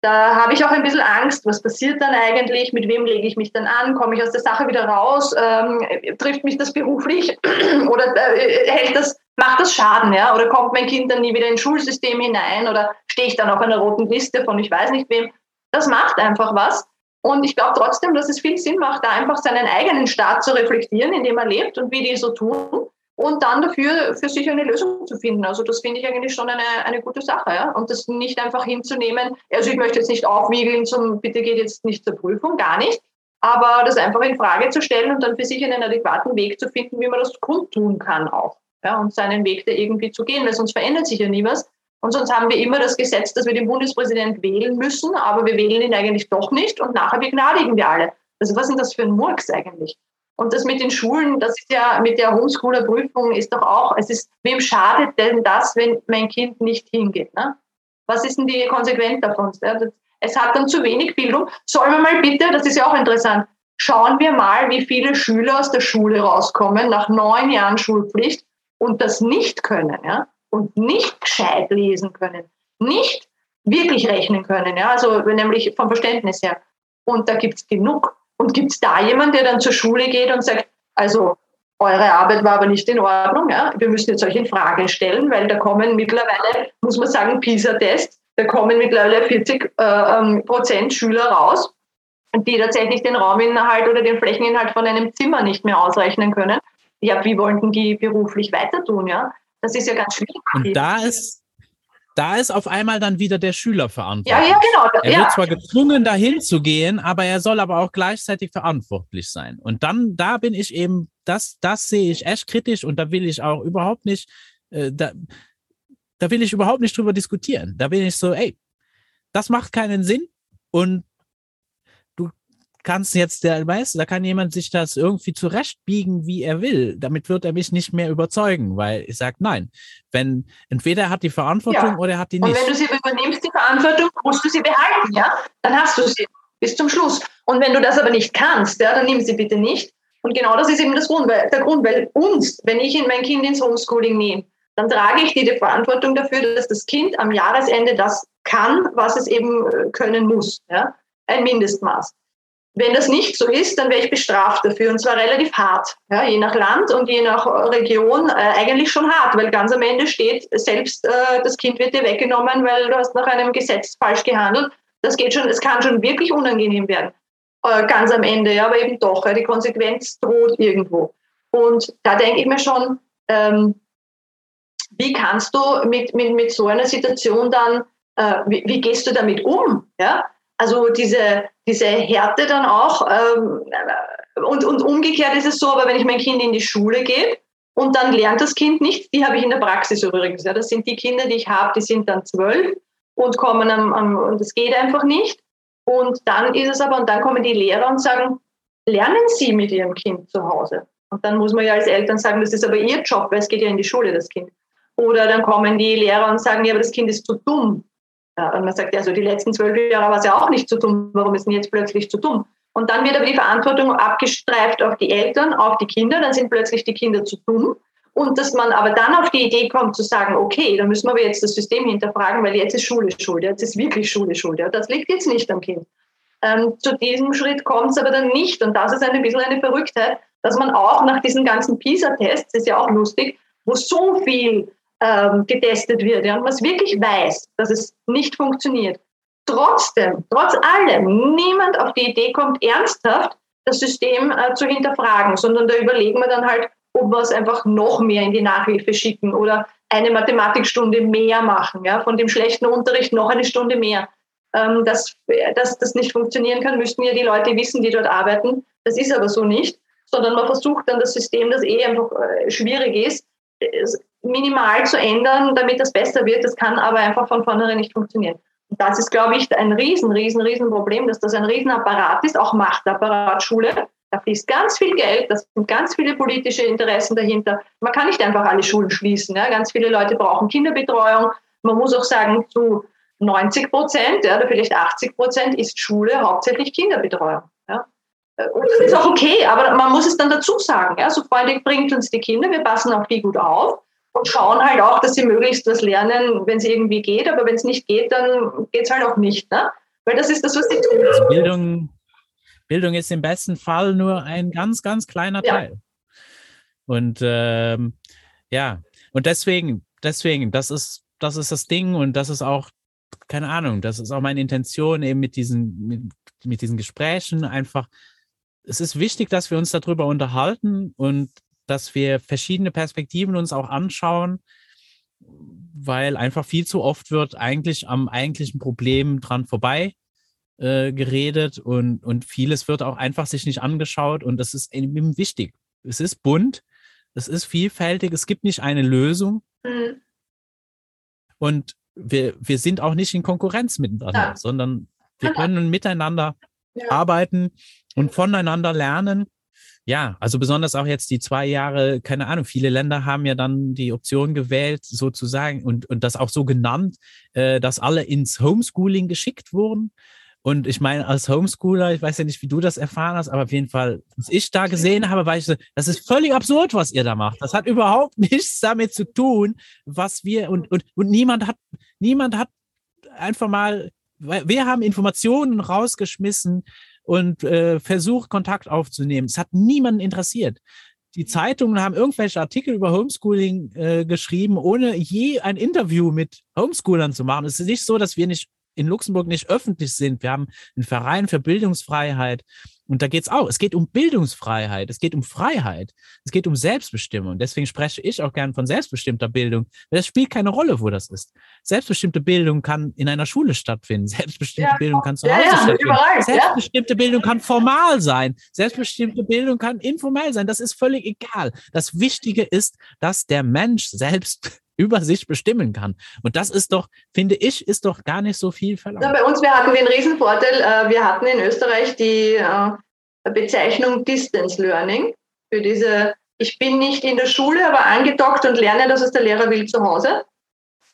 da habe ich auch ein bisschen Angst, was passiert dann eigentlich, mit wem lege ich mich dann an, komme ich aus der Sache wieder raus, ähm, trifft mich das beruflich *clears throat* oder äh, hält das, macht das Schaden, ja? Oder kommt mein Kind dann nie wieder ins Schulsystem hinein oder stehe ich dann auf einer roten Liste von ich weiß nicht wem. Das macht einfach was. Und ich glaube trotzdem, dass es viel Sinn macht, da einfach seinen eigenen Staat zu reflektieren, in dem er lebt und wie die so tun und dann dafür für sich eine Lösung zu finden. Also das finde ich eigentlich schon eine, eine gute Sache. Ja? Und das nicht einfach hinzunehmen, also ich möchte jetzt nicht aufwiegeln zum, bitte geht jetzt nicht zur Prüfung, gar nicht, aber das einfach in Frage zu stellen und dann für sich einen adäquaten Weg zu finden, wie man das kundtun kann auch. Ja? Und seinen Weg da irgendwie zu gehen, weil sonst verändert sich ja nie was. Und sonst haben wir immer das Gesetz, dass wir den Bundespräsident wählen müssen, aber wir wählen ihn eigentlich doch nicht und nachher begnadigen wir alle. Also was denn das für ein Murks eigentlich? Und das mit den Schulen, das ist ja mit der Homeschooler-Prüfung ist doch auch, es ist, wem schadet denn das, wenn mein Kind nicht hingeht? Ne? Was ist denn die Konsequenz davon? Es hat dann zu wenig Bildung. Sollen wir mal bitte, das ist ja auch interessant, schauen wir mal, wie viele Schüler aus der Schule rauskommen nach neun Jahren Schulpflicht und das nicht können, ja? Und nicht gescheit lesen können, nicht wirklich rechnen können, ja? Also nämlich vom Verständnis her. Und da gibt es genug. Und gibt es da jemanden, der dann zur Schule geht und sagt, also eure Arbeit war aber nicht in Ordnung, ja? wir müssen jetzt euch in Frage stellen, weil da kommen mittlerweile, muss man sagen, PISA-Tests, da kommen mittlerweile 40 äh, ähm, Prozent Schüler raus, die tatsächlich den Rauminhalt oder den Flächeninhalt von einem Zimmer nicht mehr ausrechnen können. Ja, wie wollten die beruflich weiter tun, ja? Das ist ja ganz schwierig. Und da ist da ist auf einmal dann wieder der Schüler verantwortlich. Ja, ja, genau. Er wird zwar gezwungen, dahin zu gehen, aber er soll aber auch gleichzeitig verantwortlich sein. Und dann, da bin ich eben, das, das sehe ich echt kritisch und da will ich auch überhaupt nicht, äh, da, da will ich überhaupt nicht drüber diskutieren. Da bin ich so, ey, das macht keinen Sinn und kannst jetzt der weißt, da kann jemand sich das irgendwie zurechtbiegen, wie er will. Damit wird er mich nicht mehr überzeugen, weil ich sage, nein, wenn entweder er hat die Verantwortung ja. oder er hat die nicht. Und wenn du sie übernimmst, die Verantwortung, musst du sie behalten, ja? Dann hast du sie bis zum Schluss. Und wenn du das aber nicht kannst, ja, dann nimm sie bitte nicht. Und genau das ist eben das Grund, weil, der Grund, weil uns, wenn ich in mein Kind ins Homeschooling nehme, dann trage ich die, die Verantwortung dafür, dass das Kind am Jahresende das kann, was es eben äh, können muss. Ja? Ein Mindestmaß. Wenn das nicht so ist, dann wäre ich bestraft dafür und zwar relativ hart. Ja, je nach Land und je nach Region äh, eigentlich schon hart, weil ganz am Ende steht, selbst äh, das Kind wird dir weggenommen, weil du hast nach einem Gesetz falsch gehandelt. Das geht schon, es kann schon wirklich unangenehm werden. Äh, ganz am Ende, ja, aber eben doch, die Konsequenz droht irgendwo. Und da denke ich mir schon, ähm, wie kannst du mit, mit, mit so einer Situation dann, äh, wie, wie, gehst du damit um? Ja? Also diese, diese Härte dann auch. Ähm, und, und umgekehrt ist es so, aber wenn ich mein Kind in die Schule gebe und dann lernt das Kind nicht, die habe ich in der Praxis übrigens. Das sind die Kinder, die ich habe, die sind dann zwölf und kommen am, am und das geht einfach nicht. Und dann ist es aber, und dann kommen die Lehrer und sagen, lernen Sie mit Ihrem Kind zu Hause. Und dann muss man ja als Eltern sagen, das ist aber Ihr Job, weil es geht ja in die Schule, das Kind. Oder dann kommen die Lehrer und sagen, ja, aber das Kind ist zu dumm. Ja, und man sagt, ja, so die letzten zwölf Jahre war es ja auch nicht zu dumm. Warum ist denn jetzt plötzlich zu dumm? Und dann wird aber die Verantwortung abgestreift auf die Eltern, auf die Kinder. Dann sind plötzlich die Kinder zu dumm. Und dass man aber dann auf die Idee kommt zu sagen, okay, dann müssen wir aber jetzt das System hinterfragen, weil jetzt ist Schule schuld, jetzt ist wirklich Schule schuld. Das liegt jetzt nicht am Kind. Ähm, zu diesem Schritt kommt es aber dann nicht. Und das ist ein bisschen eine Verrücktheit, dass man auch nach diesen ganzen PISA-Tests, ist ja auch lustig, wo so viel ähm, getestet wird ja, und man es wirklich weiß, dass es nicht funktioniert, trotzdem, trotz allem, niemand auf die Idee kommt, ernsthaft das System äh, zu hinterfragen, sondern da überlegen wir dann halt, ob wir es einfach noch mehr in die Nachhilfe schicken oder eine Mathematikstunde mehr machen, ja, von dem schlechten Unterricht noch eine Stunde mehr. Ähm, dass, dass das nicht funktionieren kann, müssten ja die Leute wissen, die dort arbeiten. Das ist aber so nicht, sondern man versucht dann das System, das eh einfach äh, schwierig ist, minimal zu ändern, damit das besser wird. Das kann aber einfach von vornherein nicht funktionieren. Und das ist, glaube ich, ein riesen, riesen, riesen Problem, dass das ein Riesenapparat ist, auch Machtapparat Schule. Da fließt ganz viel Geld, da sind ganz viele politische Interessen dahinter. Man kann nicht einfach alle Schulen schließen. Ja. Ganz viele Leute brauchen Kinderbetreuung. Man muss auch sagen, zu 90 Prozent ja, oder vielleicht 80 Prozent ist Schule hauptsächlich Kinderbetreuung. Ja. Und das ist auch okay, aber man muss es dann dazu sagen. Ja. So freundlich bringt uns die Kinder, wir passen auf die gut auf und schauen halt auch, dass sie möglichst was lernen, wenn es irgendwie geht. Aber wenn es nicht geht, dann geht es halt auch nicht. Ne? Weil das ist das, was sie tun. Also Bildung, Bildung ist im besten Fall nur ein ganz, ganz kleiner ja. Teil. Und ähm, ja, und deswegen, deswegen, das ist, das ist das Ding und das ist auch, keine Ahnung, das ist auch meine Intention eben mit diesen, mit, mit diesen Gesprächen einfach. Es ist wichtig, dass wir uns darüber unterhalten und dass wir verschiedene Perspektiven uns auch anschauen, weil einfach viel zu oft wird eigentlich am eigentlichen Problem dran vorbei äh, geredet und, und vieles wird auch einfach sich nicht angeschaut und das ist eben wichtig. Es ist bunt, es ist vielfältig, es gibt nicht eine Lösung mhm. und wir, wir sind auch nicht in Konkurrenz miteinander, ja. sondern wir können miteinander ja. arbeiten und voneinander lernen ja, also besonders auch jetzt die zwei Jahre, keine Ahnung, viele Länder haben ja dann die Option gewählt, sozusagen, und, und das auch so genannt, äh, dass alle ins Homeschooling geschickt wurden. Und ich meine, als Homeschooler, ich weiß ja nicht, wie du das erfahren hast, aber auf jeden Fall, was ich da gesehen habe, war ich so, das ist völlig absurd, was ihr da macht. Das hat überhaupt *laughs* nichts damit zu tun, was wir, und, und, und niemand hat, niemand hat einfach mal, wir haben Informationen rausgeschmissen, und äh, versucht, Kontakt aufzunehmen. Es hat niemanden interessiert. Die Zeitungen haben irgendwelche Artikel über Homeschooling äh, geschrieben, ohne je ein Interview mit Homeschoolern zu machen. Es ist nicht so, dass wir nicht in Luxemburg nicht öffentlich sind. Wir haben einen Verein für Bildungsfreiheit. Und da geht es auch. Es geht um Bildungsfreiheit. Es geht um Freiheit. Es geht um Selbstbestimmung. Deswegen spreche ich auch gern von selbstbestimmter Bildung. Das spielt keine Rolle, wo das ist. Selbstbestimmte Bildung kann in einer Schule stattfinden. *laughs* Selbstbestimmte ja. Bildung kann zu Hause ja, ja, stattfinden. Überall, Selbstbestimmte Bildung kann formal sein. Selbstbestimmte Bildung kann informell sein. Das ist völlig egal. Das Wichtige ist, dass der Mensch selbst über sich bestimmen kann. Und das ist doch, finde ich, ist doch gar nicht so viel verlangt. Ja, bei uns wir hatten wir einen Riesenvorteil. Äh, wir hatten in Österreich die äh, Bezeichnung Distance Learning für diese, ich bin nicht in der Schule, aber angedockt und lerne das, was der Lehrer will, zu Hause.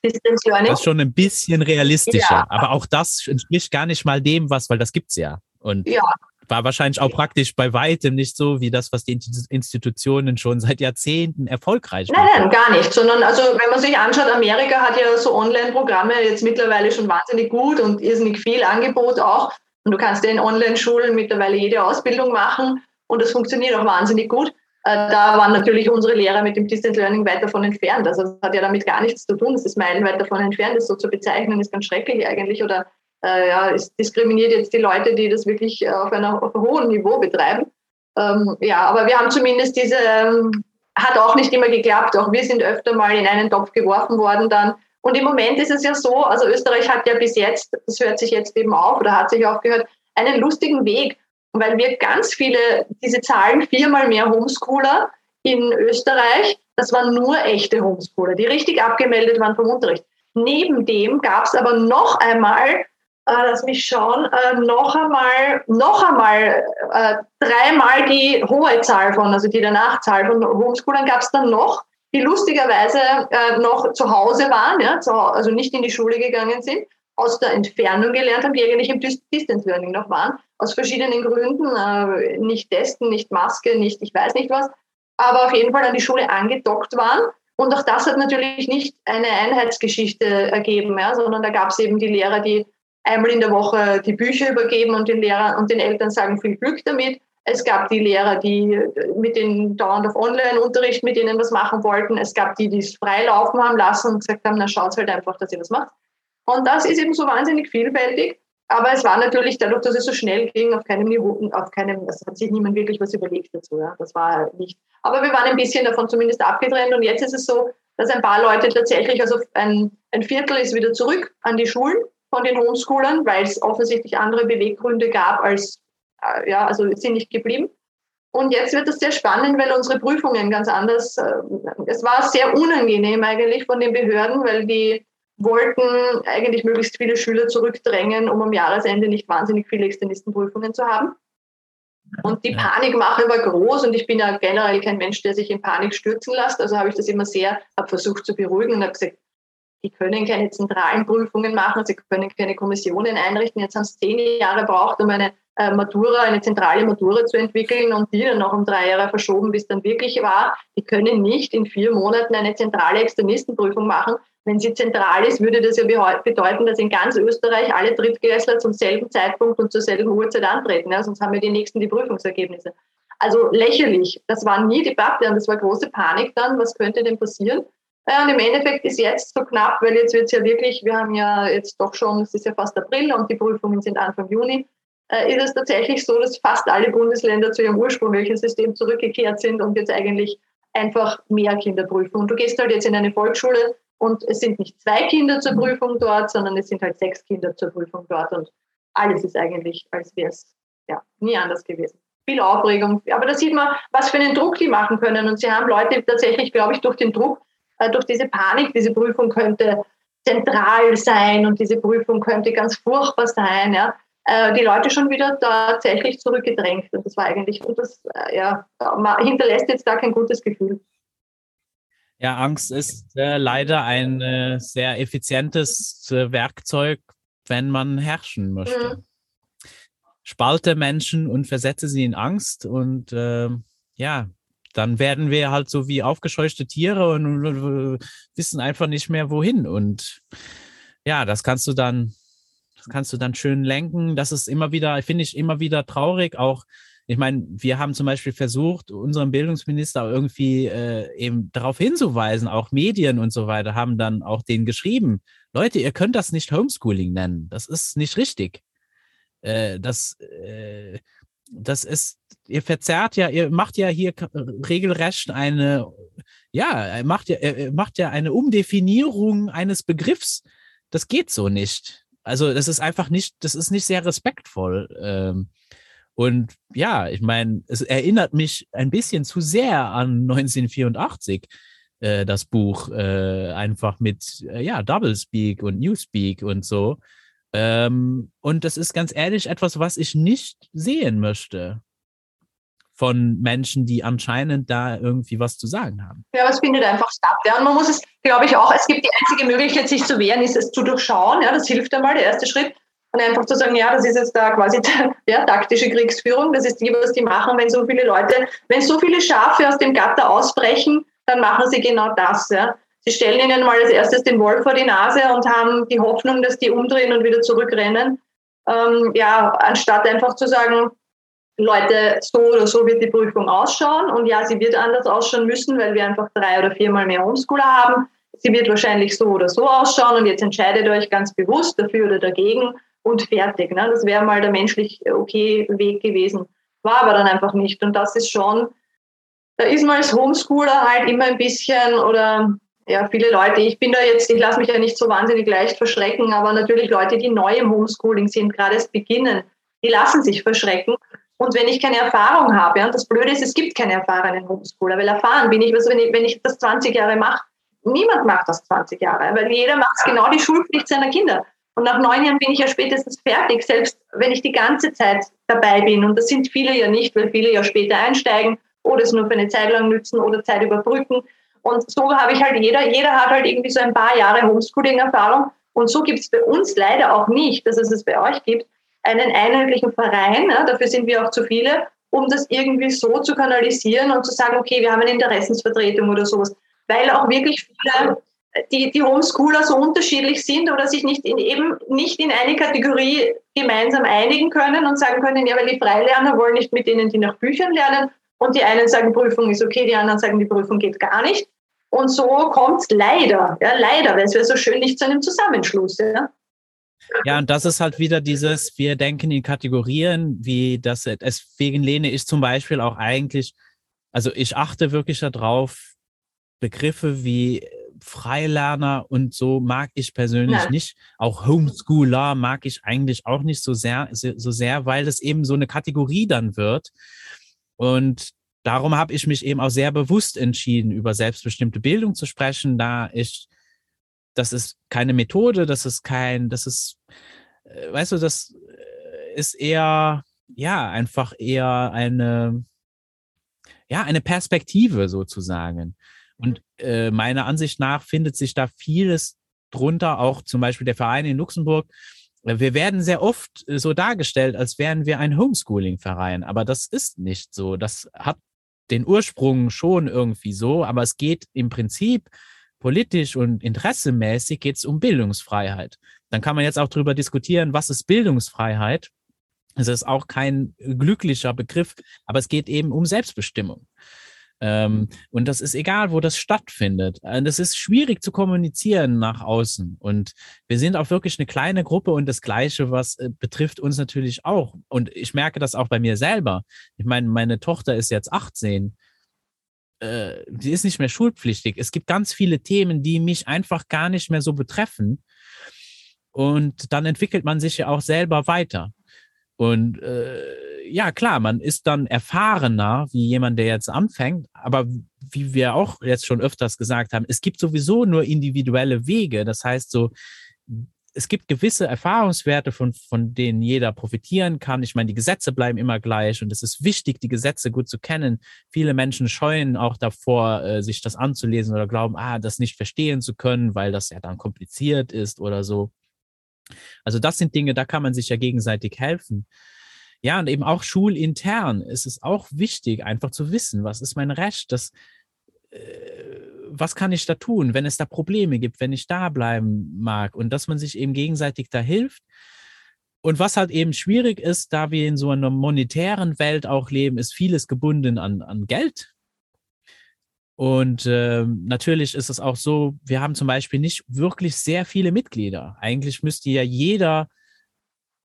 Distance Learning. Das ist schon ein bisschen realistischer, ja. aber auch das entspricht gar nicht mal dem, was, weil das gibt es ja. Und ja, war wahrscheinlich auch praktisch bei weitem nicht so wie das, was die Institutionen schon seit Jahrzehnten erfolgreich machen. Nein, nein, gar nicht. Sondern also wenn man sich anschaut, Amerika hat ja so Online-Programme jetzt mittlerweile schon wahnsinnig gut und irrsinnig viel Angebot auch. Und du kannst ja in Online-Schulen mittlerweile jede Ausbildung machen und das funktioniert auch wahnsinnig gut. Äh, da waren natürlich unsere Lehrer mit dem Distance Learning weit davon entfernt. Also das hat ja damit gar nichts zu tun. Es ist meilenweit davon entfernt, das so zu bezeichnen, ist ganz schrecklich eigentlich. Oder äh, ja, es diskriminiert jetzt die Leute, die das wirklich äh, auf, einem hohen Niveau betreiben. Ähm, ja, aber wir haben zumindest diese, ähm, hat auch nicht immer geklappt. Auch wir sind öfter mal in einen Topf geworfen worden dann. Und im Moment ist es ja so, also Österreich hat ja bis jetzt, das hört sich jetzt eben auf oder hat sich aufgehört, einen lustigen Weg weil wir ganz viele, diese Zahlen, viermal mehr Homeschooler in Österreich, das waren nur echte Homeschooler, die richtig abgemeldet waren vom Unterricht. Neben dem gab es aber noch einmal, äh, lass mich schauen, äh, noch einmal, noch einmal äh, dreimal die hohe Zahl von, also die Danachzahl von Homeschoolern gab es dann noch, die lustigerweise äh, noch zu Hause waren, ja, zu, also nicht in die Schule gegangen sind aus der Entfernung gelernt haben, die eigentlich im Distance Learning noch waren, aus verschiedenen Gründen, äh, nicht testen, nicht Maske, nicht ich weiß nicht was, aber auf jeden Fall an die Schule angedockt waren. Und auch das hat natürlich nicht eine Einheitsgeschichte ergeben, ja, sondern da gab es eben die Lehrer, die einmal in der Woche die Bücher übergeben und den Lehrern und den Eltern sagen viel Glück damit. Es gab die Lehrer, die mit den dauernd auf Online-Unterricht mit ihnen was machen wollten. Es gab die, die es frei laufen haben lassen und gesagt haben, na schaut halt einfach, dass ihr was macht. Und das ist eben so wahnsinnig vielfältig. Aber es war natürlich dadurch, dass es so schnell ging, auf keinem Niveau, auf keinem, es hat sich niemand wirklich was überlegt dazu. Ja. Das war nicht. Aber wir waren ein bisschen davon zumindest abgetrennt. Und jetzt ist es so, dass ein paar Leute tatsächlich, also ein, ein Viertel ist wieder zurück an die Schulen von den Homeschoolern, weil es offensichtlich andere Beweggründe gab als, äh, ja, also sind nicht geblieben. Und jetzt wird es sehr spannend, weil unsere Prüfungen ganz anders, äh, es war sehr unangenehm eigentlich von den Behörden, weil die wollten eigentlich möglichst viele Schüler zurückdrängen, um am Jahresende nicht wahnsinnig viele Externistenprüfungen zu haben. Und die Panikmache war groß und ich bin ja generell kein Mensch, der sich in Panik stürzen lässt. Also habe ich das immer sehr, habe versucht zu beruhigen und habe gesagt, die können keine zentralen Prüfungen machen, sie können keine Kommissionen einrichten. Jetzt haben es zehn Jahre gebraucht, um eine äh, Matura, eine zentrale Matura zu entwickeln und die dann noch um drei Jahre verschoben, bis dann wirklich war. Die können nicht in vier Monaten eine zentrale Externistenprüfung machen, wenn sie zentral ist, würde das ja bedeuten, dass in ganz Österreich alle Drittklässler zum selben Zeitpunkt und zur selben Uhrzeit antreten. Ja? Sonst haben wir die nächsten die Prüfungsergebnisse. Also lächerlich. Das war nie Debatte und das war große Panik dann. Was könnte denn passieren? Ja, und im Endeffekt ist jetzt so knapp, weil jetzt wird es ja wirklich, wir haben ja jetzt doch schon, es ist ja fast April und die Prüfungen sind Anfang Juni, äh, ist es tatsächlich so, dass fast alle Bundesländer zu ihrem ursprünglichen System zurückgekehrt sind und jetzt eigentlich einfach mehr Kinder prüfen. Und du gehst halt jetzt in eine Volksschule, und es sind nicht zwei Kinder zur Prüfung dort, sondern es sind halt sechs Kinder zur Prüfung dort. Und alles ist eigentlich, als wäre es ja, nie anders gewesen. Viel Aufregung. Aber da sieht man, was für einen Druck die machen können. Und sie haben Leute tatsächlich, glaube ich, durch den Druck, durch diese Panik, diese Prüfung könnte zentral sein und diese Prüfung könnte ganz furchtbar sein, ja, äh, die Leute schon wieder tatsächlich zurückgedrängt. Und das war eigentlich, und das äh, ja, hinterlässt jetzt da kein gutes Gefühl. Ja, Angst ist äh, leider ein äh, sehr effizientes äh, Werkzeug, wenn man herrschen möchte. Mhm. Spalte Menschen und versetze sie in Angst und ähm, ja, dann werden wir halt so wie aufgescheuchte Tiere und, und wissen einfach nicht mehr wohin. Und ja, das kannst du dann, das kannst du dann schön lenken. Das ist immer wieder, finde ich, immer wieder traurig, auch ich meine, wir haben zum Beispiel versucht, unseren Bildungsminister irgendwie äh, eben darauf hinzuweisen, auch Medien und so weiter haben dann auch den geschrieben, Leute, ihr könnt das nicht Homeschooling nennen, das ist nicht richtig. Äh, das, äh, das ist, ihr verzerrt ja, ihr macht ja hier regelrecht eine, ja, macht ja, macht ja eine Umdefinierung eines Begriffs. Das geht so nicht. Also das ist einfach nicht, das ist nicht sehr respektvoll. Ähm, und ja, ich meine, es erinnert mich ein bisschen zu sehr an 1984, äh, das Buch, äh, einfach mit, äh, ja, Doublespeak und Newspeak und so. Ähm, und das ist ganz ehrlich etwas, was ich nicht sehen möchte von Menschen, die anscheinend da irgendwie was zu sagen haben. Ja, es findet einfach statt. Ja. Und man muss es, glaube ich, auch, es gibt die einzige Möglichkeit, sich zu wehren, ist es zu durchschauen. Ja, das hilft einmal, der erste Schritt. Und einfach zu sagen, ja, das ist jetzt da quasi ja, taktische Kriegsführung, das ist die, was die machen, wenn so viele Leute, wenn so viele Schafe aus dem Gatter ausbrechen, dann machen sie genau das. Ja. Sie stellen ihnen mal als erstes den Wolf vor die Nase und haben die Hoffnung, dass die umdrehen und wieder zurückrennen. Ähm, ja, anstatt einfach zu sagen, Leute, so oder so wird die Prüfung ausschauen. Und ja, sie wird anders ausschauen müssen, weil wir einfach drei oder viermal mehr Homeschooler haben. Sie wird wahrscheinlich so oder so ausschauen und jetzt entscheidet euch ganz bewusst dafür oder dagegen und fertig. Ne? Das wäre mal der menschlich okay Weg gewesen. War aber dann einfach nicht. Und das ist schon, da ist man als Homeschooler halt immer ein bisschen oder ja, viele Leute, ich bin da jetzt, ich lasse mich ja nicht so wahnsinnig leicht verschrecken, aber natürlich Leute, die neu im Homeschooling sind, gerade erst beginnen, die lassen sich verschrecken. Und wenn ich keine Erfahrung habe, ja, und das Blöde ist, es gibt keine erfahrenen Homeschooler, weil erfahren bin ich, also wenn ich, wenn ich das 20 Jahre mache, niemand macht das 20 Jahre, weil jeder macht genau die Schulpflicht seiner Kinder. Und nach neun Jahren bin ich ja spätestens fertig, selbst wenn ich die ganze Zeit dabei bin. Und das sind viele ja nicht, weil viele ja später einsteigen oder es nur für eine Zeit lang nützen oder Zeit überbrücken. Und so habe ich halt, jeder, jeder hat halt irgendwie so ein paar Jahre Homeschooling-Erfahrung. Und so gibt es bei uns leider auch nicht, dass es es bei euch gibt, einen einheitlichen Verein, ja, dafür sind wir auch zu viele, um das irgendwie so zu kanalisieren und zu sagen, okay, wir haben eine Interessensvertretung oder sowas. Weil auch wirklich viele, die, die Homeschooler so unterschiedlich sind oder sich nicht in, eben nicht in eine Kategorie gemeinsam einigen können und sagen können, ja, weil die Freilerner wollen nicht mit denen, die nach Büchern lernen und die einen sagen, Prüfung ist okay, die anderen sagen, die Prüfung geht gar nicht. Und so kommt es leider, ja, leider, weil es wäre so schön nicht zu einem Zusammenschluss. Ja. Ja, und das ist halt wieder dieses, wir denken in Kategorien, wie das, deswegen lehne ich zum Beispiel auch eigentlich, also ich achte wirklich darauf, Begriffe wie Freilerner und so mag ich persönlich ja. nicht. Auch Homeschooler mag ich eigentlich auch nicht so sehr, so sehr, weil es eben so eine Kategorie dann wird. Und darum habe ich mich eben auch sehr bewusst entschieden, über selbstbestimmte Bildung zu sprechen, da ich das ist keine Methode, das ist kein, das ist, äh, weißt du, das äh, ist eher, ja, einfach eher eine, ja, eine Perspektive sozusagen. Und äh, meiner Ansicht nach findet sich da vieles drunter, auch zum Beispiel der Verein in Luxemburg. Wir werden sehr oft so dargestellt, als wären wir ein Homeschooling-Verein, aber das ist nicht so. Das hat den Ursprung schon irgendwie so, aber es geht im Prinzip politisch und interessemäßig geht es um Bildungsfreiheit. Dann kann man jetzt auch darüber diskutieren, was ist Bildungsfreiheit? Es ist auch kein glücklicher Begriff, aber es geht eben um Selbstbestimmung. Ähm, und das ist egal, wo das stattfindet. Es ist schwierig zu kommunizieren nach außen. Und wir sind auch wirklich eine kleine Gruppe und das Gleiche, was äh, betrifft uns natürlich auch. Und ich merke das auch bei mir selber. Ich meine, meine Tochter ist jetzt 18 äh, ist nicht mehr schulpflichtig. Es gibt ganz viele Themen, die mich einfach gar nicht mehr so betreffen. Und dann entwickelt man sich ja auch selber weiter. Und äh, ja, klar, man ist dann erfahrener wie jemand, der jetzt anfängt. Aber wie wir auch jetzt schon öfters gesagt haben, es gibt sowieso nur individuelle Wege. Das heißt so, es gibt gewisse Erfahrungswerte, von, von denen jeder profitieren kann. Ich meine, die Gesetze bleiben immer gleich und es ist wichtig, die Gesetze gut zu kennen. Viele Menschen scheuen auch davor, äh, sich das anzulesen oder glauben, ah, das nicht verstehen zu können, weil das ja dann kompliziert ist oder so. Also das sind Dinge, da kann man sich ja gegenseitig helfen. Ja, und eben auch schulintern ist es auch wichtig, einfach zu wissen, was ist mein Recht, das äh, was kann ich da tun, wenn es da Probleme gibt, wenn ich da bleiben mag und dass man sich eben gegenseitig da hilft. Und was halt eben schwierig ist, da wir in so einer monetären Welt auch leben, ist vieles gebunden an, an Geld. Und äh, natürlich ist es auch so, wir haben zum Beispiel nicht wirklich sehr viele Mitglieder. Eigentlich müsste ja jeder,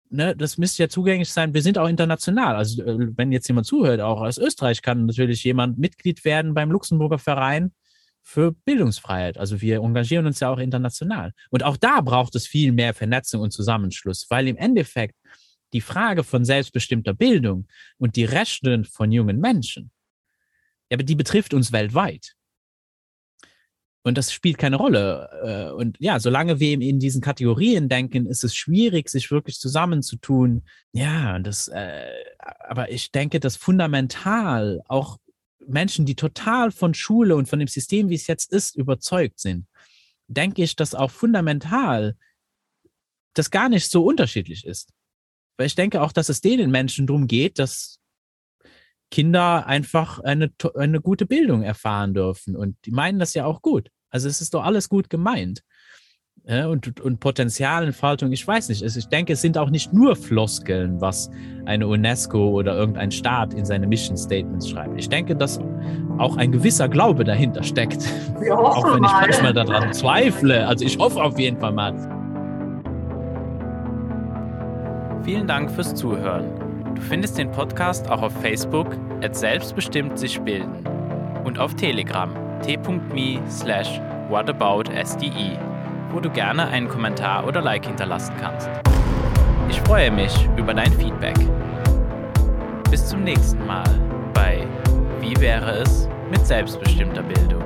ne, das müsste ja zugänglich sein. Wir sind auch international. Also äh, wenn jetzt jemand zuhört, auch aus Österreich kann natürlich jemand Mitglied werden beim Luxemburger Verein für Bildungsfreiheit. Also wir engagieren uns ja auch international. Und auch da braucht es viel mehr Vernetzung und Zusammenschluss, weil im Endeffekt die Frage von selbstbestimmter Bildung und die Rechte von jungen Menschen, ja, die betrifft uns weltweit. Und das spielt keine Rolle. Äh, und ja, solange wir in diesen Kategorien denken, ist es schwierig, sich wirklich zusammenzutun. Ja, das, äh, aber ich denke, dass fundamental auch Menschen, die total von Schule und von dem System, wie es jetzt ist, überzeugt sind, denke ich, dass auch fundamental das gar nicht so unterschiedlich ist. Weil ich denke auch, dass es denen Menschen darum geht, dass Kinder einfach eine, eine gute Bildung erfahren dürfen. Und die meinen das ja auch gut. Also es ist doch alles gut gemeint. und, und Potenzialentfaltung, ich weiß nicht. Ich denke, es sind auch nicht nur Floskeln, was eine UNESCO oder irgendein Staat in seine Mission Statements schreibt. Ich denke, dass auch ein gewisser Glaube dahinter steckt. Wir auch wenn mal. ich manchmal daran zweifle. Also ich hoffe auf jeden Fall mal. Vielen Dank fürs Zuhören. Du findest den Podcast auch auf Facebook at selbstbestimmt sich bilden und auf Telegram t.me slash whataboutsde wo du gerne einen Kommentar oder Like hinterlassen kannst. Ich freue mich über dein Feedback. Bis zum nächsten Mal bei Wie wäre es mit selbstbestimmter Bildung?